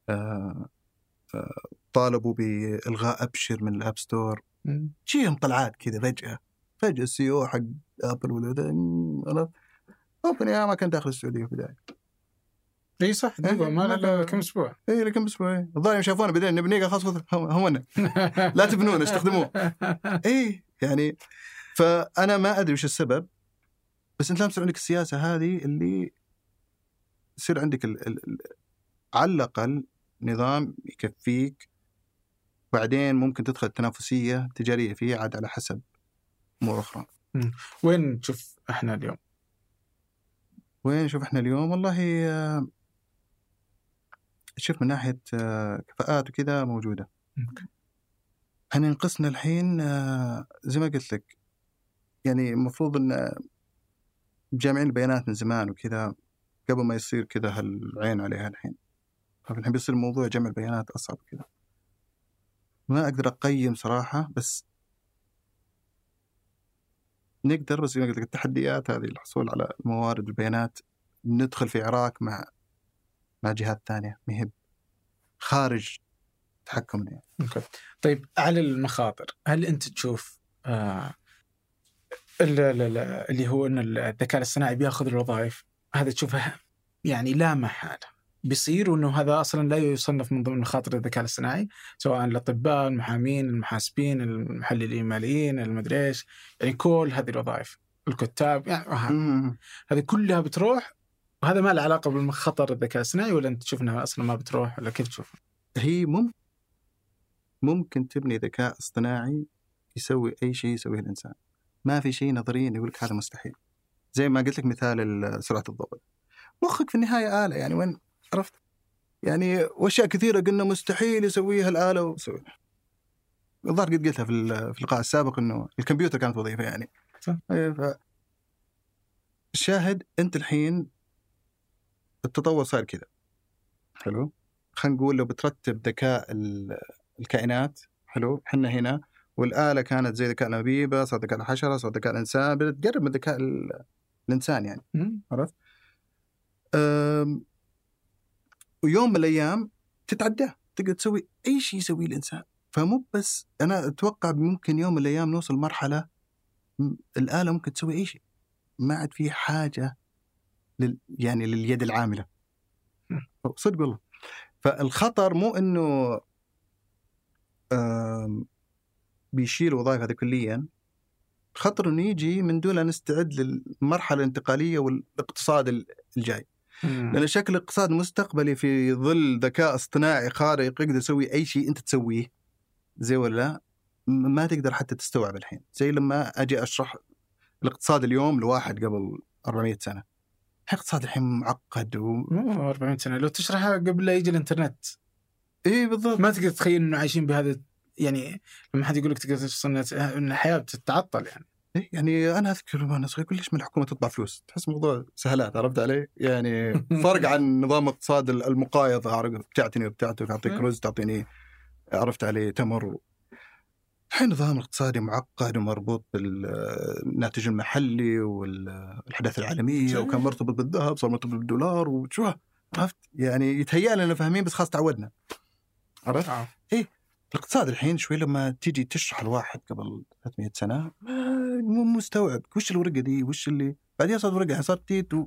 آه آه طالبوا بإلغاء أبشر من ال App Store. جيهم طلعات كذا فجأة. فجأة ال CEO حق Apple ولا عرفت؟ OpenAI ما كان داخل السعودية في البداية. إي صح إيه، دقيقة ما له كم أسبوع. إي لكم أسبوع. الظاهر شافونا بدينا نبني قال خلاص هونا لا تبنون استخدموه. اي يعني فأنا ما أدري وش السبب بس أنت لازم تصير عندك السياسة هذه اللي يصير عندك ال... ال... ال... على الأقل نظام يكفيك بعدين ممكن تدخل تنافسية تجارية فيه عاد على حسب أمور أخرى. وين تشوف إحنا اليوم؟ وين شوف إحنا اليوم والله آه، شوف من ناحية آه، كفاءات وكذا موجودة. إحنا ينقصنا الحين آه، زي ما قلت لك يعني المفروض إن جامعين البيانات من زمان وكذا قبل ما يصير كذا هالعين عليها الحين. فالحين بيصير موضوع جمع البيانات أصعب كذا ما أقدر أقيم صراحة بس نقدر بس ما التحديات هذه الحصول على موارد البيانات ندخل في عراك مع مع جهات ثانية. مهب خارج تحكمنا يعني. طيب على المخاطر هل أنت تشوف آه اللي هو إن الذكاء الاصطناعي بياخذ الوظائف. هذا تشوفه يعني لا محالة. بيصير وانه هذا أصلا لا يصنف من ضمن مخاطر الذكاء الاصطناعي سواء الأطباء المحامين المحاسبين المحللين الماليين المدري إيش. يعني كل هذه الوظائف الكتاب يعني. هذه كلها بتروح وهذا ما له علاقة بالخطر الذكاء الاصطناعي ولا أنت تشوف انها أصلا ما بتروح ولا كيف تشوف؟ هي ممكن ممكن تبني ذكاء اصطناعي يسوي أي شيء يسويه الإنسان. ما في شيء نظريا يقول لك هذا مستحيل. زي ما قلت لك مثال ال- سرعة الضوء. مخك في النهاية آلة يعني وين؟ عرفت؟ يعني وأشياء كثيرة قلنا مستحيل يسويها الآلة وسويها. الظاهر قد قلتها في في اللقاء السابق إنه الكمبيوتر كانت وظيفة يعني. صح. إيه، ف الشاهد أنت الحين التطور صار كذا. حلو. خلينا نقول لو بترتب ذكاء ال- الكائنات حلو إحنا هنا والآلة كانت زي ذكاء الأنابيبة صار ذكاء الحشرة صار ذكاء الإنسان بدأت تقرب من ذكاء ال- الإنسان يعني. عرفت؟ ويوم من الأيام تتعداه تقدر تسوي أي شيء يسويه الإنسان. فمو بس أنا أتوقع ممكن يوم من الأيام نوصل مرحله الآلة ممكن تسوي أي شيء. ما عاد في حاجة لل يعني لليد العاملة. صدق والله. فالخطر مو إنه بيشيل الوظائف هذه كليا خطر إنه يجي من دون أن نستعد للمرحلة الانتقالية والاقتصاد ال- الجاي. لأن شكل الاقتصاد المستقبلي في ظل ذكاء اصطناعي خارق يقدر يسوي أي شيء أنت تسويه زي ولا لا؟ ما تقدر حتى تستوعب الحين. زي لما أجي أشرح الاقتصاد اليوم لواحد قبل 400 سنة. الاقتصاد الحين معقد و... مو 400 سنة لو تشرحها قبل لا يجي الإنترنت. اي بالضبط. ما تقدر تتخيل إنه عايشين بهذا يعني لما حد يقول لك تقدر تشتغل إن الحياة بتتعطل يعني إيه يعني أنا أذكر وأنا صغير يقول ليش من الحكومة تطبع فلوس؟ تحس الموضوع سهلات عرفت علي؟ يعني فرق عن نظام اقتصاد المقايضة؟ بتعتني وبتعطي تعطيك رز تعطيني عرفت علي تمر الحين نظام اقتصادي معقد ومربوط بالناتج المحلي والاحداث العالمية. وكان مرتبط بالذهب صار مرتبط بالدولار وشو عرفت يعني يتهيأ لنا فاهمين بس خلاص تعودنا عرفت؟ آه. الاقتصاد الحين شوي لما تيجي تشرح الواحد قبل 300 سنة ما- مو مستوعب. وش الورقة دي؟ وش اللي؟ بعدين صارت ورقة صارت تيت و...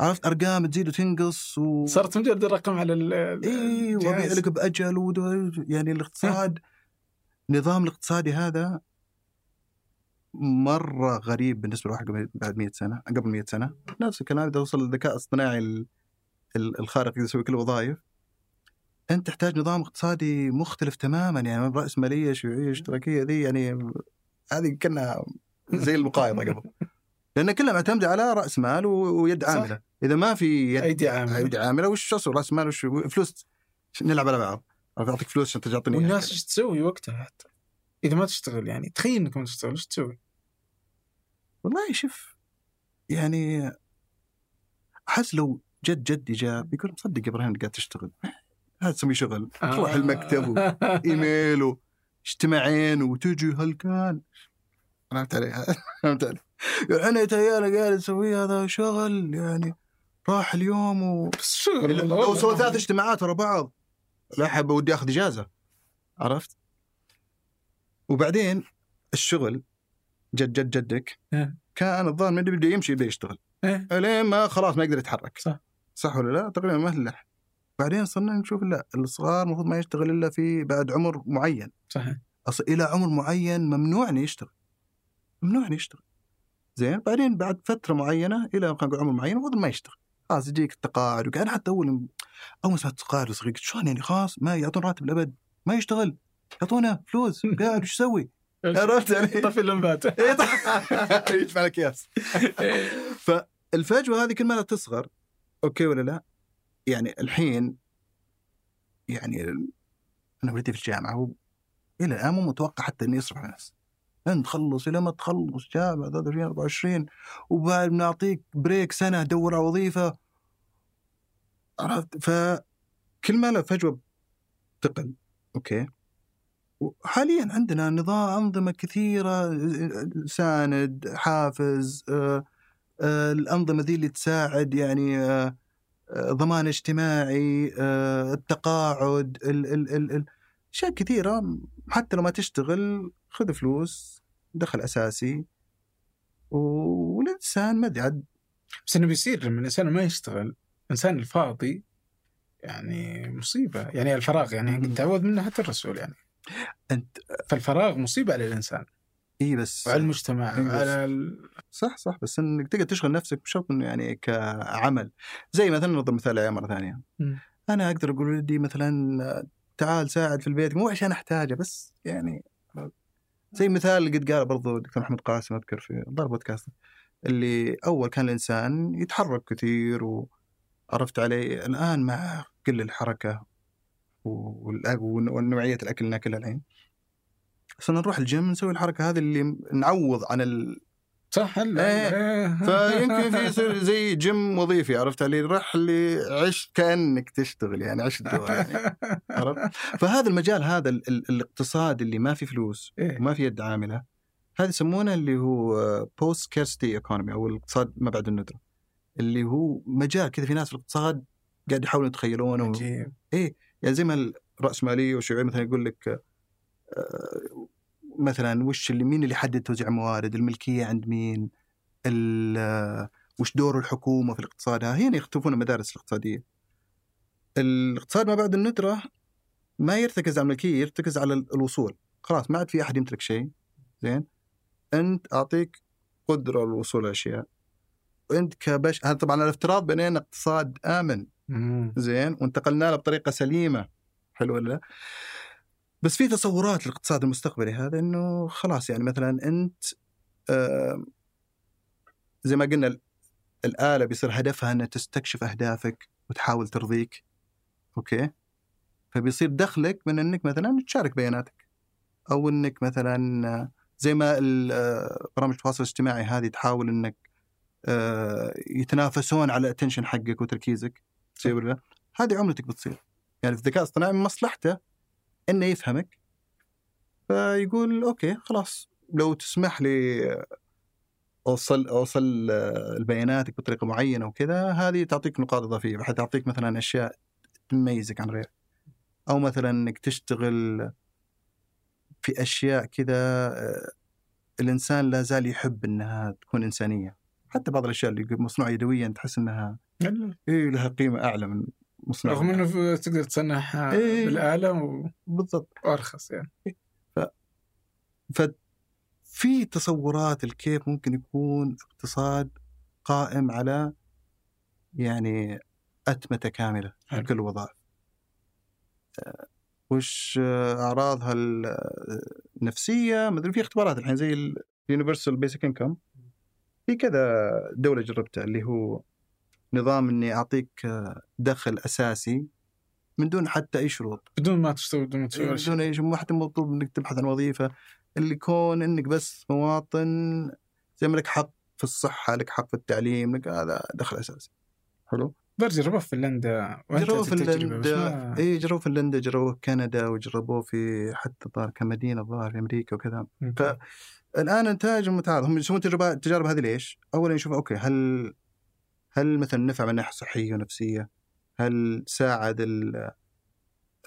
عرفت؟ أرقام تزيد وتنقص و... صارت مجرد رقم على ال اي وأبيع. لك بأجل ودو... يعني الاقتصاد نظام الاقتصادي هذا مرة غريب بالنسبة لواحد بعد 100 سنة قبل 100 سنة. نفس الكلام إذا وصل الذكاء الاصطناعي ال- ال- الخارق يسوي كل الوظائف أنت تحتاج نظام اقتصادي مختلف تماما يعني راس ماليه شيوعيه اشتراكية ذي يعني هذه كانها زي المقايضة قبل. لأن كلها معتمدة على رأس مال ويد صح. عاملة. إذا ما في يد أيدي عاملة. أيدي عاملة وش أصل رأس مال؟ وش فلوس. نلعب على بعض. أعطيك فلوس عشان تعطيني والناس إيش تسوي وقتها حتى؟ إذا ما تشتغل يعني تخيل إنك ما تشتغل إيش تسوي؟ والله شوف يعني أحس لو جد جدي جاء بيقول مصدق يا إبراهيم قاعد تشتغل. هذا تسوي شغل تروح آه. المكتب وايميل واجتماعين وتجي هالكان فهمت علي فهمت علي أنا تهيألي قاعد أسوي هذا شغل يعني راح اليوم و لو. سوى ثلاث اجتماعات ورا بعض لا حب ودي آخذ إجازة عرفت؟ وبعدين الشغل جد جد جدك إيه. كان الظاهر من بدا يمشي يبدأ يشتغل إيه. إلين ما خلاص ما يقدر يتحرك صح. صح ولا لا؟ تقريبا ما لح بعدين صرنا نشوف لا الصغار المفروض ما يشتغل إلا في بعد عمر معين. صحيح. أصلا إلى عمر معين ممنوع انه يشتغل. ممنوع انه يشتغل. زين؟ بعدين بعد فترة معينة إلى خلينا نقول عمر معين المفروض ما يشتغل. خلاص يجيك التقاعد وك- أنا حتى أول أول ما سمعت تقاعد صغير قلت شلون يعني خلاص ما يعطون راتب الابد ما يشتغل. يعطونا فلوس. قاعد وش يسوي؟ عرفت علي؟ طفي اللمبات إيه. يدفع لك إياس. فالفجوة هذه كل ما تصغر أوكي ولا لا؟ يعني الحين يعني أنا ولدي في الجامعة و... إلى الآن مو متوقع حتى إنه يصرف على نفسه انت تخلص إلى ما تخلص جامعه 23 24 وبعد بنعطيك break سنة دور على وظيفة. عرفت؟ فكل ما له فجوة تقل أوكي؟ وحاليا عندنا نظام أنظمة كثيرة ساند حافز آه، آه، الأنظمة ذي اللي تساعد يعني آه، آه، ضمان اجتماعي آه، التقاعد ال ال ال ال أشياء كثيرة. حتى لو ما تشتغل خذ فلوس دخل أساسي. والإنسان ما أدري عاد بس إنه بيصير لما الإنسان ما يشتغل الإنسان الفاضي يعني مصيبة. يعني الفراغ يعني. تعوذ منه حتى الرسول يعني. أنت فالفراغ مصيبة على الإنسان. اي بس وعلى المجتمع إيه بس. وعلى ال... صح صح بس إنك تقدر تشغل نفسك بشرط إنه يعني كعمل زي مثلا نضرب مثال عليه مرة ثانية مم. أنا أقدر أقول لولدي مثلا تعال ساعد في البيت مو عشان أحتاجه بس يعني زي مثال قد قال برضو الدكتور محمد قاسم أذكر في ضرب بودكاست اللي أول كان الإنسان يتحرك كثير وعرفت علي الآن مع قل الحركة وال- ونوعيه الأكل اللي ناكلها الحين صرنا نروح الجيم نسوي الحركة هذه اللي نعوض عن ال... صح هلا إيه. فيمكن في يصير زي جيم وظيفي عرفت علي رح اللي عش كأنك تشتغل يعني عش الدور يعني عرفت فهذا المجال هذا ال- ال- الاقتصاد اللي ما في فلوس إيه. وما في يد عاملة هذا يسمونه اللي هو بوست كيرستي ايكونومي أو الاقتصاد ما بعد الندرة اللي هو مجال كذا في ناس في الاقتصاد قاعد يحاولوا يتخيلونه و... عجيب. إيه يعني زي ما الراسماليه والشيوعيه مثلا يقول لك مثلا وش اللي مين اللي يحدد توزيع الموارد الملكية عند مين؟ وش دور الحكومة في الاقتصاد؟ هنا يختلفون المدارس الاقتصادية. الاقتصاد ما بعد الندرة ما يرتكز على الملكية يرتكز على ال- الوصول. خلاص ما عاد في أحد يمتلك شيء. زين؟ أنت أعطيك قدرة للوصول لاشياء وانت كبش هذا طبعا على افتراض بنينا اقتصاد آمن. زين؟ وانتقلنا له بطريقة سليمة. حلو ولا لا؟ بس في تصورات للاقتصاد المستقبلي هذا إنه خلاص يعني مثلا أنت آه، زي ما قلنا ال- الآلة بيصير هدفها إنها تستكشف أهدافك وتحاول ترضيك أوكي؟ فبيصير دخلك من إنك مثلا تشارك بياناتك أو إنك مثلا زي ما آه، برامج التواصل الاجتماعي هذه تحاول إنك آه، يتنافسون على ال attention حقك وتركيزك زي ولا؟ لا؟ هذه عملتك بتصير. يعني في الذكاء الاصطناعي من مصلحته إنه يفهمك. فيقول أوكي خلاص. لو تسمح لي أوصل أوصل لبياناتك بطريقة معينة وكذا هذه تعطيك نقاط إضافية. بحيث تعطيك مثلا أشياء تميزك عن غيرك أو مثلا إنك تشتغل في أشياء كذا الإنسان لا زال يحب إنها تكون إنسانية. حتى بعض الأشياء اللي مصنوعة يدويا تحس إنها إيه لها قيمة أعلى من مصنوعه رغم إنه في- تقدر تصنعها إيه. بالآلة و- بالضبط. وارخص يعني. ففي تصورات الكيف ممكن يكون اقتصاد قائم على يعني أتمتة كاملة في حلو. كل الوظائف آه، وش أعراضها ال- النفسية؟ مدري في اختبارات الحين زي اليونيفرسال بيسك انكم في كذا دولة جربتها اللي هو نظام إني أعطيك آه، دخل أساسي من دون حتى أي شروط. بدون ما تشتغل بدون ما تسوي ولا شيء. بدون أي شيء مو حتى مطلوب إنك تبحث عن وظيفة. اللي يكون إنك بس مواطن زي ما لك حق في الصحة لك حق في التعليم لك هذا دخل أساسي. حلو؟ جربوه في فنلندا. جربوه في فنلندا. اي جربوه في فنلندا جربوه في كندا وجربوه في حتى ظهر كمدينة ظهر في أمريكا وكذا. ف- الان نتائج متعارض هم يسوون تجربة التجارب هذه ليش؟ اولا يشوفوا أوكي هل هل مثلا نفع من ناحيه صحية ونفسية؟ هل ساعد ال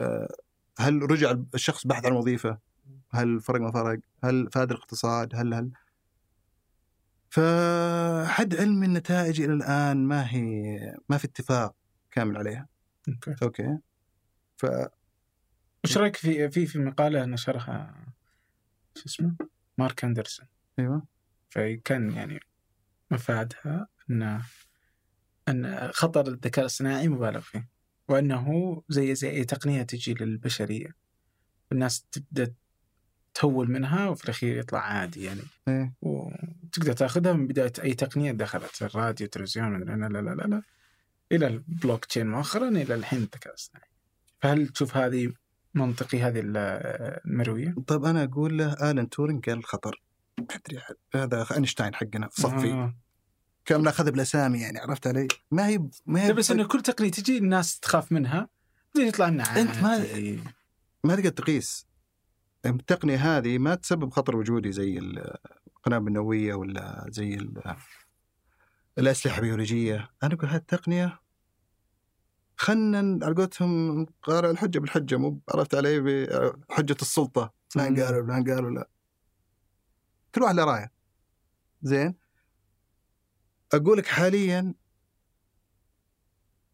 آه، هل رجع الشخص بحث عن وظيفة؟ هل فرق ما فرق؟ هل فاد الاقتصاد؟ هل هل فحد علمي النتائج إلى الآن ما هي ما في اتفاق كامل عليها أوكي أوكي ف وش رأيك في في في مقالة نشرها شو اسمه؟ مارك أندرسون أيوه فكان يعني مفادها ان أن خطر الذكاء الاصطناعي مبالغ فيه وأنه زي زي أي تقنية تجي للبشرية. الناس تبدأ تهول منها وفي الأخير يطلع عادي يعني. إيه. وتقدر تأخذها من بداية أي تقنية دخلت الراديو التلفزيون لا لا لا لا, لا إلى البلوك تشين مؤخرا إلى الحين الذكاء الاصطناعي فهل تشوف هذه منطقي هذه ال- المروية؟ طيب أنا أقول له الان تورينج قال الخطر ما أدري هذا أينشتاين حقنا في صفي. آه. كان ناخذ بالأسامي يعني عرفت علي؟ ما هي ما هي بس إنه كل تقنية تجي الناس تخاف منها بعدين يطلع لنا أنت ما- ما تقدر تقيس. التقنية هذه ما تسبب خطر وجودي زي القنابل النووية ولا زي ال- الأسلحة البيولوجية. أنا أقول هذه التقنيه خلنا على قولتهم قارع الحجة بالحجة مو عرفت علي؟ بحجه السلطة. فلان. قالوا فلان قالوا لا. كل واحد له رايه زين؟ أقول لك حاليا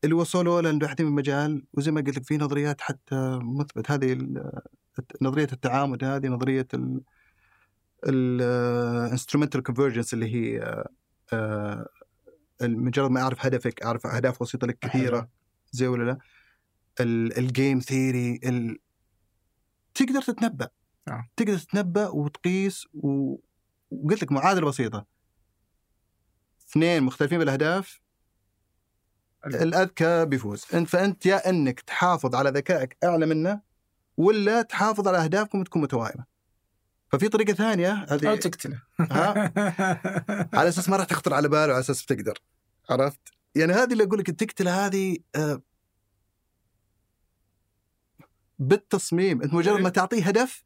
اللي وصلوا له الباحثين في المجال وزي ما قلت لك في نظريات حتى مثبت. هذه نظرية التعامد هذه نظرية ال ال instrumental convergence اللي هي آه، مجرد ما أعرف هدفك أعرف أهداف بسيطه لك كثيرة زي ولا لا. ال game theory ال... تقدر تتنبأ. آه. تقدر تتنبأ وتقيس و... وقلت لك معادلة بسيطة. اثنين مختلفين بالأهداف الأذكى بيفوز. انت فأنت يا إنك تحافظ على ذكائك أعلى منه ولا تحافظ على أهدافكم تكون متوائمة. ففي طريقة ثانية أو هذه تقتله. ها؟ على أساس ما راح تخطر على باله على أساس بتقدر عرفت؟ يعني هذه اللي أقول لك التكتله هذه آه، بالتصميم. أنت مجرد ما تعطيه هدف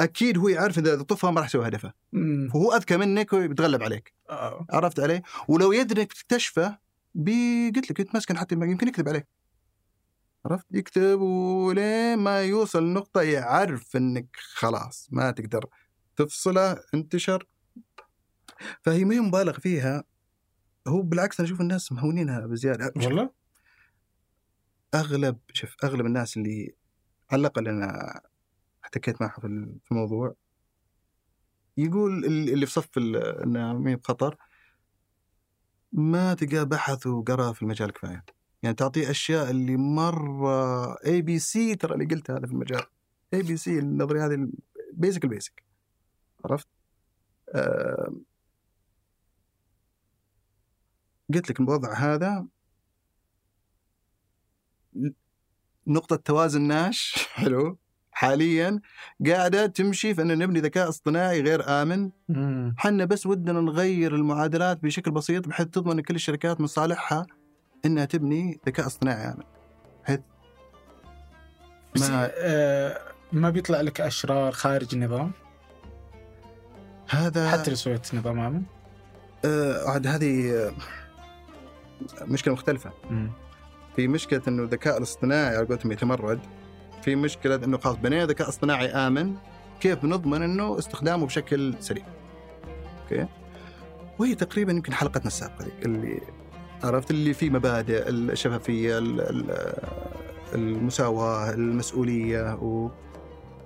أكيد هو يعرف إذا طفى ما راح يسوي هدفه. مم. فهو أذكى منك وبيتغلب عليك. آه. عرفت علي؟ ولو يدري إنك تكتشفه بي- قلت لك يتمسكن حتى يمكن يكذب عليك. عرفت؟ يكتب ولين ما يوصل نقطة يعرف إنك خلاص ما تقدر تفصله انتشر. فهي ما هي مبالغ فيها. هو بالعكس أنا أشوف الناس مهونينها بزيادة. والله؟ أغلب شوف أغلب الناس اللي على الأقل أنا احتكيت معها في ال- في الموضوع. يقول ال- اللي في صف ال- إنه مين بخطر ما تلقاه بحث وقرأ في المجال كفاية. يعني تعطيه أشياء اللي مرة ABC ترى اللي قلتها هذا في المجال. ABC النظرية هذه basic ال basic عرفت؟ آه قلت لك الوضع هذا. نقطة توازن ناش. حلو. حاليا قاعدة تمشي في أن نبني ذكاء اصطناعي غير مم. حنا بس ودنا نغير المعادلات بشكل بسيط بحيث تضمن كل الشركات من صالحها إنها تبني ذكاء اصطناعي آمن. بحيث بس ما- آه ما بيطلع لك أشرار خارج النظام؟ هذا حتى لو سويت نظام آمن؟ آه عاد هذه آه، مشكلة مختلفة. مم. في مشكلة إنه الذكاء الاصطناعي على قولتهم يتمرد. في مشكلة إنه خلاص بنينا ذكاء اصطناعي آمن كيف بنضمن إنه استخدامه بشكل سليم أوكي وهي تقريبا يمكن حلقتنا السابقة ذيك اللي عرفت اللي فيه مبادئ الشفافية ال- ال- المساواة المسؤولية و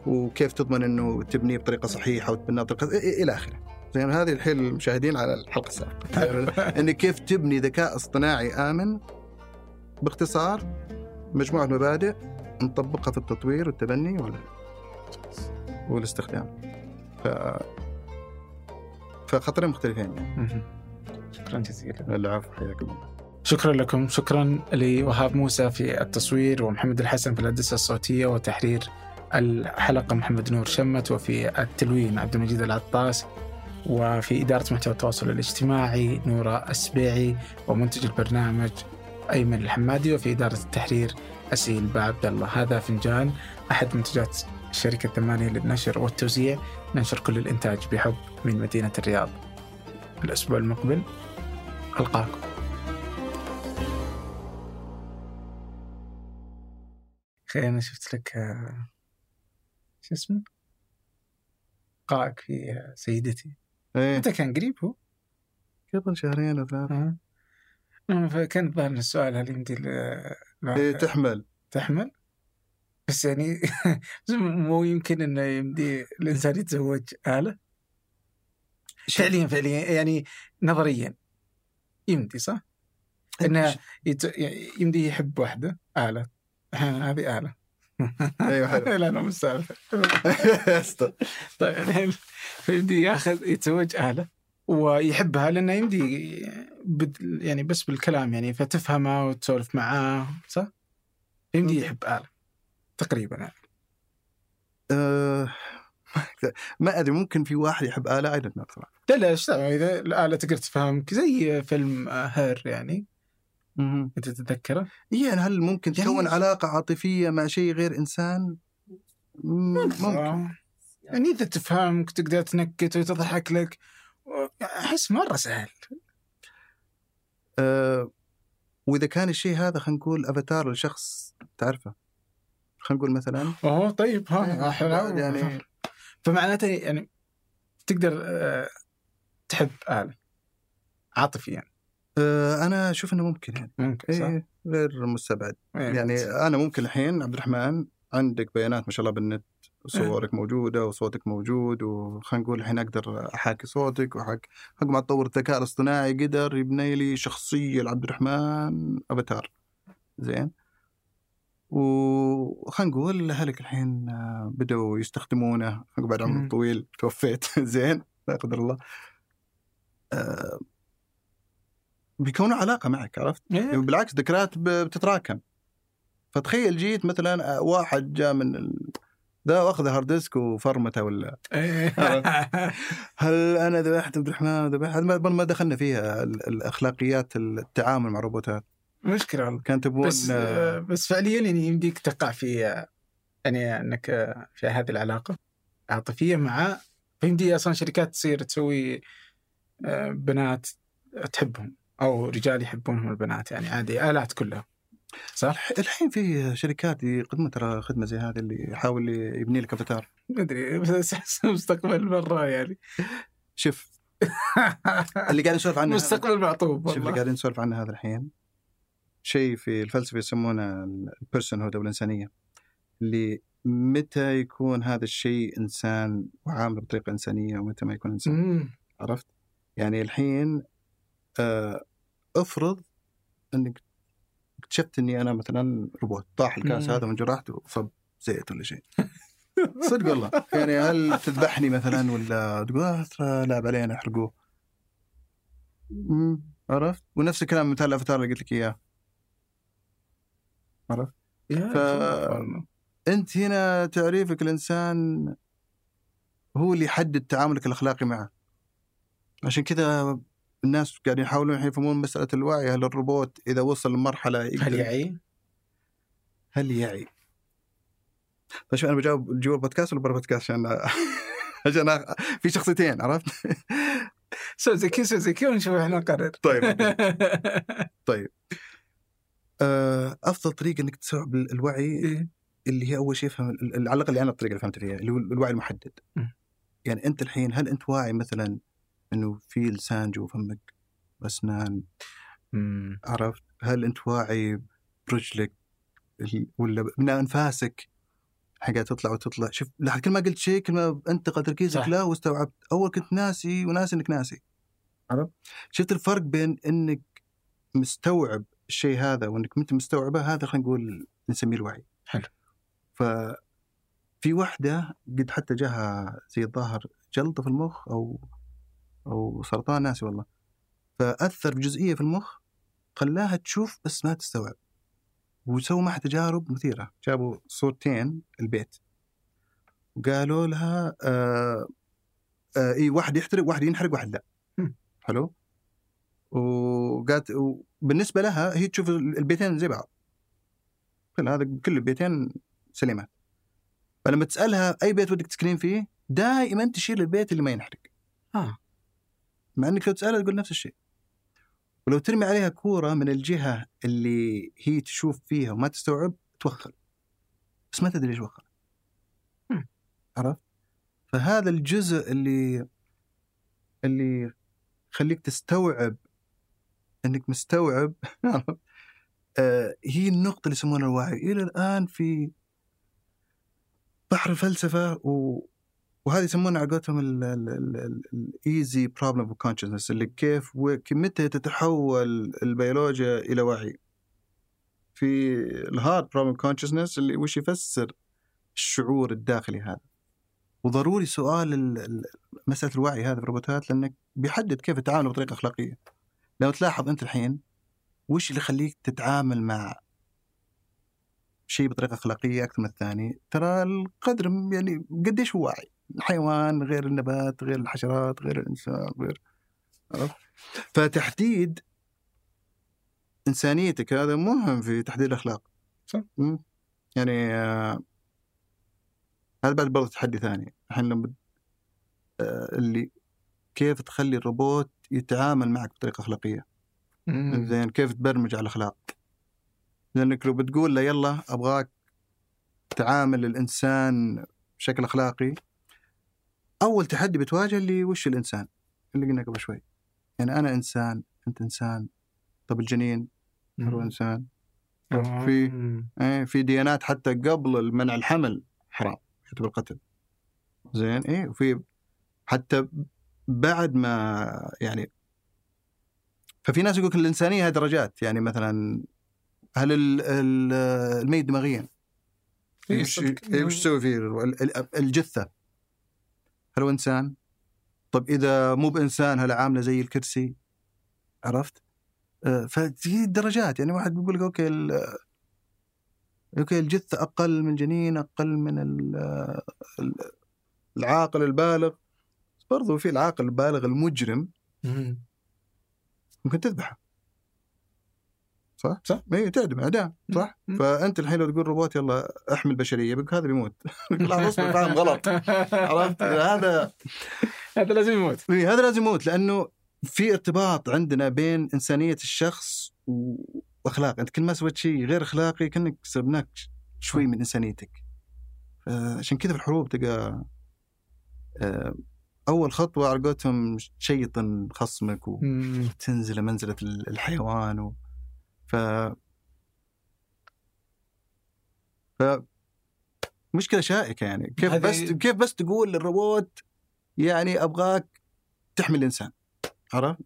وكيف تضمن إنه تبنيه بطريقة صحيحة وتبناه بطريقة إلى آخره. زين هذه الحين المشاهدين على الحلقة السابقة. انك كيف تبني ذكاء اصطناعي آمن باختصار مجموعة مبادئ نطبقها في التطوير والتبني وال... والاستخدام. ف فخطرين مختلفين يعني. شكرا جزيلا العفو حياك الله. شكرا لكم شكرا لوهاب موسى في التصوير ومحمد الحسن في الهندسة الصوتية وتحرير الحلقة محمد نور شمت وفي التلوين عبد المجيد العطاس وفي إدارة محتوى التواصل الاجتماعي نورا السبيعي ومنتج البرنامج أيمن الحمادي وفي إدارة التحرير أسيل بعبد الله هذا فنجان أحد منتجات شركة ثمانية للنشر والتوزيع ننشر كل الإنتاج بحب من مدينة الرياض الأسبوع المقبل ألقاكم أخي أنا شفت لك آه، شو اسمه؟ قائك في آه، سيدتي إيه متى كان قريب هو؟ قبل شهرين أو ثلاثة آه. آه، فكان ظهر السؤال هل يمدي ل- إيه تحمل. تحمل؟ بس يعني مو يمكن إنه يمدي الإنسان يتزوج آلة؟ فعليا فعليا يعني نظريا. يمدي صح؟ إنه يت... يمدي يحب واحدة آلة. أحيانا هذه آلة. أيوه حلو. لا السالفة. استر. طيب الحين يمدي ياخذ يتزوج آلة. ويحبها لأنه يمدي يعني بس بالكلام يعني فتفهمه وتسولف معاه صح؟ يمدي ممكن. يحب آلة تقريبا يعني آه، ما أدري ممكن في واحد يحب آلة I don't صراحة لا لا إذا الآلة تقدر تفهمك زي فيلم آه، Her يعني أنت تتذكره؟ يعني هل ممكن يعني- تكون علاقة عاطفية مع شيء غير إنسان؟ مم، ممكن آه. يعني إذا تفهمك تقدر تنكت وتضحك لك أحس مرة سهل. آه، وإذا كان الشيء هذا خلينا نقول أفاتار لشخص تعرفه. خلينا نقول مثلا. أوه طيب ها إيه، حلو يعني- فمعناته يعني تقدر آه، تحب آلة عاطفيا. آه، أنا أشوف إنه ممكن يعني. ممكن صح؟ إيه غير مستبعد. إيه. يعني أنا ممكن الحين عبد الرحمن عندك بيانات ما شاء الله بالنت. صورك موجودة وصوتك موجود وخلينا نقول الحين أقدر أحاكي صوتك وحق حق ما تطور الذكاء الاصطناعي قدر يبني لي شخصية لعبد الرحمن أفاتار. زين؟ وخلينا نقول أهلك الحين آه، بدأوا يستخدمونه. بعد عمر. طويل توفيت. زين؟ لا قدر الله. آه، بيكونوا علاقة معك عرفت؟ يعني إيه. بالعكس ذكريات بتتراكم. فتخيل جيت مثلا واحد جاء من ذا واخذ hard disk وفرمته ولا. هل أنا ذبحت عبد الرحمن ذبحت ما- دخلنا فيها ال- الأخلاقيات التعامل مع الروبوتات مشكلة والله. كان تبون بس آه، بس فعليا يعني يمديك تقع في آه، يعني أنك آه، في هذه العلاقة عاطفية مع فيمدي أصلا شركات تصير تسوي آه، بنات تحبهم أو رجال يحبونهم البنات يعني عادي آلات كلها. صح؟ الحين في شركات يقدمون ترى خدمة زي هذه اللي يحاول يبني لك افاتار ما أدري بس أحس مستقبل مرة يعني. شوف. اللي قاعد نسولف عنه هذا- مستقبل معطوب شوف اللي قاعدين نسولف عنه هذا الحين. شيء في الفلسفة يسمونه ال personhood أو الإنسانية. اللي متى يكون هذا الشيء إنسان وعامل بطريقة إنسانية ومتى ما يكون إنسان. مم. عرفت؟ يعني الحين آه، افرض إنك اكتشفت إني أنا مثلا روبوت طاح الكاس. هذا من جرحت وصب زيت ولا شيء صدق والله يعني هل تذبحني مثلا ولا تقول آه ترى لعب علينا احرقوه عرفت؟ ونفس الكلام مثال الأفاتار اللي قلت لك إياه عرفت؟ ف-. أنت هنا تعريفك الإنسان هو اللي يحدد تعاملك الأخلاقي معه عشان كذا الناس قاعدين يحاولون الحين يفهمون مسألة الوعي هل الروبوت إذا وصل لمرحلة هل يعي؟ هل يعي؟ طيب شوف أنا بجاوب جوا البودكاست ولا برا البودكاست عشان عشان أ- في شخصيتين عرفت؟ كذا سوي زي كذا ونشوف إحنا نقرر طيب آه، أفضل طريقة إنك تستوعب ال- الوعي إيه. اللي هي أول شيء يفهم على الأقل أنا الطريقة اللي فهمت فيها اللي هو الوعي المحدد. يعني أنت الحين هل أنت واعي مثلا إنه في لسان جوا فمك واسنان مم. عرفت؟ هل أنت واعي برجلك ولا من انفاسك حاجة تطلع وتطلع؟ شوف لحد كل ما قلت شيء كل ما انتقل تركيزك. لا واستوعبت. أول كنت ناسي وناسي إنك ناسي. عرفت؟ شفت الفرق بين إنك مستوعب الشيء هذا وإنك انت مستوعبه؟ هذا خلينا نقول نسميه الوعي. حلو. ف في واحدة قد حتى جاها زي الظاهر جلطة في المخ أو أو سرطان ناسي والله. فأثر بجزئية في المخ خلاها تشوف بس ما تستوعب وسووا معها تجارب مثيرة. جابوا صورتين البيت. وقالوا لها آه آه إي واحد يحترق واحد ينحرق واحد لا. حلو؟ وقالت بالنسبة لها هي تشوف البيتين زي بعض. كل هذا كل البيتين سليمات فلما تسألها أي بيت ودك تسكنين فيه دائما تشيل البيت اللي ما ينحرق. آه. مع إنك لو تسألها تقول نفس الشيء. ولو ترمي عليها كورة من الجهة اللي هي تشوف فيها وما تستوعب توخر. بس ما تدري إيش وخر. عرفت؟ فهذا الجزء اللي اللي يخليك تستوعب إنك مستوعب آه، هي النقطة اللي يسمونها الوعي. إلى الآن في بحر الفلسفة و... وهذه يسمونها على قولتهم ال easy problem of consciousness اللي كيف متى تتحول البيولوجيا إلى وعي. في ال hard problem consciousness اللي وش يفسر الشعور الداخلي هذا. وضروري سؤال ال- ال- مسألة الوعي هذا في الروبوتات لأنك بيحدد كيف تتعامل بطريقة أخلاقية. لو تلاحظ أنت الحين وش اللي يخليك تتعامل مع شيء بطريقة أخلاقية أكثر من الثاني؟ ترى القدر يعني قديش هو واعي الحيوان غير النبات غير الحشرات غير الإنسان غير عرفت؟ فتحديد إنسانيتك هذا مهم في تحديد الأخلاق صح. يعني آه هذا بعد برضه تحدي ثاني الحين لما آه اللي كيف تخلي الروبوت يتعامل معك بطريقة أخلاقية. زين كيف تبرمج على الأخلاق لأنك لو بتقول له يلا أبغاك تعامل الإنسان بشكل أخلاقي أول تحدي بتواجه اللي وش الإنسان؟ اللي قلنا قبل شوي. يعني أنا إنسان أنت إنسان. طب الجنين؟ هو إنسان. آه. في-. إيه في ديانات حتى قبل منع الحمل حرام يعتبر قتل زين إيه وفي حتى بعد ما يعني ففي ناس يقول الإنسانية هي درجات. يعني مثلا هل ال- ال- الميت دماغيا؟ إيه،. إيه، وش تسوي فيه؟ ال- ال- الجثة. هل هو إنسان؟ طب إذا مو بإنسان هل عامله زي الكرسي؟ عرفت؟ آه، ففي درجات يعني واحد بيقول لك okay ال- okay الجثة أقل من جنين أقل من ال- ال- العاقل البالغ برضو في العاقل البالغ المجرم مم. ممكن تذبحه صح؟ صح. اي تعدم اعدام صح؟ مم. فأنت الحين لو تقول روبوت يلا احمي البشريه بيقول هذا بيموت لا أصبر فاهم غلط عرفت هذا هذا لازم يموت إيه، هذا لازم يموت لأنه في ارتباط عندنا بين إنسانية الشخص و- اخلاق أنت كل ما سويت شيء غير أخلاقي كأنك سبناك شوي من إنسانيتك عشان كذا في الحروب تلقى آه، أول خطوة على قولتهم تشيطن خصمك مم. وتنزل منزلة ال- الحيوان و... ف ف مشكلة شائكة يعني كيف هذه- بس كيف بس تقول للروبوت يعني أبغاك تحمي الإنسان عرفت؟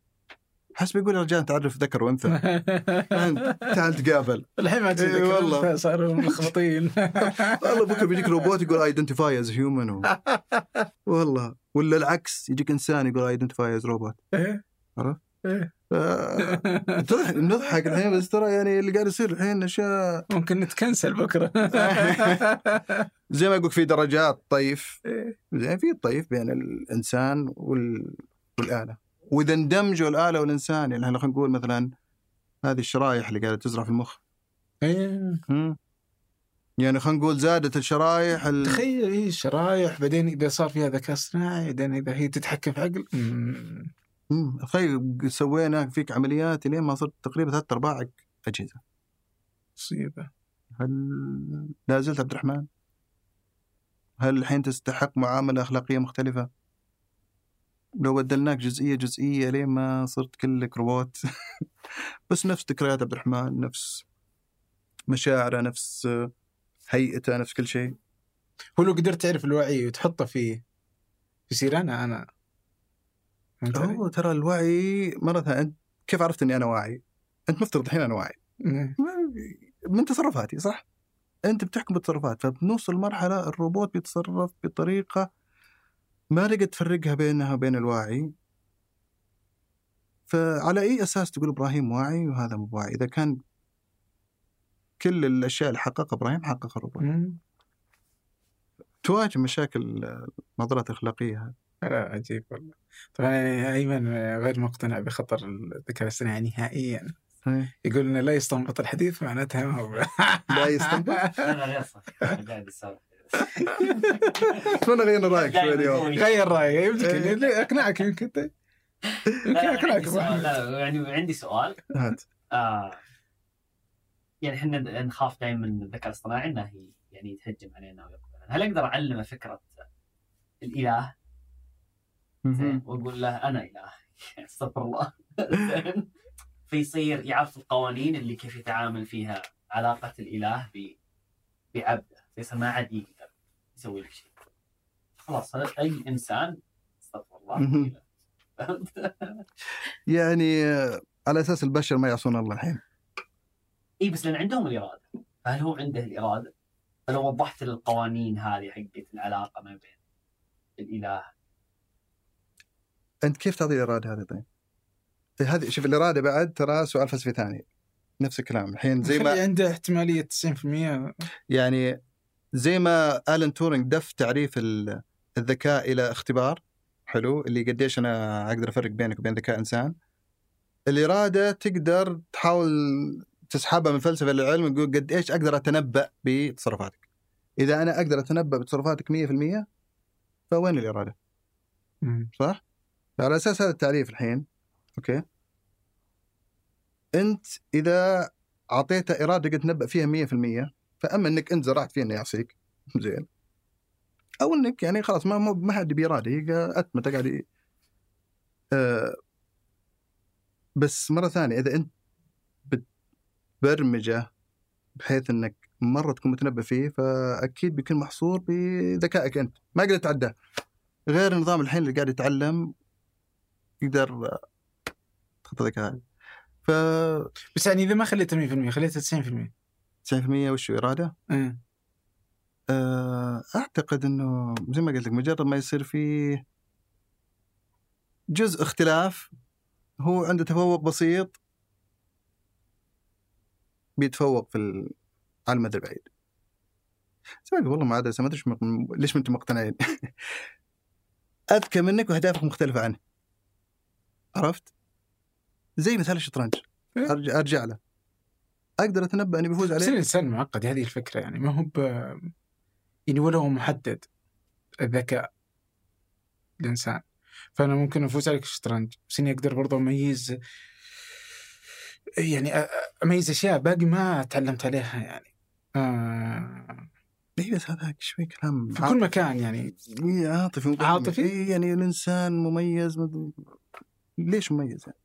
حسب يقول يا رجال تعرف ذكر وأنثى تعال تقابل الحين ما تدري والله. صاروا ملخبطين والله بكره بيجيك روبوت يقول identify as human و... والله ولا العكس يجيك إنسان يقول identify as روبوت. عرفت؟ إيه. تضحك نضحك الحين بس ترى يعني اللي قاعد يصير الحين أشياء ممكن نتكنسل بكرة زي ما يقول في درجات طيف إيه. زين في الطيف بين الإنسان وال... والآلة وإذا اندمجوا الآلة والإنسان يعني إحنا خلينا نقول مثلا هذه الشرايح اللي قاعدة تزرع في المخ إيه. مم. يعني خلينا نقول زادت الشرايح ال... تخيل إيه شرايح بعدين إذا صار فيها ذكاء اصطناعي بعدين إذا هي تتحكم في عقل. مم. تخيل سوينا فيك عمليات لين ما صرت تقريبا ثلاث ارباعك أجهزة. مصيبة. هل لا زلت عبد الرحمن؟ هل الحين تستحق معاملة أخلاقية مختلفة؟ لو بدلناك جزئية جزئية لين ما صرت كلك روبوت. بس نفس ذكريات عبد الرحمن نفس مشاعره نفس هيئته نفس كل شيء. هو لو قدرت تعرف الوعي وتحطه في يصير أنا أنا فهمت؟ هو ترى الوعي مرة ثانية أنت كيف عرفت إني أنا واعي؟ أنت مفترض الحين أنا واعي إيه. من تصرفاتي صح؟ أنت بتحكم بالتصرفات فبنوصل مرحله الروبوت بيتصرف بطريقة ما لقيت تفرقها بينها وبين الواعي فعلى أي أساس تقول إبراهيم واعي وهذا مو واعي؟ إذا كان كل الأشياء اللي حققها إبراهيم حققها الروبوت مم. تواجه مشاكل الأخلاقية هذه لا عجيب والله. طبعا يعني ايمن غير مقتنع بخطر الذكاء الاصطناعي نهائيا. يقول إنه لا يستنبط الحديث معناتها ما هو. لا يستنبط؟ أنا غير قاعد أسولف. اتمنى غيرنا رأيك شوي اليوم. غير رايه يمكن إيه. أقنعك يمكن. يمكن لا أقنعك. لا يعني عندي سؤال. هات. آه يعني إحنا نخاف دائما من الذكاء الاصطناعي إنه يعني يتهجم علينا ويقبل هل أقدر أعلمه فكرة الإله؟ زين وأقول له أنا اله استغفر الله. زين. فيصير يعرف القوانين اللي كيف يتعامل فيها علاقة الإله ب- بعبده. فيصير ما عاد يقدر يسوي لك شيء. خلاص أي إنسان؟ استغفر الله؟ يعني على أساس البشر ما يعصون الله الحين. إي بس لأن عندهم الإرادة. فهل هو عنده الإرادة؟ فلو وضحت القوانين هذه حقت العلاقة ما بين الإله أنت كيف تعطي الإرادة هذه طيب؟ هذه شوف الإرادة بعد ترى سؤال فلسفي ثاني نفس الكلام الحين زي ما عنده احتمالية 90% يعني زي ما الن تورينج دف تعريف ال- الذكاء إلى اختبار حلو اللي قديش أنا أقدر أفرق بينك وبين ذكاء إنسان الإرادة تقدر تحاول تسحبها من فلسفة العلم تقول قد إيش أقدر أتنبأ بتصرفاتك إذا أنا أقدر أتنبأ بتصرفاتك 100% فوين الإرادة؟ صح؟ على أساس هذا التعريف الحين أوكي. أنت إذا اعطيته إرادة قد تنبأ فيها 100% فأما إنك أنت زرعت فيه إنه يعصيك زين. أو إنك يعني خلاص ما ما حد هي اتمته قاعد آه بس مرة ثانية إذا أنت بتبرمجه بحيث إنك مرة تكون متنبه فيه فأكيد بيكون محصور بذكائك أنت. ما قدرت تعداه. غير النظام الحين اللي قاعد يتعلم يقدر تخطى ذكاء ف بس يعني إذا ما خليته 100% خليته 90% 90% وش إرادة؟ إيه. آه، أعتقد إنه زي ما قلت لك مجرد ما يصير فيه جزء اختلاف هو عنده تفوق بسيط بيتفوق في. على المدى البعيد. زي ما أقول، والله ما عاد ما أدري ليش ما أنتم مقتنعين. أذكى منك وأهدافك مختلفة عنه. عرفت؟ زي مثال الشطرنج إيه. ارجع أرجع له. أقدر أتنبأ إني بفوز بس عليه الانسان معقد هذه الفكرة يعني ما هو ب... يعني ولا هو محدد الذكاء الإنسان فأنا ممكن أفوز عليك الشطرنج بس إني أقدر برضه أميز يعني أميز أشياء باقي ما تعلمت عليها يعني آه اي بس هذا شوي كلام في كل مكان يعني إيه عاطفي عاطفي؟ إيه يعني الإنسان مميز ليش مميز يعني؟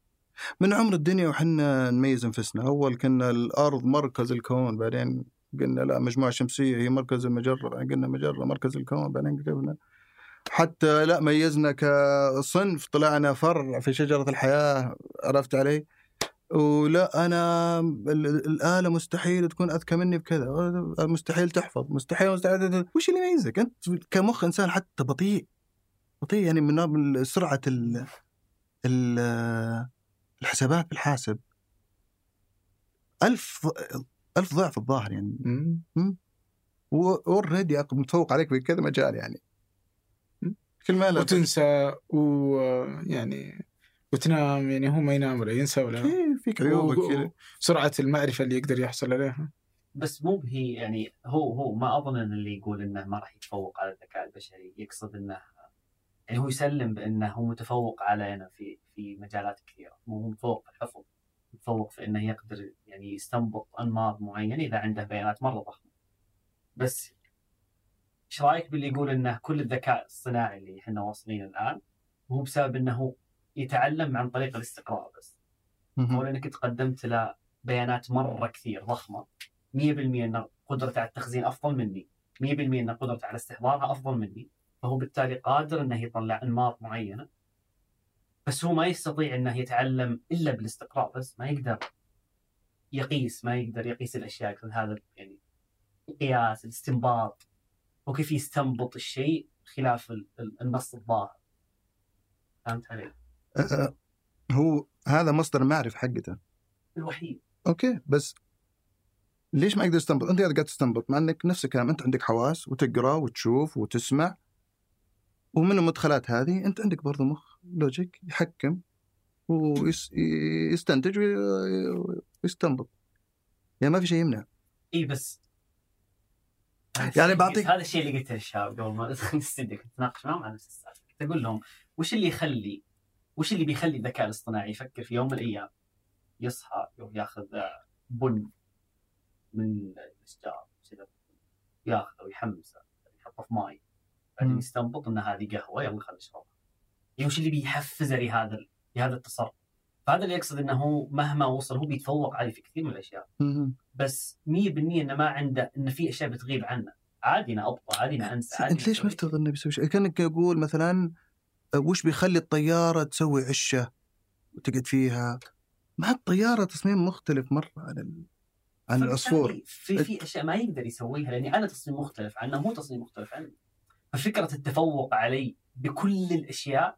من عمر الدنيا وحنا نميز أنفسنا، أول كنا الأرض مركز الكون بعدين قلنا لا مجموعة شمسية هي مركز المجرة، بعدين قلنا مجرة مركز الكون، بعدين قلنا حتى لا ميزنا كصنف طلعنا فرع في شجرة الحياة عرفت علي؟ ولا أنا ال- الآلة مستحيل تكون أذكى مني بكذا. مستحيل تحفظ مستحيل مستحيل. وش اللي يميزك أنت؟ كمخ إنسان حتى بطيء. بطيء يعني من سرعة ال الحسابات بالحاسب ألف ألف ضعف الظاهر يعني. اوريدي متفوق عليك في كذا مجال يعني. كل ما له وتنسى ويعني وتنام يعني هو ما ينام ولا ينسى ولا في- فيك عيوبك سرعة المعرفة اللي يقدر يحصل عليها. بس مو هي يعني هو هو ما أظن إن اللي يقول إنه ما راح يتفوق على الذكاء البشري يقصد إنه يعني هو يسلم بأنه هو متفوق علينا في في مجالات كثيرة. مو هو متفوق في الحفظ متفوق في إنه يقدر يعني يستنبط أنماط معينة إذا عنده بيانات مرة ضخمة. بس إيش رأيك باللي يقول إنه كل الذكاء الصناعي اللي إحنا واصلين الآن هو بسبب إنه يتعلم عن طريق الاستقراء بس؟ أو لانك انت قدمت له بيانات مرة كثير ضخمة. 100% إن قدرته على التخزين أفضل مني. 100% إن قدرته على استحضارها أفضل مني. فهو بالتالي قادر إنه يطلع أنماط معينة بس هو ما يستطيع إنه يتعلم إلا بالاستقراء بس ما يقدر يقيس ما يقدر يقيس الأشياء هذا يعني القياس الاستنباط وكيف يستنبط الشيء خلاف ال- ال- النص الظاهر فهمت علي؟ أه، هو هذا مصدر المعرفه حقته الوحيد okay بس ليش ما يقدر يستنبط؟ أنت قاعد تستنبط مع إنك نفس الكلام أنت عندك حواس وتقرأ وتشوف وتسمع ومن المدخلات هذه أنت عندك برضو مخ logic يحكم ويستنتج ويستنبط. يعني ما في شيء يمنع. إي بس. يعني بعطيك- هذا الشيء اللي قلته للشباب قبل ما ادخل الاستديو كنت أتناقش معهم عن نفس السالفه كنت أقول لهم وش اللي يخلي وش اللي بيخلي الذكاء الاصطناعي يفكر في يوم من الأيام يصحى ياخذ بن من الاشجار ياخذه ويحمسه يحطه في ماي. بعدين. يستنبط إن هذه قهوة يلا خلينا نشربها يعني وش اللي بيحفزه لهذا لهذا التصرف فهذا اللي يقصد إنه هو مهما وصل هو بيتفوق عليه في كثير من الأشياء. بس 100% إنه ما عنده ان في أشياء بتغيب عنه عادي أنا ابطا عادي أنا أنسى عادي أنت ليش مفترض إنه بيسوي شيء؟ كأنك يقول مثلا أه، وش بيخلي الطيارة تسوي عشة وتقعد فيها؟ مع الطيارة تصميم مختلف مرة عن ال... عن العصفور في في أشياء ما يقدر يسويها لأني أنا تصميم مختلف عنه هو تصميم مختلف عني ففكره التفوق علي بكل الأشياء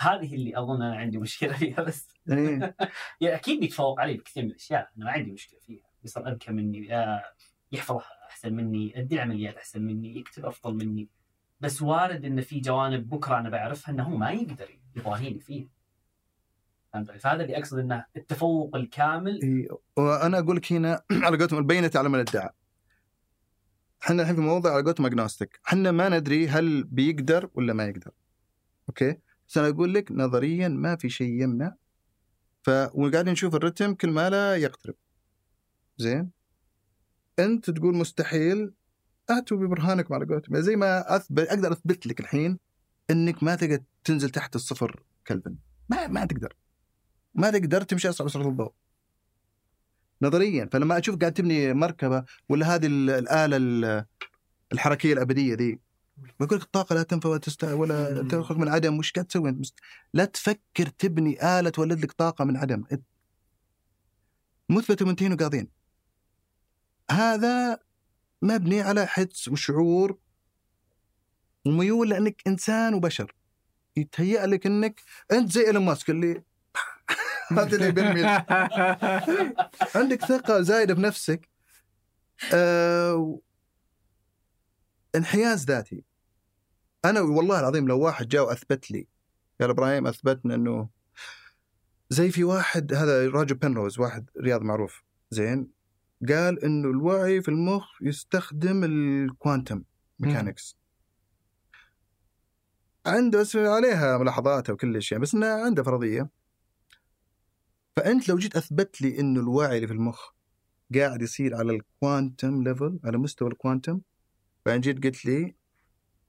هذه اللي أظن أنا عندي مشكلة فيها بس. يعني يعني أكيد بيتفوق علي بكثير من الأشياء أنا ما عندي مشكلة فيها. يصير اذكى مني آه، يحفظ أحسن مني يؤدي العمليات أحسن مني يكتب أفضل مني. بس وارد إن في جوانب بكرة أنا بعرفها إنه هو ما يقدر يضاهيني فيها. فهمت؟ فهذا اللي أقصد إنه التفوق الكامل. إي، وأنا أقول لك هنا على قولتهم البينة على من ادعى. إحنا الحين في موضوع على قولتهم اجنوستيك، إحنا ما ندري هل بيقدر ولا ما يقدر. أوكي؟ بس أنا أقول لك نظريا ما في شيء يمنع ف وقاعدين نشوف الرتم كل ما لا يقترب. زين؟ أنت تقول مستحيل اتوا ببرهانكم على قولتهم، زي ما أثبت أقدر أثبت لك الحين إنك ما تقدر تنزل تحت الصفر كلفن. ما ما تقدر. ما تقدر تمشي أسرع بسرعة الضوء. نظريا فلما أشوف قاعد تبني مركبة ولا هذه ال- الآلة ال- الحركية الأبدية ذي بقول لك الطاقة لا تنفع ولا تست... ولا. تخرج من عدم وش قاعد تسوي. لا تفكر تبني آلة تولد لك طاقة من عدم مثبت ومنتهين وقاضين هذا مبني على حدس وشعور وميول لأنك إنسان وبشر يتهيأ لك إنك أنت زي إيلون ماسك اللي هذا اللي بيرمي عندك ثقة زايدة بنفسك. أه... انحياز ذاتي. أنا والله العظيم لو واحد جاء وأثبت لي قال إبراهيم أثبتنا أنه زي في واحد هذا روجر بنروز واحد رياض معروف. زين؟ قال أنه الوعي في المخ يستخدم ال quantum mechanics. عنده عليها ملاحظات وكل شيء بس انه عنده فرضية. فأنت لو جيت أثبت لي إنه الوعي اللي في المخ قاعد يصير على ال quantum level على مستوى ال quantum بعدين جيت قلت لي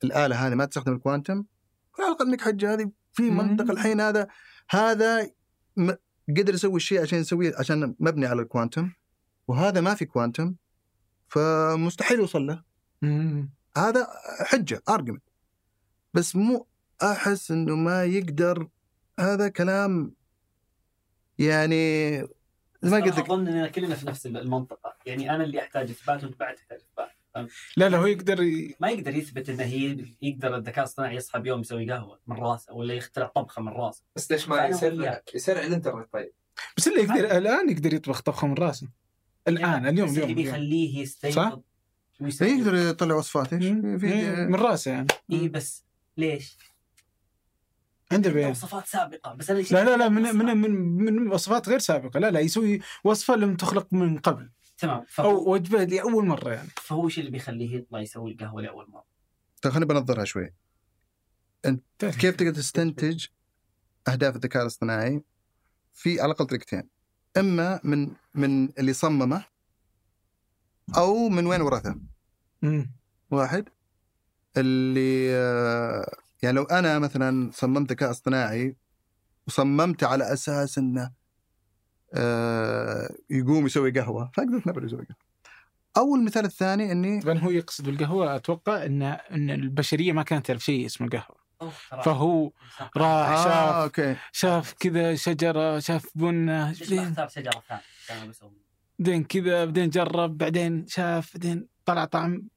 الآلة هذه ما تستخدم ال quantum على الأقل إنك حجه هذه في مم. منطق الحين هذا هذا م- قدر يسوي الشيء عشان يسويه عشان مبني على ال quantum وهذا ما في quantum فمستحيل يوصل له. هذا حجة argument بس مو أحس إنه ما يقدر هذا كلام يعني ما قلت لك. أظن إننا كلنا في نفس المنطقة. يعني أنا اللي أحتاج إثبات وأنت بعد تحتاج إثبات. لا لا هو يقدر ي... ما يقدر يثبت إنه هي يقدر الذكاء الاصطناعي يصحى بيوم يسوي قهوة من راسه ولا يخترع طبخة من راسه. بس ليش ما يسرع. يسرع الإنترنت طيب؟ بس اللي يقدر الآن يقدر يطبخ طبخة من راسه. الآن اليوم بس اليوم, اليوم. بيخليه؟ يستيقظ يقدر يطلع وصفات إيش؟ إيه، من راسه يعني. اي بس ليش؟ بيان وصفات سابقة بس أنا لا لا لا من من من, من وصفات غير سابقة. لا لا يسوي وصفة لم تخلق من قبل. تمام فهو, أو وجبة لأول مرة يعني. فهو إيش اللي بيخليه يطلع يسوي القهوة لأول مرة؟ طيب خليني بنظرها شوي. كيف تقدر تستنتج أهداف الذكاء الاصطناعي؟ في على الأقل طريقتين. إما من من اللي صممه أو من وين ورثه. واحد اللي آه، يعني لو أنا مثلا صممت ذكاء اصطناعي وصممت على أساس إنه آه، يقوم يسوي قهوة فأقدر أتنبأ يسوي قهوة أو المثال الثاني إني طبعا هو يقصد بالقهوه أتوقع إن إن البشرية ما كانت تعرف شيء اسمه قهوه فهو. راح آه شاف أوكي شاف كذا شجرة شاف بنه اختار شجرة ثانية؟ بعدين كذا بعدين جرب بعدين شاف بعدين طلع طعم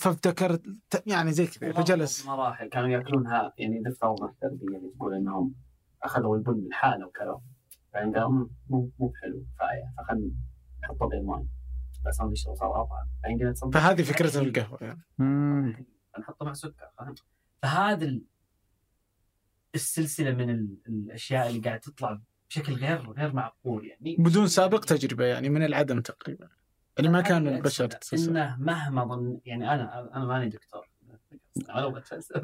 فابتكر يعني زي كذا فجلس. مراحل كانوا ياكلونها يعني دكتور التربيه اللي تقول إنهم أخذوا البن لحاله وكلوا. بعدين قالوا "مم، مو مو بحلو كفايه فخلنا نحطه بالماء. بس أنا نشرب صار اطعم بعدين قلنا فهذه فكرة القهوة يعني. نحطه مع سكر فاهم فهذا ال- السلسلة من ال- الأشياء اللي قاعد تطلع بشكل غير غير معقول يعني. بدون سابق تجربة يعني من العدم تقريبا. اللي ما كان البشر. إنه مهما ظن يعني أنا أنا ماني دكتور.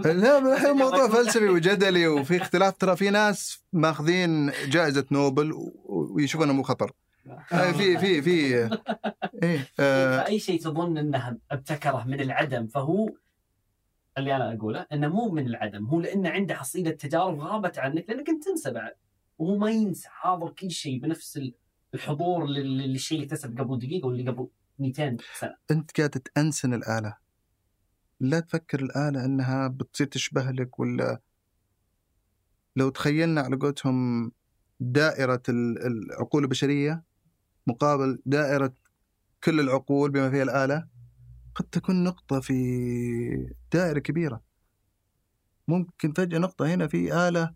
لا ما هو موضوع فلسفي وجدلي وفي اختلاف. ترى في ناس ماخذين جائزة نوبل ويشوفونها مو خطر. آه، في في في إيه آه، فأي شيء تظن إنه ابتكره من العدم فهو اللي أنا أقوله إنه مو من العدم هو لأنه عنده حصيلة تجارب غابت عنك لأنك أنت تنسى بعد. وهو ما ينسى حاضر كل شيء بنفس ال- الحضور لل- للشيء اللي اكتسب قبل دقيقة واللي قبل 200 سنة. انت قاعد تأنسن الآلة. لا تفكر الآلة إنها بتصير تشبه لك ولا لو تخيلنا على قولتهم دائرة ال- العقول البشرية مقابل دائرة كل العقول بما فيها الآلة قد تكون نقطة في دائرة كبيرة. ممكن فجأة نقطة هنا في آلة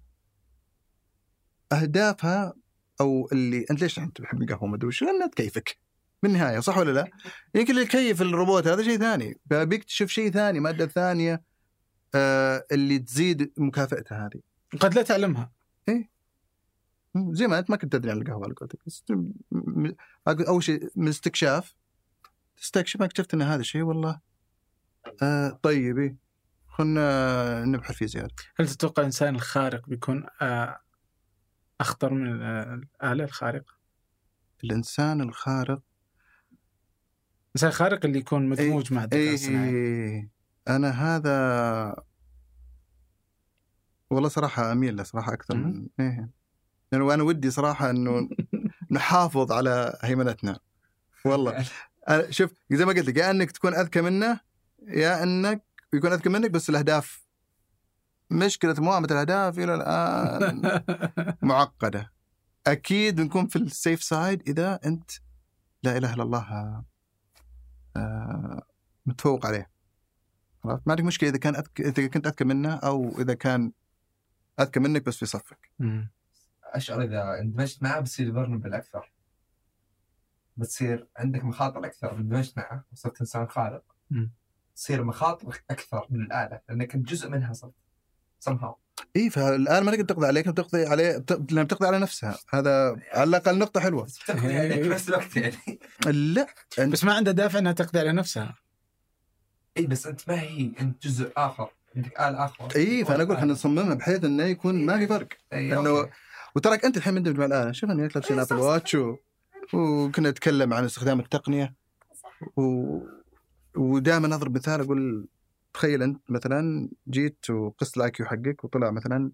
أهدافها أو اللي أنت ليش أنت تحب القهوة؟ ما أدري وش لأنها تكيفك. بالنهايه صح ولا لا؟ يمكن اللي يكيف الروبوت هذا شيء ثاني. بيكتشف شيء ثاني مادة ثانية آه اللي تزيد مكافئته هذه. قد لا تعلمها. مم، زي ما أنت ما كنت تدري عن القهوة على قولتك. أول شيء من استكشاف. تستكشف ما اكتشفت ان هذا الشيء والله. آه طيب إيه. خلنا نبحث فيه زيادة. هل تتوقع الانسان الخارق بيكون آه، أخطر من الآلة الخارقة؟ الإنسان الخارق. الانسان الخارق اللي يكون مدموج مع الذكاء إيه الصناعي. إيه أنا هذا والله صراحة أميل له صراحة أكثر من إيه لأنه أنا ودي صراحة إنه نحافظ على هيمنتنا. والله. أنا شوف زي ما قلت لك يا إنك تكون أذكى منه يا إنك يكون أذكى منك بس الأهداف مشكلة موائمه الأهداف إلى الآن معقدة. أكيد بنكون في السيف سايد إذا أنت لا إله إلا الله آه، متفوق عليه. عرفت؟ ما عندك مشكلة إذا كان أذك... إذا كنت أذكى منه أو إذا كان أذكى منك بس في صفك. أشعر إذا اندمجت معه بتصير فيرنبل أكثر بتصير عندك مخاطر أكثر اندمجت معه وصرت إنسان خارق. مم. تصير مخاطرك أكثر من الآلة لأنك انت جزء منها صرت. Somehow. اي فالآن ما تقدر تقضي عليك بتقضي عليه بت... لأن بتقضي على نفسها. هذا على الأقل نقطة حلوة. بس عليك في نفس الوقت يعني. لا أنت... بس ما عنده دافع إنها تقضي على نفسها. اي بس أنت ما هي أنت جزء آخر. عندك آلة آخر. اي فأنا أقول إحنا نصممها بحيث إنه يكون ما في فرق. إي، إنه okay. وتراك أنت الحين مندمج مع الآلة. شوف انك لابسين إيه، Apple. Watch و... وكنا نتكلم عن استخدام التقنية. و... ودائما أضرب مثال أقول تخيل أنت مثلا جيت وقست ال IQ حقك وطلع مثلا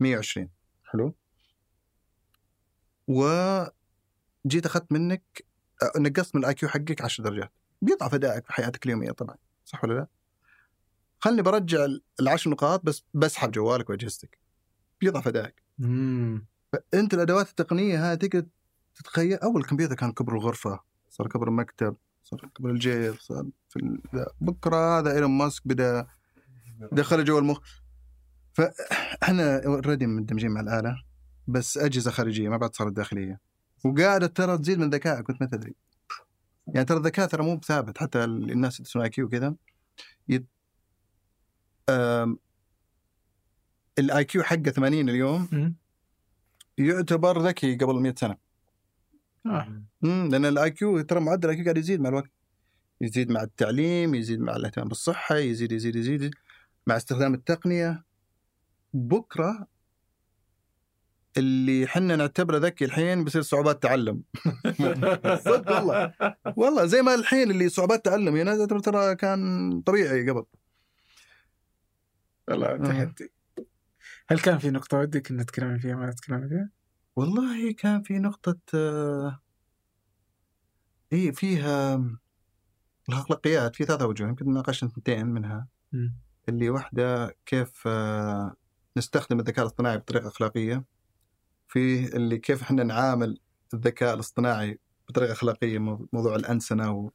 120 حلو؟ وجيت أخذت منك أه، نقصت من الأي كيو حقك 10 درجات. بيضعف أدائك في حياتك اليومية طبعا صح ولا لا؟ خلني برجع العشر نقاط بس بسحب جوالك وأجهزتك. بيضعف أدائك. فأنت الأدوات التقنية هذه تقدر تتخيل أول الكمبيوتر كان كبر الغرفة صار كبر المكتب. صار كبر الجيب صار في ال... بكرة هذا إيلون ماسك بدأ دخل جوا المخ. فاحنا already مندمجين مع الآلة بس أجهزة خارجية ما بعد صارت داخلية. وقاعدة ترى تزيد من ذكائك وانت ما تدري. يعني ترى الذكاء ترى مو بثابت حتى الناس اللي IQ كذا يت... ال IQ حقه 80 اليوم. يعتبر ذكي قبل 100 سنة. آه. امم لأن ال IQ ترى معدل ال IQ قاعد يزيد مع الوقت. يزيد مع التعليم يزيد مع الاهتمام بالصحة يزيد يزيد يزيد, يزيد. مع استخدام التقنية بكرة اللي حنا نعتبره ذكي الحين بيصير صعوبات تعلم. صدق والله. والله زي ما الحين اللي صعوبات تعلم يعني تعتبر ترى كان طبيعي قبل. والله تحدي هل كان في نقطة ودك إن نتكلم فيها ما نتكلم فيها؟ والله كان في نقطة آه، اي فيها الأخلاقيات في ثلاثة وجوه يمكن ناقشنا اثنتين منها. مم. اللي واحدة كيف آه، نستخدم الذكاء الاصطناعي بطريقة أخلاقية. في اللي كيف إحنا نعامل الذكاء الاصطناعي بطريقة أخلاقية مو- موضوع الأنسنة و-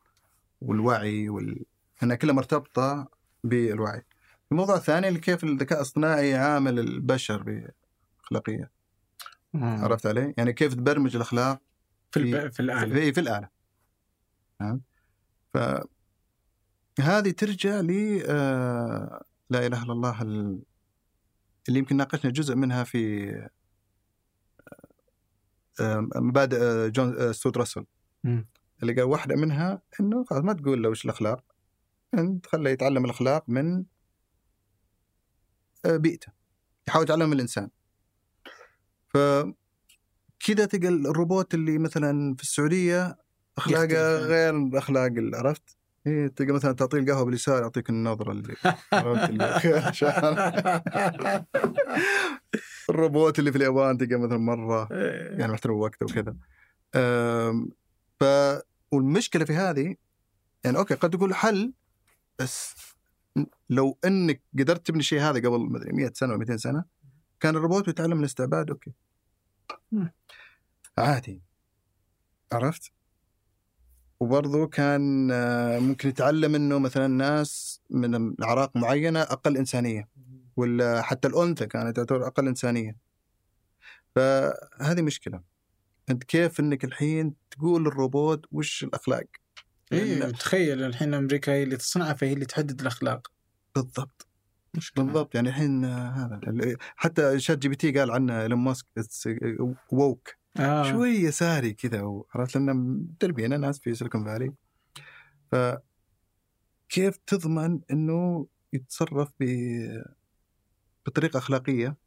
والوعي وال... إنها كلها مرتبطة بالوعي. الموضوع الثاني اللي كيف الذكاء الاصطناعي يعامل البشر بأخلاقية. آه. عرفت علي؟ يعني كيف تبرمج الأخلاق في الب... في الآلة في, في الآلة نعم ف هذه ترجع ل آه، لا إله إلا الله ال- اللي يمكن ناقشنا جزء منها في آه، مبادئ آه، جون آه، ستوت راسل مم. اللي قال واحدة منها إنه خلاص ما تقول له وش الأخلاق أنت خليه يتعلم الأخلاق من بيئته يحاول يتعلم من الإنسان ف كذا تلقى الروبوت اللي مثلا في السعودية أخلاقه يختلف. غير اللي عرفت؟ إيه تلقى مثلا تعطيه القهوة باليسار يعطيك النظرة اللي عرفت اللي الروبوت اللي في اليابان تلقى مثلا مرة يعني محترم وقته وكذا ف والمشكلة في هذه يعني أوكي قد تقول حل بس لو إنك قدرت تبني شيء هذا قبل مدري 100 سنة ولا 200 سنة كان الروبوت يتعلم الاستعباد أوكي. عادي. عرفت؟ وبرضه كان آه، ممكن يتعلم إنه مثلا ناس من اعراق معينة أقل إنسانية ولا حتى الأنثى كانت تعتبر أقل إنسانية. فهذه مشكلة. أنت كيف إنك الحين تقول للروبوت وش الأخلاق؟ إيه تخيل الحين أمريكا هي اللي تصنعها فهي اللي تحدد الأخلاق. بالضبط. مشكلة. بالضبط يعني الحين هذا حتى ChatGPT قال عنه إيلون ماسك woke آه. شوي يساري كذا عرفت لنا مدربين ناس في Silicon Valley ف كيف تضمن إنه يتصرف ب بطريقة أخلاقية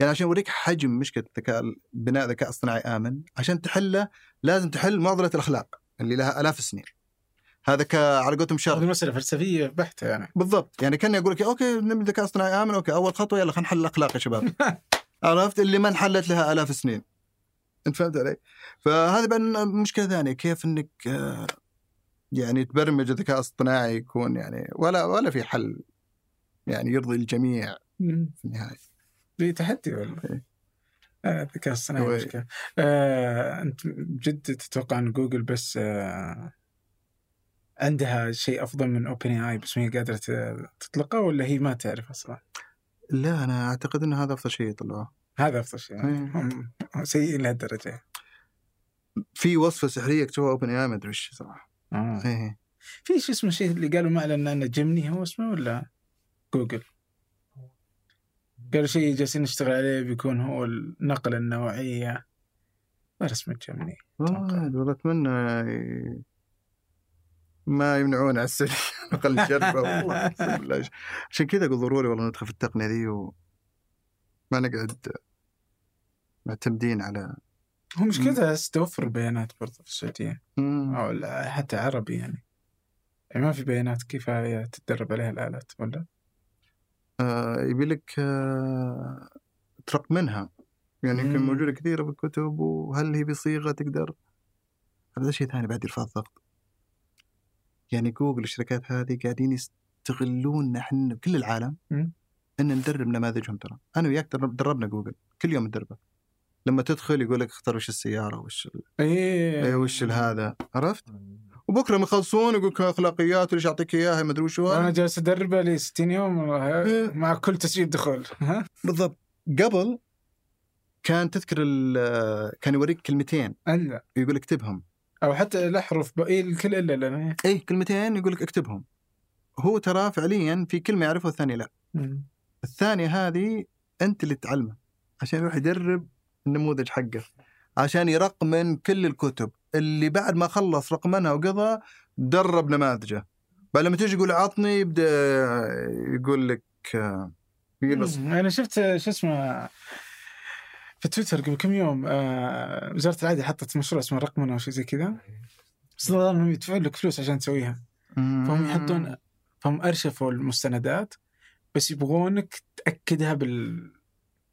يعني عشان اوريك حجم مشكلة الذكاء بناء ذكاء اصطناعي آمن عشان تحله لازم تحل معضلة الأخلاق اللي لها آلاف السنين هذا ك على قولتهم شرط هذه مسألة فلسفية بحتة يعني. بالضبط. يعني كان يقول لك okay نبني ذكاء اصطناعي آمن okay أول خطوة يلا خلينا نحل الأخلاق يا شباب. عرفت؟ اللي ما انحلت لها آلاف السنين. أنت فهمت علي؟ فهذه مشكلة ثانية كيف إنك آه، يعني تبرمج الذكاء الاصطناعي يكون يعني ولا ولا في حل يعني يرضي الجميع في النهاية. دي تحدي والله. إيه. آه، الذكاء الاصطناعي مشكلة. آه، أنت بجد تتوقع أن جوجل بس آه، عندها شيء أفضل من OpenAI بس ما هي قادرة ت- تطلقه ولا هي ما تعرف أصلا؟ لا أنا أعتقد إن هذا أفضل شيء يطلعوه هذا أفضل شيء يعني. إيه. هم سيئين لهالدرجة في وصفة سحرية كتبوها OpenAI ما أدري وش صراحة آه. إيه في شو اسمه الشيء اللي قالوا معلن انه Gemini هو اسمه ولا جوجل؟ قالوا شيء جالسين نشتغل عليه بيكون هو النقلة النوعية غير اسمه جيمني أتوقع. والله أتمنى ما يمنعون على السريع أقل نجربه والله. عشان كذا أقول ضروري والله ندخل في التقنية ذي و... ما نقعد معتمدين على هو مشكلتها توفر البيانات برضه في السعودية. أو حتى عربي يعني يعني ما في بيانات كفايه تتدرب عليها الآلات ولا؟ آه يبي لك آه ترقمنها يعني يمكن. موجودة كثيرة بالكتب وهل هي بصيغة تقدر هذا شيء ثاني بعد يرفع الضغط يعني جوجل الشركات هذه قاعدين يستغلون إحنا كل العالم. إن ندرب نماذجهم ترى. أنا وياك درب- دربنا جوجل كل يوم ندربه. لما تدخل يقول لك اختار وش السيارة وش ال- إيه. إيه وش هذا. عرفت؟ وبكرة ما يخلصون يقول لك أخلاقيات وليش أعطيك إياها ما أدري وش هو. وأنا جالس أدربه لي 60 يوم إيه. مع كل تسجيل دخول. بالضبط. قبل كان تذكر كان يوريك كلمتين. ألا. يقول اكتبهم. أو حتى الاحرف. إيه الكل إلا لا اي كلمتين يقول لك اكتبهم هو ترى فعليا في كلمة يعرفها والثانيه لا مم. الثانية هذه أنت اللي تعلمه عشان يروح يدرب النموذج حقه عشان يرقمن كل الكتب اللي بعد ما خلص رقمنها وقضى درب نماذجه بعد لما تيجي يقول عطني يبدأ يقول لك آه،. أنا شفت شو اسمه في تويتر قبل كم يوم آه وزارة العدل حطت مشروع اسمه رقمنه أو شيء زي كذا. بس الظاهر انهم يدفعون لك فلوس عشان تسويها. فهم يحطون فهم أرشفوا المستندات بس يبغونك تأكدها بال,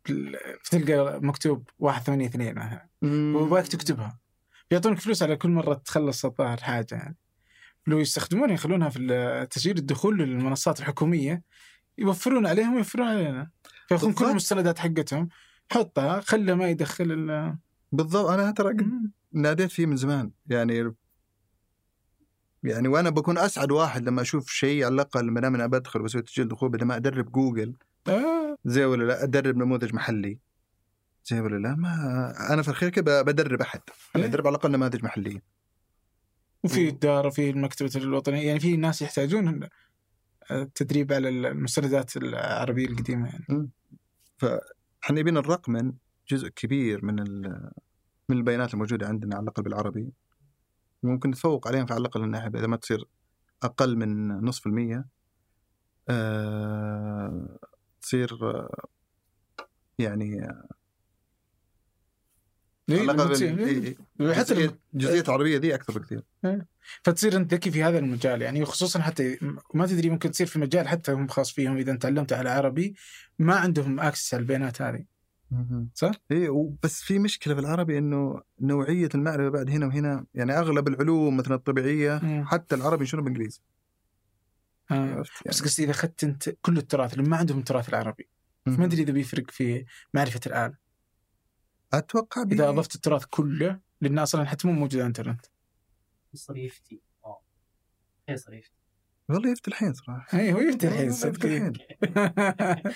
بال... تلقى مكتوب 182 مثلا. ويبغاك تكتبها. يعطونك فلوس على كل مرة تخلص الظاهر حاجة يعني. لو يستخدمونها يخلونها في تسجيل الدخول للمنصات الحكومية يوفرون عليهم ويوفرون علينا. فياخذون كل. المستندات حقتهم حطها خله ما يدخل ال بالضبط أنا ترى ناديت فيه من زمان يعني يعني وأنا بكون أسعد واحد لما أشوف شيء على الأقل ما دام أنا بدخل بسوي تسجيل دخول بدل ما أدرب جوجل. آه. زي ولا لا أدرب نموذج محلي. زي ولا لا ما أنا في الخير كذا بدرب أحد. إيه. أدرب على الأقل نماذج محلية. وفي الدار وفي المكتبة الوطنية يعني في ناس يحتاجون التدريب على المستندات العربية القديمة يعني. إحنا يبينا الرقمن جزء كبير من من البيانات الموجودة عندنا على الأقل بالعربي. ممكن نتفوق عليهم في على الأقل الناحيه إذا ما تصير أقل من نصف المية آه تصير آه، يعني إيه، لما الأقل تصير- إيه، إيه. حتى لما- جزئية- العربية دي أكثر بكثير. فتصير أنت ذكي في هذا المجال يعني خصوصا حتى ما تدري ممكن تصير في مجال حتى هم خاص فيهم إذا تعلمت على عربي ما عندهم اكسس على البيانات هذه. صح؟ اي بس في مشكلة في العربي إنه نوعية المعرفة بعد هنا وهنا يعني أغلب العلوم مثلا الطبيعية مم. حتى العربي ينشرون بالإنجليزي؟ آه. يعني. بس قصدي إذا أخذت أنت كل التراث اللي ما عندهم التراث العربي. ما أدري إذا بيفرق في معرفة الآلة. أتوقع بي... اذا أضفت التراث كله لأنه أصلا حتى مو موجود على الإنترنت. يصير يفتي آه. يصير يفتي والله يفتي الحين صراحة. اي هو يفتح الحين صدق. يفتي الحين.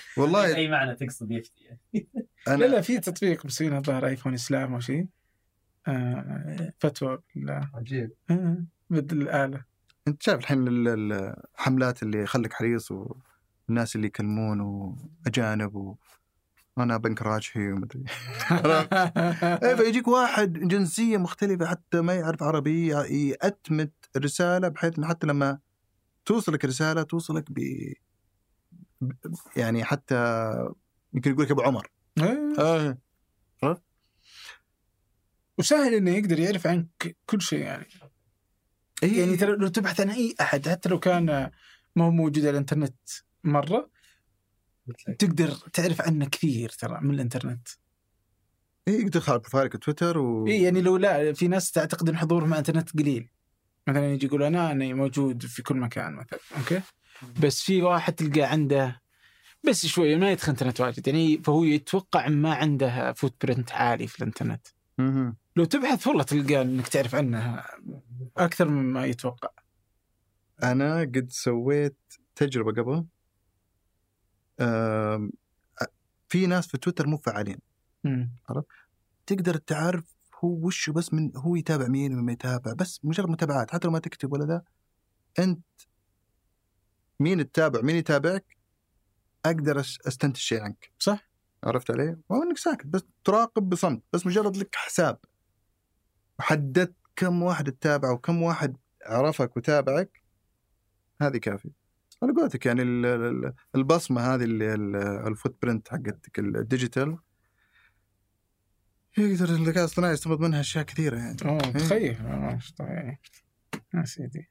والله أي معنى تقصد يفتي؟ يعني لا لا في تطبيق مسوينه الظاهر آيفون إسلام أو شيء. آه فتوى. بال- عجيب. آه، بدل الآلة. أنت شايف الحين ال- ال- الحملات اللي خليك حريص والناس اللي يكلمون وأجانب و... أنا بنك راجحي ومدري إيه فيجيك واحد جنسية مختلفة حتى ما يعرف عربي يأتمت رسالة بحيث انه حتى لما توصلك رسالة توصلك ب يعني حتى يمكن يقول لك أبو عمر. آه. آه وسهل إنه يقدر يعرف عنك كل شيء يعني. إيه. يعني ترى لو تبحث عن أي أحد حتى لو كان ما هو موجود على الإنترنت مرة تقدر تعرف عنه كثير ترى من الإنترنت. إيه تدخل على بروفايلك تويتر و اي يعني لو لا في ناس تعتقد إن حضورهم على الإنترنت قليل. مثلا يجي يقول أنا أنا موجود في كل مكان مثلا أوكي؟ بس في واحد تلقى عنده بس شوية ما يدخل إنترنت واجد. يعني فهو يتوقع ما عنده footprint عالي في الإنترنت. لو تبحث والله تلقى إنك تعرف عنه أكثر مما يتوقع. أنا قد سويت تجربة قبل. في ناس في تويتر مو فعالين. مم. تقدر تعرف هو وش بس من هو يتابع مين وما يتابع بس مجرد متابعات حتى لو ما تكتب ولا ذا أنت مين تتابع مين يتابعك أقدر أستنتج شيء عنك. صح. عرفت علي؟ ما إنك ساكت بس تراقب بصمت بس مجرد لك حساب. وحددت كم واحد تتابع وكم واحد عرفك وتابعك هذه كافي على قولتك يعني ال- ال- البصمة هذه اللي ال- ال footprint حقتك ال digital. يقدر الذكاء الاصطناعي يستفاد منها أشياء كثيرة يعني. أوه إيه. تخيل. طبيعي يا سيدي.